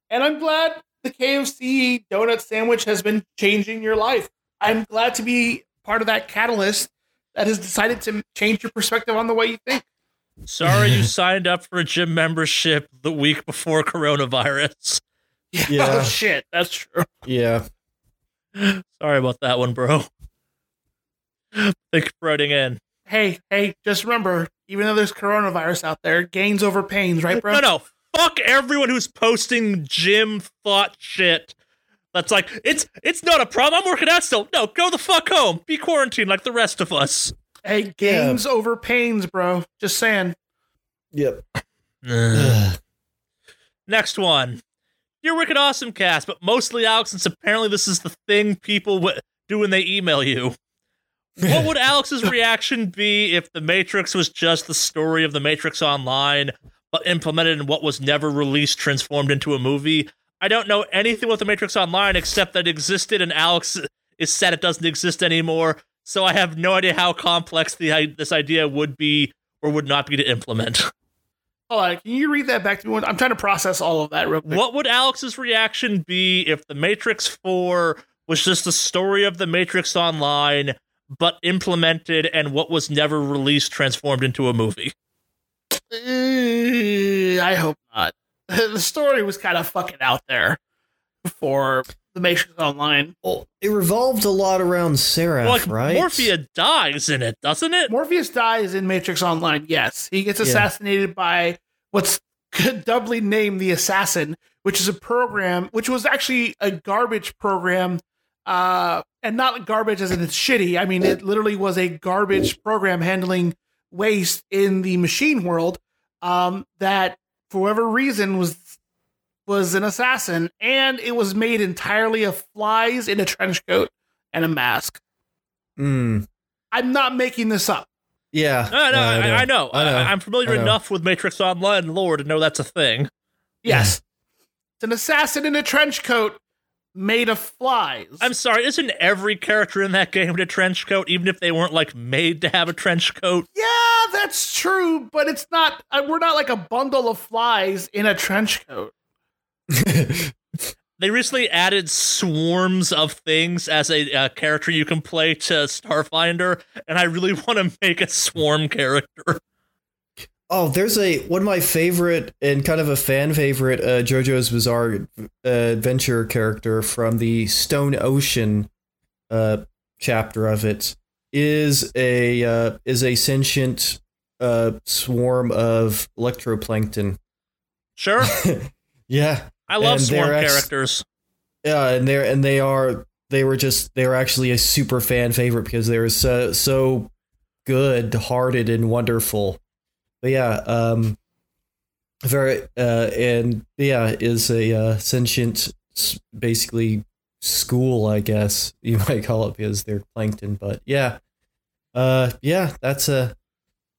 and I'm glad the KFC donut sandwich has been changing your life. I'm glad to be part of that catalyst that has decided to change your perspective on the way you think. Sorry you signed up for a gym membership the week before coronavirus. Yeah. oh shit, that's true. yeah, Sorry about that one, bro. Thank you for writing in. Hey, hey, just remember, even though there's coronavirus out there, gains over pains, right, bro? No, no. Fuck everyone who's posting gym thought shit. That's like it's it's not a problem. I'm working out still. No, go the fuck home. Be quarantined like the rest of us. Hey, gains over pains, bro. Just saying. yep. Next one. You're wicked awesome cast, but mostly Alex, since apparently this is the thing people w- do when they email you. What would Alex's reaction be if The Matrix was just the story of The Matrix Online, but implemented in what was never released, transformed into a movie? I don't know anything with The Matrix Online except that it existed, and Alex is sad it doesn't exist anymore. So I have no idea how complex the this idea would be or would not be to implement. Hold on, can you read that back to me? I'm trying to process all of that real quick. What would Alex's reaction be if The Matrix 4 was just the story of The Matrix Online, but implemented and what was never released transformed into a movie? Uh, I hope not. The story was kind of fucking out there for the Matrix Online. Well, it revolved a lot around Seraph, like, right? Morpheus dies in it, doesn't it? Morpheus dies in Matrix Online. Yes, he gets Yeah. assassinated by what's doubly named the Assassin, which is a program, which was actually a garbage program, uh, and not garbage as in it's shitty. I mean, it literally was a garbage program handling waste in the machine world. Um, that for whatever reason was was an assassin, and it was made entirely of flies in a trench coat and a mask. Mm, I'm not making this up. yeah. No, no, I, I, know. I know. I, am familiar know. enough with Matrix Online lore to know that's a thing. Yes. It's an assassin in a trench coat made of flies. I'm sorry, isn't every character in that game in a trench coat, even if they weren't like made to have a trench coat? yeah, that's true, but it's not. Uh, we're not like a bundle of flies in a trench coat. They recently added swarms of things as a uh, character you can play to Starfinder, and I really want to make a swarm character. Oh, there's a one of my favorite and kind of a fan favorite uh, JoJo's Bizarre uh, Adventure character from the Stone Ocean uh, chapter of it is a uh, is a sentient uh, swarm of electroplankton. Sure, Yeah, I love And swarm ex- characters. yeah, and they're and they are they were just they were actually a super fan favorite because they were so so good hearted and wonderful. But yeah, um, very uh, and yeah is a uh, sentient basically school I guess you might call it because they're plankton. But yeah, uh, yeah, that's a.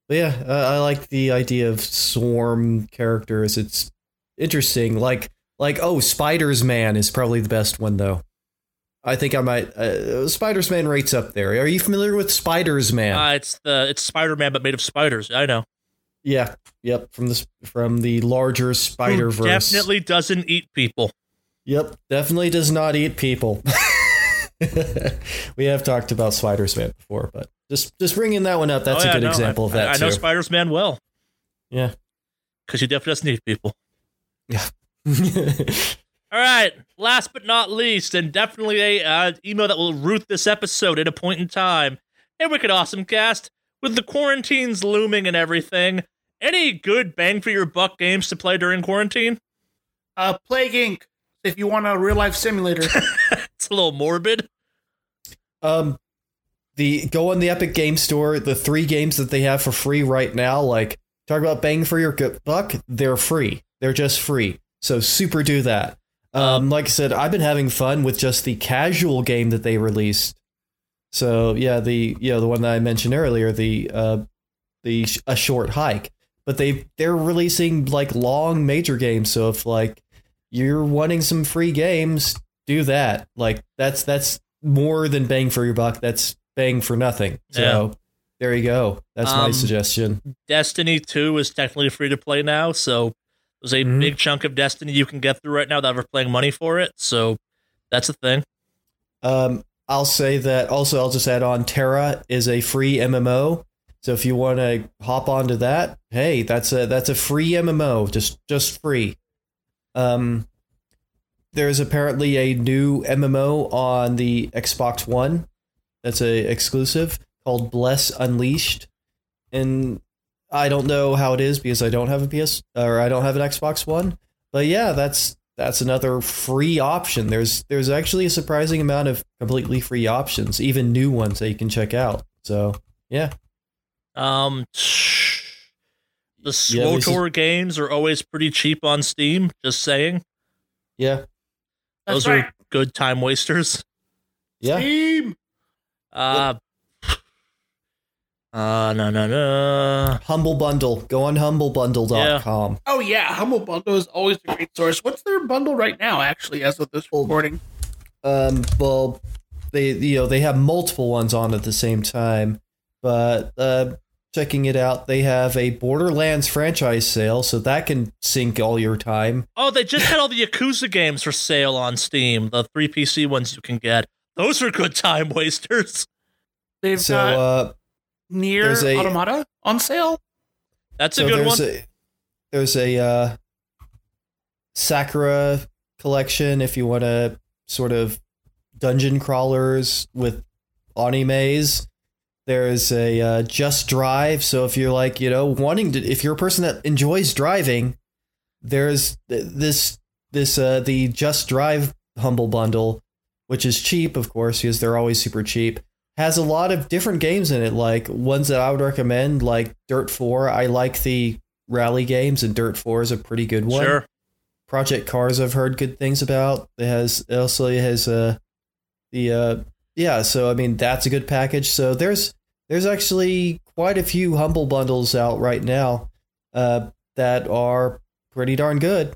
But yeah, uh, I like the idea of swarm characters. It's interesting. Like like oh spiders man is probably the best one though. I think i might uh, spiders man rates up there. Are you familiar with spiders man Uh, it's the it's Spider Man, but made of spiders. I know. yeah. Yep. From the from the larger spider verse definitely doesn't eat people. yep. Definitely does not eat people. We have talked about spiders man before but just just bringing that one up that's Oh, yeah, a good no, example I, of that I, I know Spider's Man well. Yeah. Because he definitely doesn't eat people. All right. Last but not least, and definitely a uh, email that will root this episode at a point in time. Hey, Wicked Awesome Cast. With the quarantines looming and everything, any good bang for your buck games to play during quarantine? Uh, Plague Inc. If you want a real life simulator, It's a little morbid. Um, the go on the Epic Game Store. The three games that they have for free right now, like talk about bang for your gu- buck, they're free. They're just free. So super do that. Um, like I said, I've been having fun with just the casual game that they released. So yeah, the you know the one that I mentioned earlier, the uh, the a short hike. But they they're releasing like long major games. So if like you're wanting some free games, do that. Like that's that's more than bang for your buck. That's bang for nothing. So there you go. That's my Um, suggestion. Destiny 2 is technically free to play now, so there's a Mhm. big chunk of Destiny you can get through right now that we're paying money for it. So that's a thing. Um, I'll say that also. I'll just add on. TERA is a free MMO. So if you want to hop onto that, hey, that's a that's a free MMO, just just free. Um, there's apparently a new MMO on the Xbox One. That's a exclusive called Bless Unleashed, and I don't know how it is because I don't have a PS or I don't have an Xbox One. But yeah, that's that's another free option. There's there's actually a surprising amount of completely free options, even new ones that you can check out. So yeah, Um, the Yeah, this games are always pretty cheap on Steam. Just saying, yeah, That's those right. are good time wasters. yeah. Team. Uh, uh, no, no, no. Humble Bundle. Go on humblebundle.com. Oh yeah, Humble Bundle is always a great source. What's their bundle right now? Actually, as of this whole recording, Um, well, they you know they have multiple ones on at the same time, but uh, checking it out, they have a Borderlands franchise sale, so that can sink all your time. Oh, they just had all the Yakuza games for sale on Steam. The three PC ones you can get. Those are good time wasters. they've So got uh, NieR there's a- Automata on sale. That's so a good there's one. a there's a uh, Sakura collection if you want to sort of dungeon crawlers with animes. There's a uh, Just Drive, so if you're like you know wanting to, if you're a person that enjoys driving, there's this this uh, the Just Drive Humble Bundle, which is cheap, of course, because they're always super cheap has a lot of different games in it, like ones that I would recommend, like Dirt 4. I like the rally games, and Dirt 4 is a pretty good one. Sure. Project Cars, I've heard good things about. It has it also has uh, the uh, yeah. So I mean, that's a good package. So there's there's actually quite a few humble bundles out right now uh, that are pretty darn good.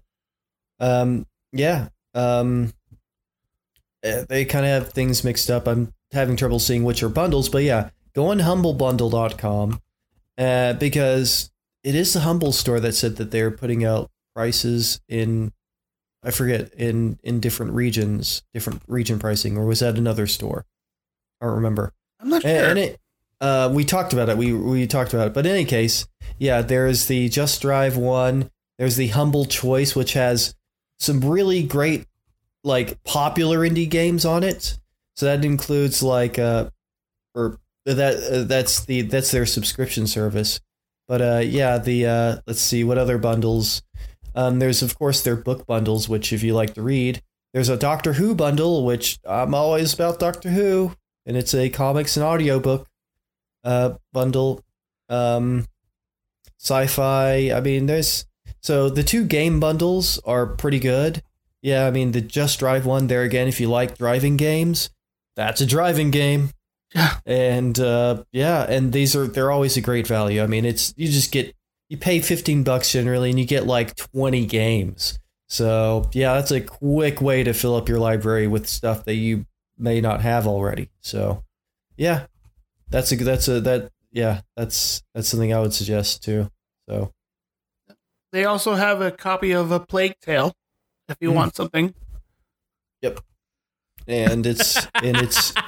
Um, yeah. Um, eh, they kind of have things mixed up. I'm having trouble seeing which are bundles, but yeah, go on humblebundle.com uh, because it is the Humble store that said that they're putting out prices in I forget in in different regions, different region pricing, or was that another store? I don't remember. I'm not sure. And, and it, uh, we talked about it. We we talked about it. But in any case, yeah, there's the Just Drive one. There's the Humble Choice, which has some really great, like popular indie games on it. So that includes like uh, or that uh, that's the that's their subscription service. But uh, yeah, the uh, let's see what other bundles. Um, there's of course their book bundles, which if you like to read, there's a Doctor Who bundle, which I'm always about Doctor Who, and it's a comics and audiobook uh, bundle. Um, sci-fi. I mean, there's so the two game bundles are pretty good. Yeah, I mean the Just Drive one there again. If you like driving games, that's a driving game. Yeah. And uh, yeah, and these are they're always a great value. I mean, it's you just get you pay fifteen bucks generally, and you get like twenty games. So yeah, that's a quick way to fill up your library with stuff that you may not have already. So yeah, that's a that's a that yeah that's that's something I would suggest too. So they also have a copy of a Plague Tale if you Mm. want something. And it's and it's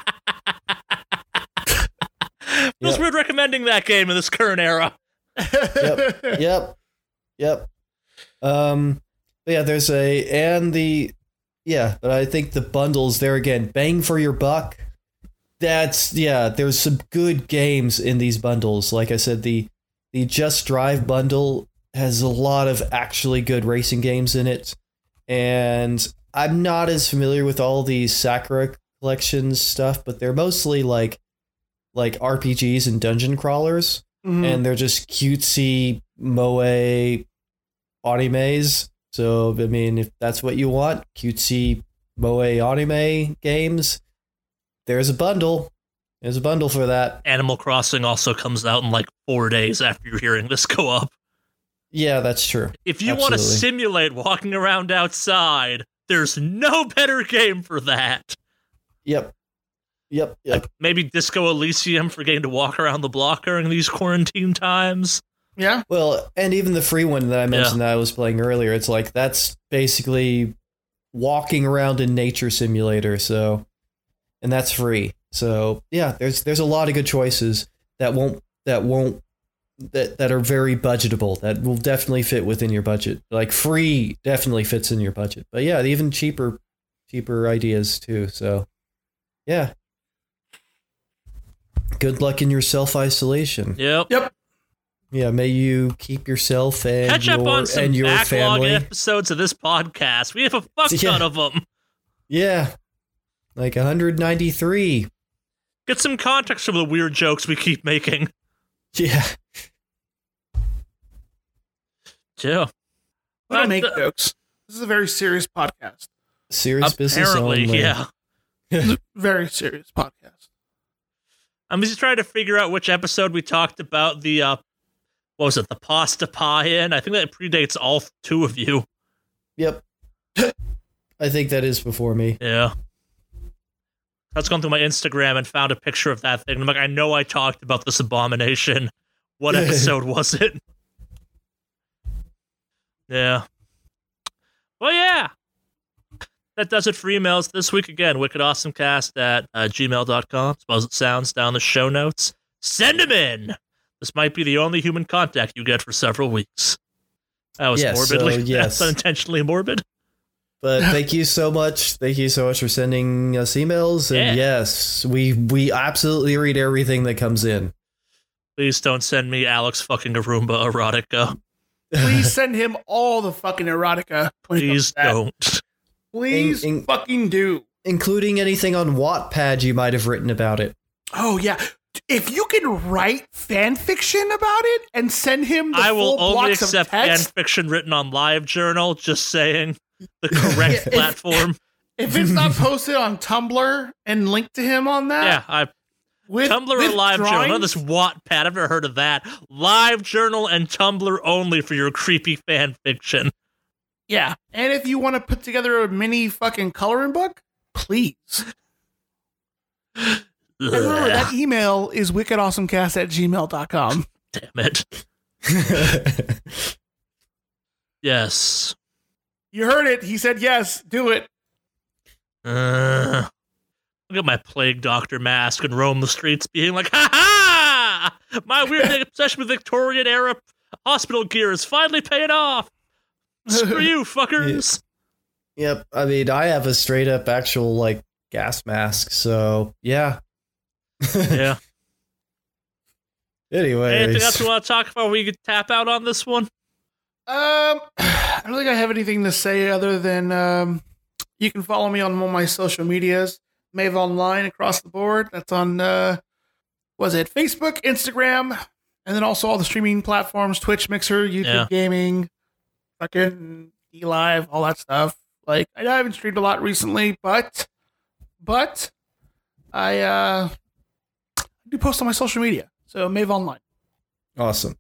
Feels Yep. weird recommending that game in this current era. Yep. yep yep um but yeah there's a and the yeah but i think the bundles there again bang for your buck that's yeah there's some good games in these bundles like i said the the just drive bundle has a lot of actually good racing games in it and i'm not as familiar with all the sakura collections stuff but they're mostly like like rpgs and dungeon crawlers Mhm. and they're just cutesy moe animes. So I mean, if that's what you want, cutesy moe anime games, there's a bundle. There's a bundle for that. Animal Crossing also comes out in like four days after you're hearing this go up. Yeah, that's true. If you want to simulate walking around outside, there's no better game for that. Yep. Yep. Yep. Like maybe Disco Elysium for getting to walk around the block during these quarantine times. Yeah. Well, and even the free one that I mentioned that I was playing earlier, it's like that's basically walking around in nature simulator. So, and that's free. So yeah, there's there's a lot of good choices that won't that won't that that are very budgetable that will definitely fit within your budget. Like free definitely fits in your budget. But yeah, even cheaper cheaper ideas too. So yeah. Good luck in your self isolation. Yep. Yep. Yeah, may you keep yourself and Catch your up on some and your backlog family. episodes of this podcast. We have a fuck Yeah. ton of them. Yeah, like 193. Get some context from the weird jokes we keep making. Yeah, Yeah. We don't make uh, jokes. This is a very serious podcast. serious business Apparently, only. yeah. Very serious podcast. I'm just trying to figure out which episode we talked about the uh what was it, the pasta pie in? I think that predates all two of you. Yep. I think that is before me. Yeah. I was going through my Instagram and found a picture of that thing. I'm like, I know I talked about this abomination. What episode was it? Yeah. Well, yeah. That does it for emails this week. Again, wickedawesomecast at uh, gmail.com. Suppose it sounds down the show notes. Send them in. This might be the only human contact you get for several weeks. That was Yes, morbidly. so, yes. That's unintentionally morbid. But thank you so much. Thank you so much for sending us emails. And Yeah. yes, we we absolutely read everything that comes in. Please don't send me Alex fucking a Roomba erotica. Please send him all the fucking erotica. when it comes Please don't. Please In- in- fucking do. Including anything on Wattpad you might have written about it. Oh yeah. If you can write fan fiction about it and send him the I will full only blocks accept of fan fiction written on LiveJournal. Just saying the correct Yeah, if- platform. if it's not posted on Tumblr and linked to him on that, yeah, I with Tumblr or with LiveJournal. None of drawings- this Wattpad. I've never heard of that. LiveJournal and Tumblr only for your creepy fan fiction. Yeah, and if you want to put together a mini fucking coloring book, please. And remember, that email is wickedawesomecast at gmail.com. damn it. Yes. You heard it. He said yes. Do it. Uh, look at my plague doctor mask and roam the streets being like, ha ha! My weird obsession with Victorian era hospital gear is finally paying off. Screw you, fuckers. Yep. I mean, I have a straight up actual like gas mask. So yeah. Yeah. Anyways, Anything else we want to talk about? We could tap out on this one. Um, I don't think I have anything to say other than um, you can follow me on all my social medias, Mave Online across the board. That's on uh, was it Facebook, Instagram, and then also all the streaming platforms: Twitch, Mixer, YouTube Yeah. Gaming, fucking D Live, all that stuff. Like I haven't streamed a lot recently, but but I uh I do post on my social media. So Mave Online. Awesome.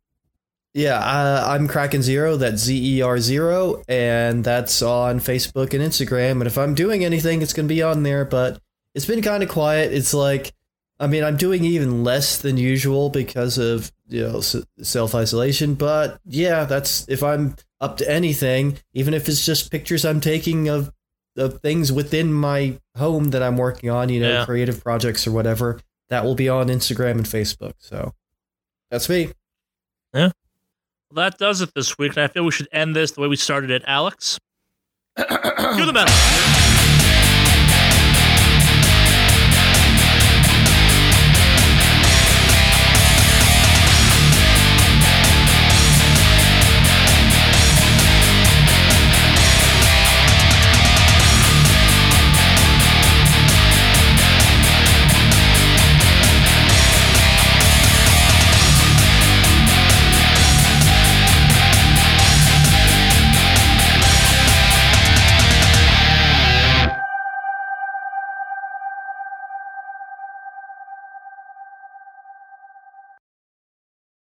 Yeah, uh, I'm Kraken Zero. That's Z E R Zero, and that's on Facebook and Instagram. And if I'm doing anything, it's gonna be on there. But it's been kind of quiet. It's like, I mean, I'm doing even less than usual because of you know self isolation. But yeah, that's if I'm up to anything, even if it's just pictures I'm taking of of things within my home that I'm working on, you know, Yeah. creative projects or whatever. That will be on Instagram and Facebook. So that's me. Yeah. Well, that does it this week, and I feel we should end this the way we started it. Alex, cue the metal.